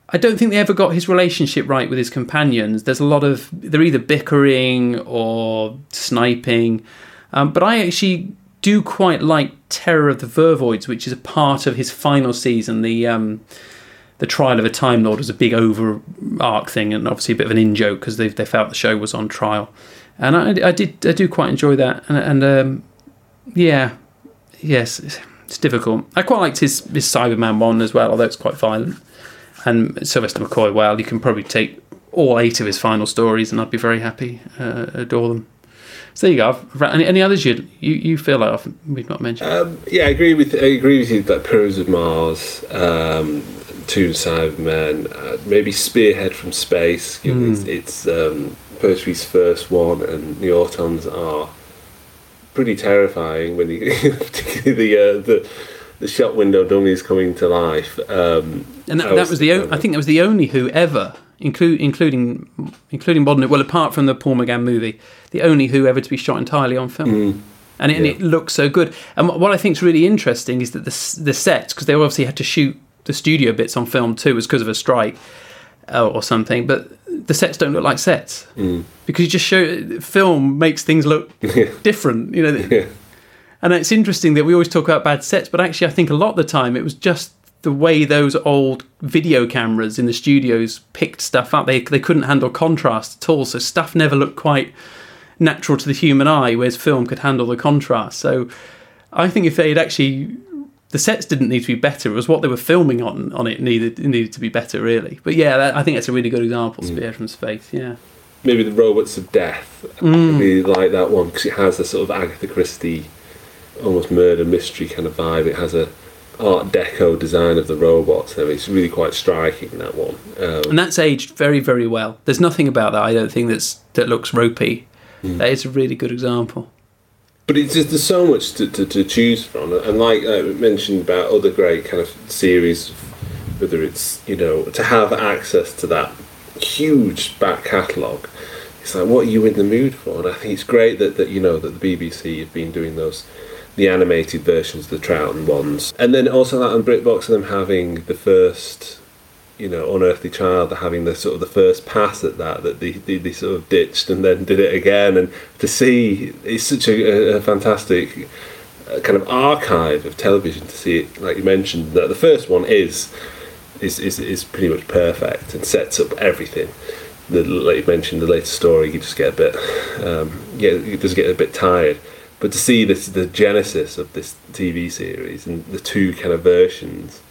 I don't think they ever got his relationship right with his companions. There's a lot of they're either bickering or sniping, um, but I actually do quite like Terror of the Vervoids, which is a part of his final season. The um, the trial of a Time Lord was a big over arc thing, and obviously a bit of an in joke because they they felt the show was on trial, and I, I did I do quite enjoy that, and, and um, yeah, yes, it's, it's difficult. I quite liked his his Cyberman one as well, although it's quite violent. And Sylvester McCoy, well, you can probably take all eight of his final stories, and I'd be very happy, uh, adore them. So there you go. I've- Any, any others you you feel like I've, we've not mentioned? Um, yeah, I agree with I agree with you that Pyramids of Mars, um, Tomb Cybermen, uh, maybe Spearhead from Space. Mm. It's, it's um, Pertwee's first one, and the Autons are pretty terrifying when you, particularly the uh, the the shop window dummies coming to life. Um, And that, I that was the o- I think that was the only Who ever, include, including including modern. Well, apart from the Paul McGann movie, the only Who ever to be shot entirely on film. Mm. And, it, and it looks so good. And what I think is really interesting is that the the sets, because they obviously had to shoot the studio bits on film too, was because of a strike uh, or something. But the sets don't look like sets Mm. because you just show film makes things look different. You know, and it's interesting that we always talk about bad sets, but actually, I think a lot of the time it was just the way those old video cameras in the studios picked stuff up. They they couldn't handle contrast at all, so stuff never looked quite natural to the human eye, whereas film could handle the contrast. So I think if they had actually the sets didn't need to be better. It was what they were filming on on it needed needed to be better, really. But yeah, that, I think that's a really good example. Spear from Space. Yeah. maybe the robots of death. Mm. I really like that one because it has a sort of Agatha Christie, almost murder mystery kind of vibe. It has a Art Deco design of the robots. it's really quite striking that one. Um, and that's aged very very well. There's nothing about that I don't think that's that looks ropey. Hmm. That is a really good example. But it's just, there's so much to, to, to choose from, and like I mentioned about other great kind of series, whether it's you know to have access to that huge back catalogue, it's like what are you in the mood for? And I think it's great that, that you know that the BBC have been doing those the animated versions, of the Troughton ones, and then also that on BritBox and them having the first you know, unearthly child having the sort of the first pass at that that they, they, they sort of ditched and then did it again, and to see it's such a, a fantastic uh, kind of archive of television to see it. Like you mentioned, that the first one is is is, is pretty much perfect and sets up everything. The like you mentioned, the later story you just get a bit um, yeah, you just get a bit tired. But to see this the genesis of this TV series and the two kind of versions.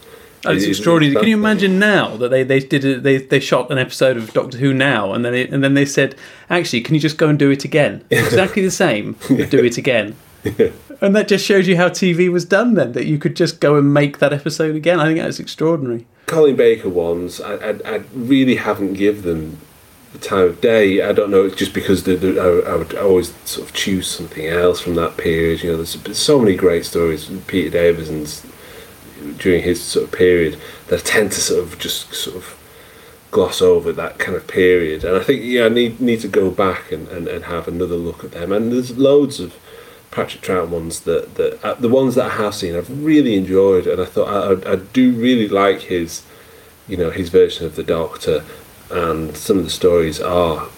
Oh, is extraordinary. Can you imagine now that they they did a, they they shot an episode of Doctor Who now, and then it, and then they said, actually, can you just go and do it again? Exactly the same. but Do it again. And that just shows you how TV was done then. That you could just go and make that episode again. I think that's extraordinary. Colin Baker ones, I, I, I really haven't give them the time of day. I don't know, it's just because the, the, I, I would always sort of choose something else from that period. You know, there's so many great stories. Peter Davison's during his sort of period that tend to sort of just sort of gloss over that kind of period. And I think yeah, I need need to go back and, and, and have another look at them. And there's loads of Patrick Troughton ones that that uh, the ones that I have seen I've really enjoyed, and I thought I, I, I do really like his you know his version of the Doctor, and some of the stories are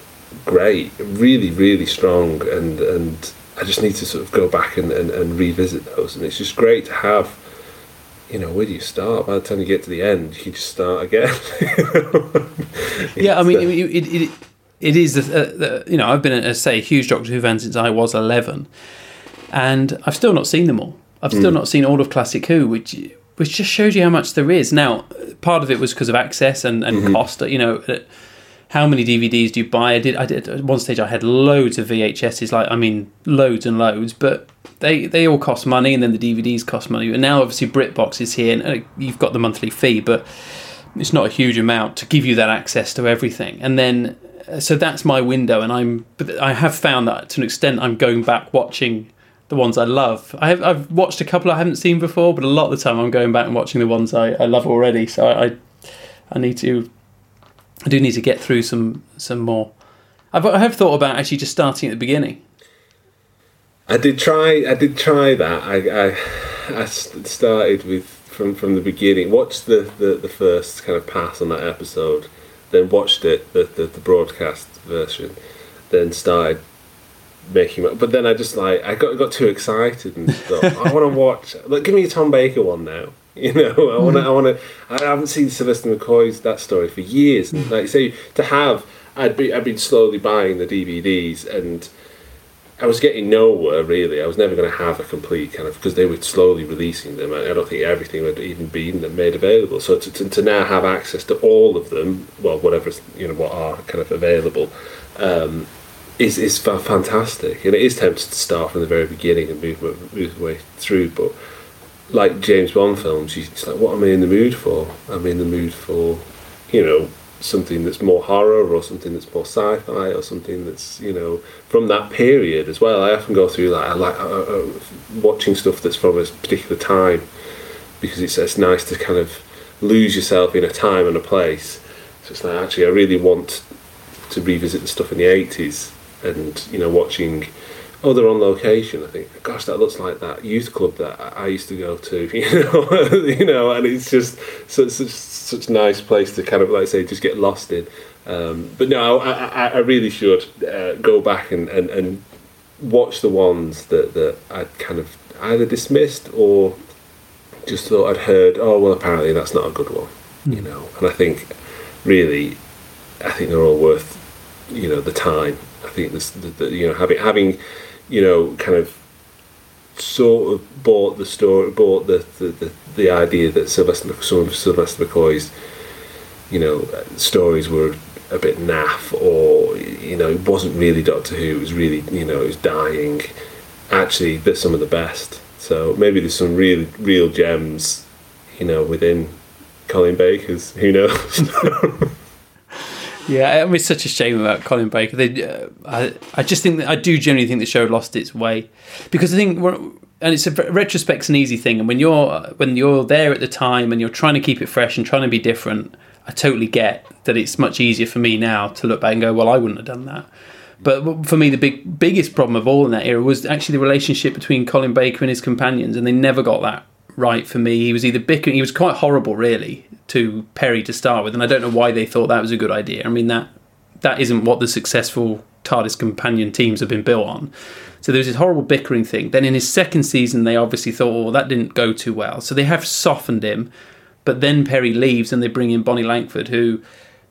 great, really really strong, and and I just need to sort of go back and, and, and revisit those, and it's just great to have. You know, where do you start? By the time you get to the end, you just start again. yeah, I mean, it, it, it, it is, uh, the, you know, I've been, a, say, a huge Doctor Who fan since I was 11, and I've still not seen them all. I've still Mm. not seen all of Classic Who, which which just shows you how much there is. Now, part of it was because of access and, and cost. You know, uh, how many DVDs do you buy? I did. I did at one stage. I had loads of VHSs. Like, I mean, loads and loads. But they they all cost money, and then the DVDs cost money. And now, obviously, BritBox is here, and uh, you've got the monthly fee, but it's not a huge amount to give you that access to everything. And then, uh, so that's my window, and I'm. I have found that to an extent, I'm going back watching the ones I love. I have, I've watched a couple I haven't seen before, but a lot of the time I'm going back and watching the ones I, I love already. So I, I need to. I do need to get through some some more. I've, I have thought about actually just starting at the beginning. I did try. I did try that. I I, I started with from from the beginning. Watched the, the, the first kind of pass on that episode, then watched it the, the, the broadcast version, then started making. my- But then I just like I got got too excited and thought I want to watch. Like, give me a Tom Baker one now. You know, I want to. I want to. I haven't seen Sylvester McCoy's that story for years. And like say to have, I'd be I'd been slowly buying the DVDs and. I was getting nowhere really. I was never going to have a complete kind of because they were slowly releasing them. I don't think everything had even been made available. So to, to, to now have access to all of them, well, whatever you know, what are kind of available, um, is is fa- fantastic. And it is tempting to start from the very beginning and move move way through. But like James Bond films, it's like, what am I in the mood for? I'm in the mood for, you know, something that's more horror or something that's more sci-fi or something that's you know from that period as well. I often go through that. I like uh, uh, watching stuff that's from a particular time because it's it's nice to kind of lose yourself in a time and a place. So it's like actually, I really want to revisit the stuff in the eighties, and you know, watching. Oh, they're on location. I think, gosh, that looks like that youth club that I I used to go to. You know, you know, and it's just such such such a nice place to kind of like I say just get lost in. Um, but no, I, I, I really should uh, go back and, and, and watch the ones that, that I'd kind of either dismissed or just thought I'd heard. Oh well, apparently that's not a good one, you know. And I think really, I think they're all worth you know the time. I think this, the, the, you know having having you know kind of sort of bought the story, bought the the, the, the idea that Sylvester some of Sylvester McCoy's you know stories were a bit naff or you know it wasn't really Doctor Who. It was really you know it was dying. Actually, they're some of the best. So maybe there's some real real gems, you know, within Colin Baker's. Who knows? Yeah, I mean, it's such a shame about Colin Baker. They, uh, I, I just think that I do generally think the show lost its way because I think, and it's a retrospect's an easy thing, and when you're when you're there at the time and you're trying to keep it fresh and trying to be different, I totally get that it's much easier for me now to look back and go, well, I wouldn't have done that. But for me, the big biggest problem of all in that era was actually the relationship between Colin Baker and his companions, and they never got that right for me. He was either bickering, he was quite horrible, really, to Peri to start with, and I don't know why they thought that was a good idea. I mean that that isn't what the successful TARDIS companion teams have been built on. So there was this horrible bickering thing. Then in his second season, they obviously thought, oh, that didn't go too well. So they have softened him. But then Peri leaves and they bring in Bonnie Langford, who,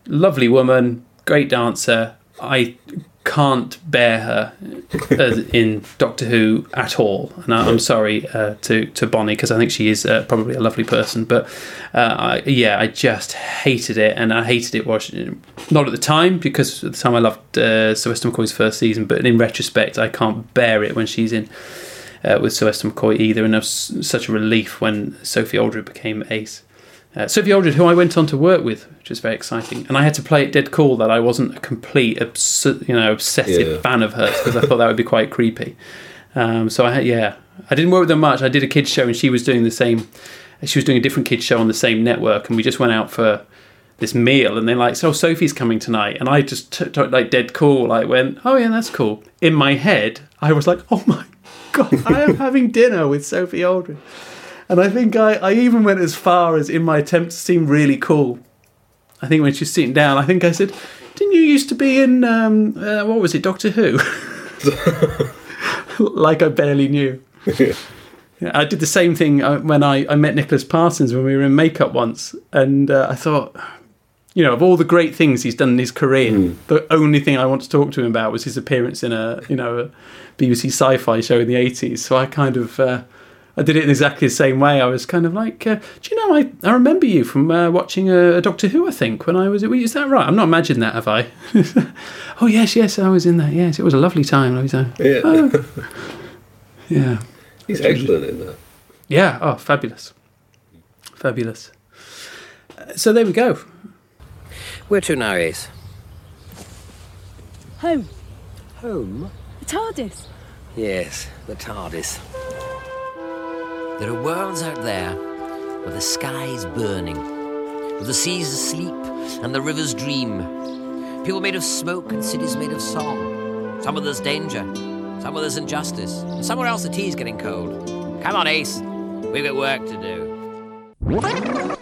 lovely woman, great dancer. I can't bear her as in Doctor Who at all, and I, I'm sorry uh, to to Bonnie because I think she is uh, probably a lovely person. But uh, I, yeah, I just hated it, and I hated it watching not at the time because at the time I loved uh, Sylvester McCoy's first season, but in retrospect, I can't bear it when she's in. Uh, with Sylvester McCoy either, and it was such a relief when Sophie Aldred became Ace. Uh, Sophie Aldred, who I went on to work with, which was very exciting, and I had to play it dead cool that I wasn't a complete, obs- you know, obsessive Yeah. fan of hers because I thought that would be quite creepy. Um, so I had, yeah, I didn't work with her much. I did a kids show, and she was doing the same. She was doing a different kids show on the same network, and we just went out for this meal, and they're like, "So Sophie's coming tonight," and I just took took, like dead cool, like went, "Oh yeah, that's cool." In my head, I was like, "Oh my god, I am having dinner with Sophie Aldred." And I think I, I even went as far as in my attempt to seem really cool. I think when she was sitting down, I think I said, Didn't you used to be in, um, uh, what was it, Doctor Who? like I barely knew. Yeah, I did the same thing uh, when I, I met Nicholas Parsons when we were in makeup once. And uh, I thought, you know, of all the great things he's done in his career, the only thing I want to talk to him about was his appearance in a, you know, a BBC sci-fi show in the 80s. So I kind of... Uh, I did it in exactly the same way. I was kind of like, uh, do you know, I, I remember you from uh, watching a, a Doctor Who, I think, when I was. Is that right? I'm not imagining that, have I? oh, yes, yes, I was in that. Yes, it was a lovely time. Lovely time. Yeah. Oh. yeah. He's excellent in that. Yeah. Oh, fabulous. Fabulous. Uh, So there we go. Where to now, Ace? Home. Home? The TARDIS. Yes, the TARDIS. There are worlds out there where the sky's burning, where the sea's asleep and the rivers dream. People made of smoke and cities made of song. Some of there's danger, some of there's injustice, and somewhere else the tea's getting cold. Come on, Ace. We've got work to do.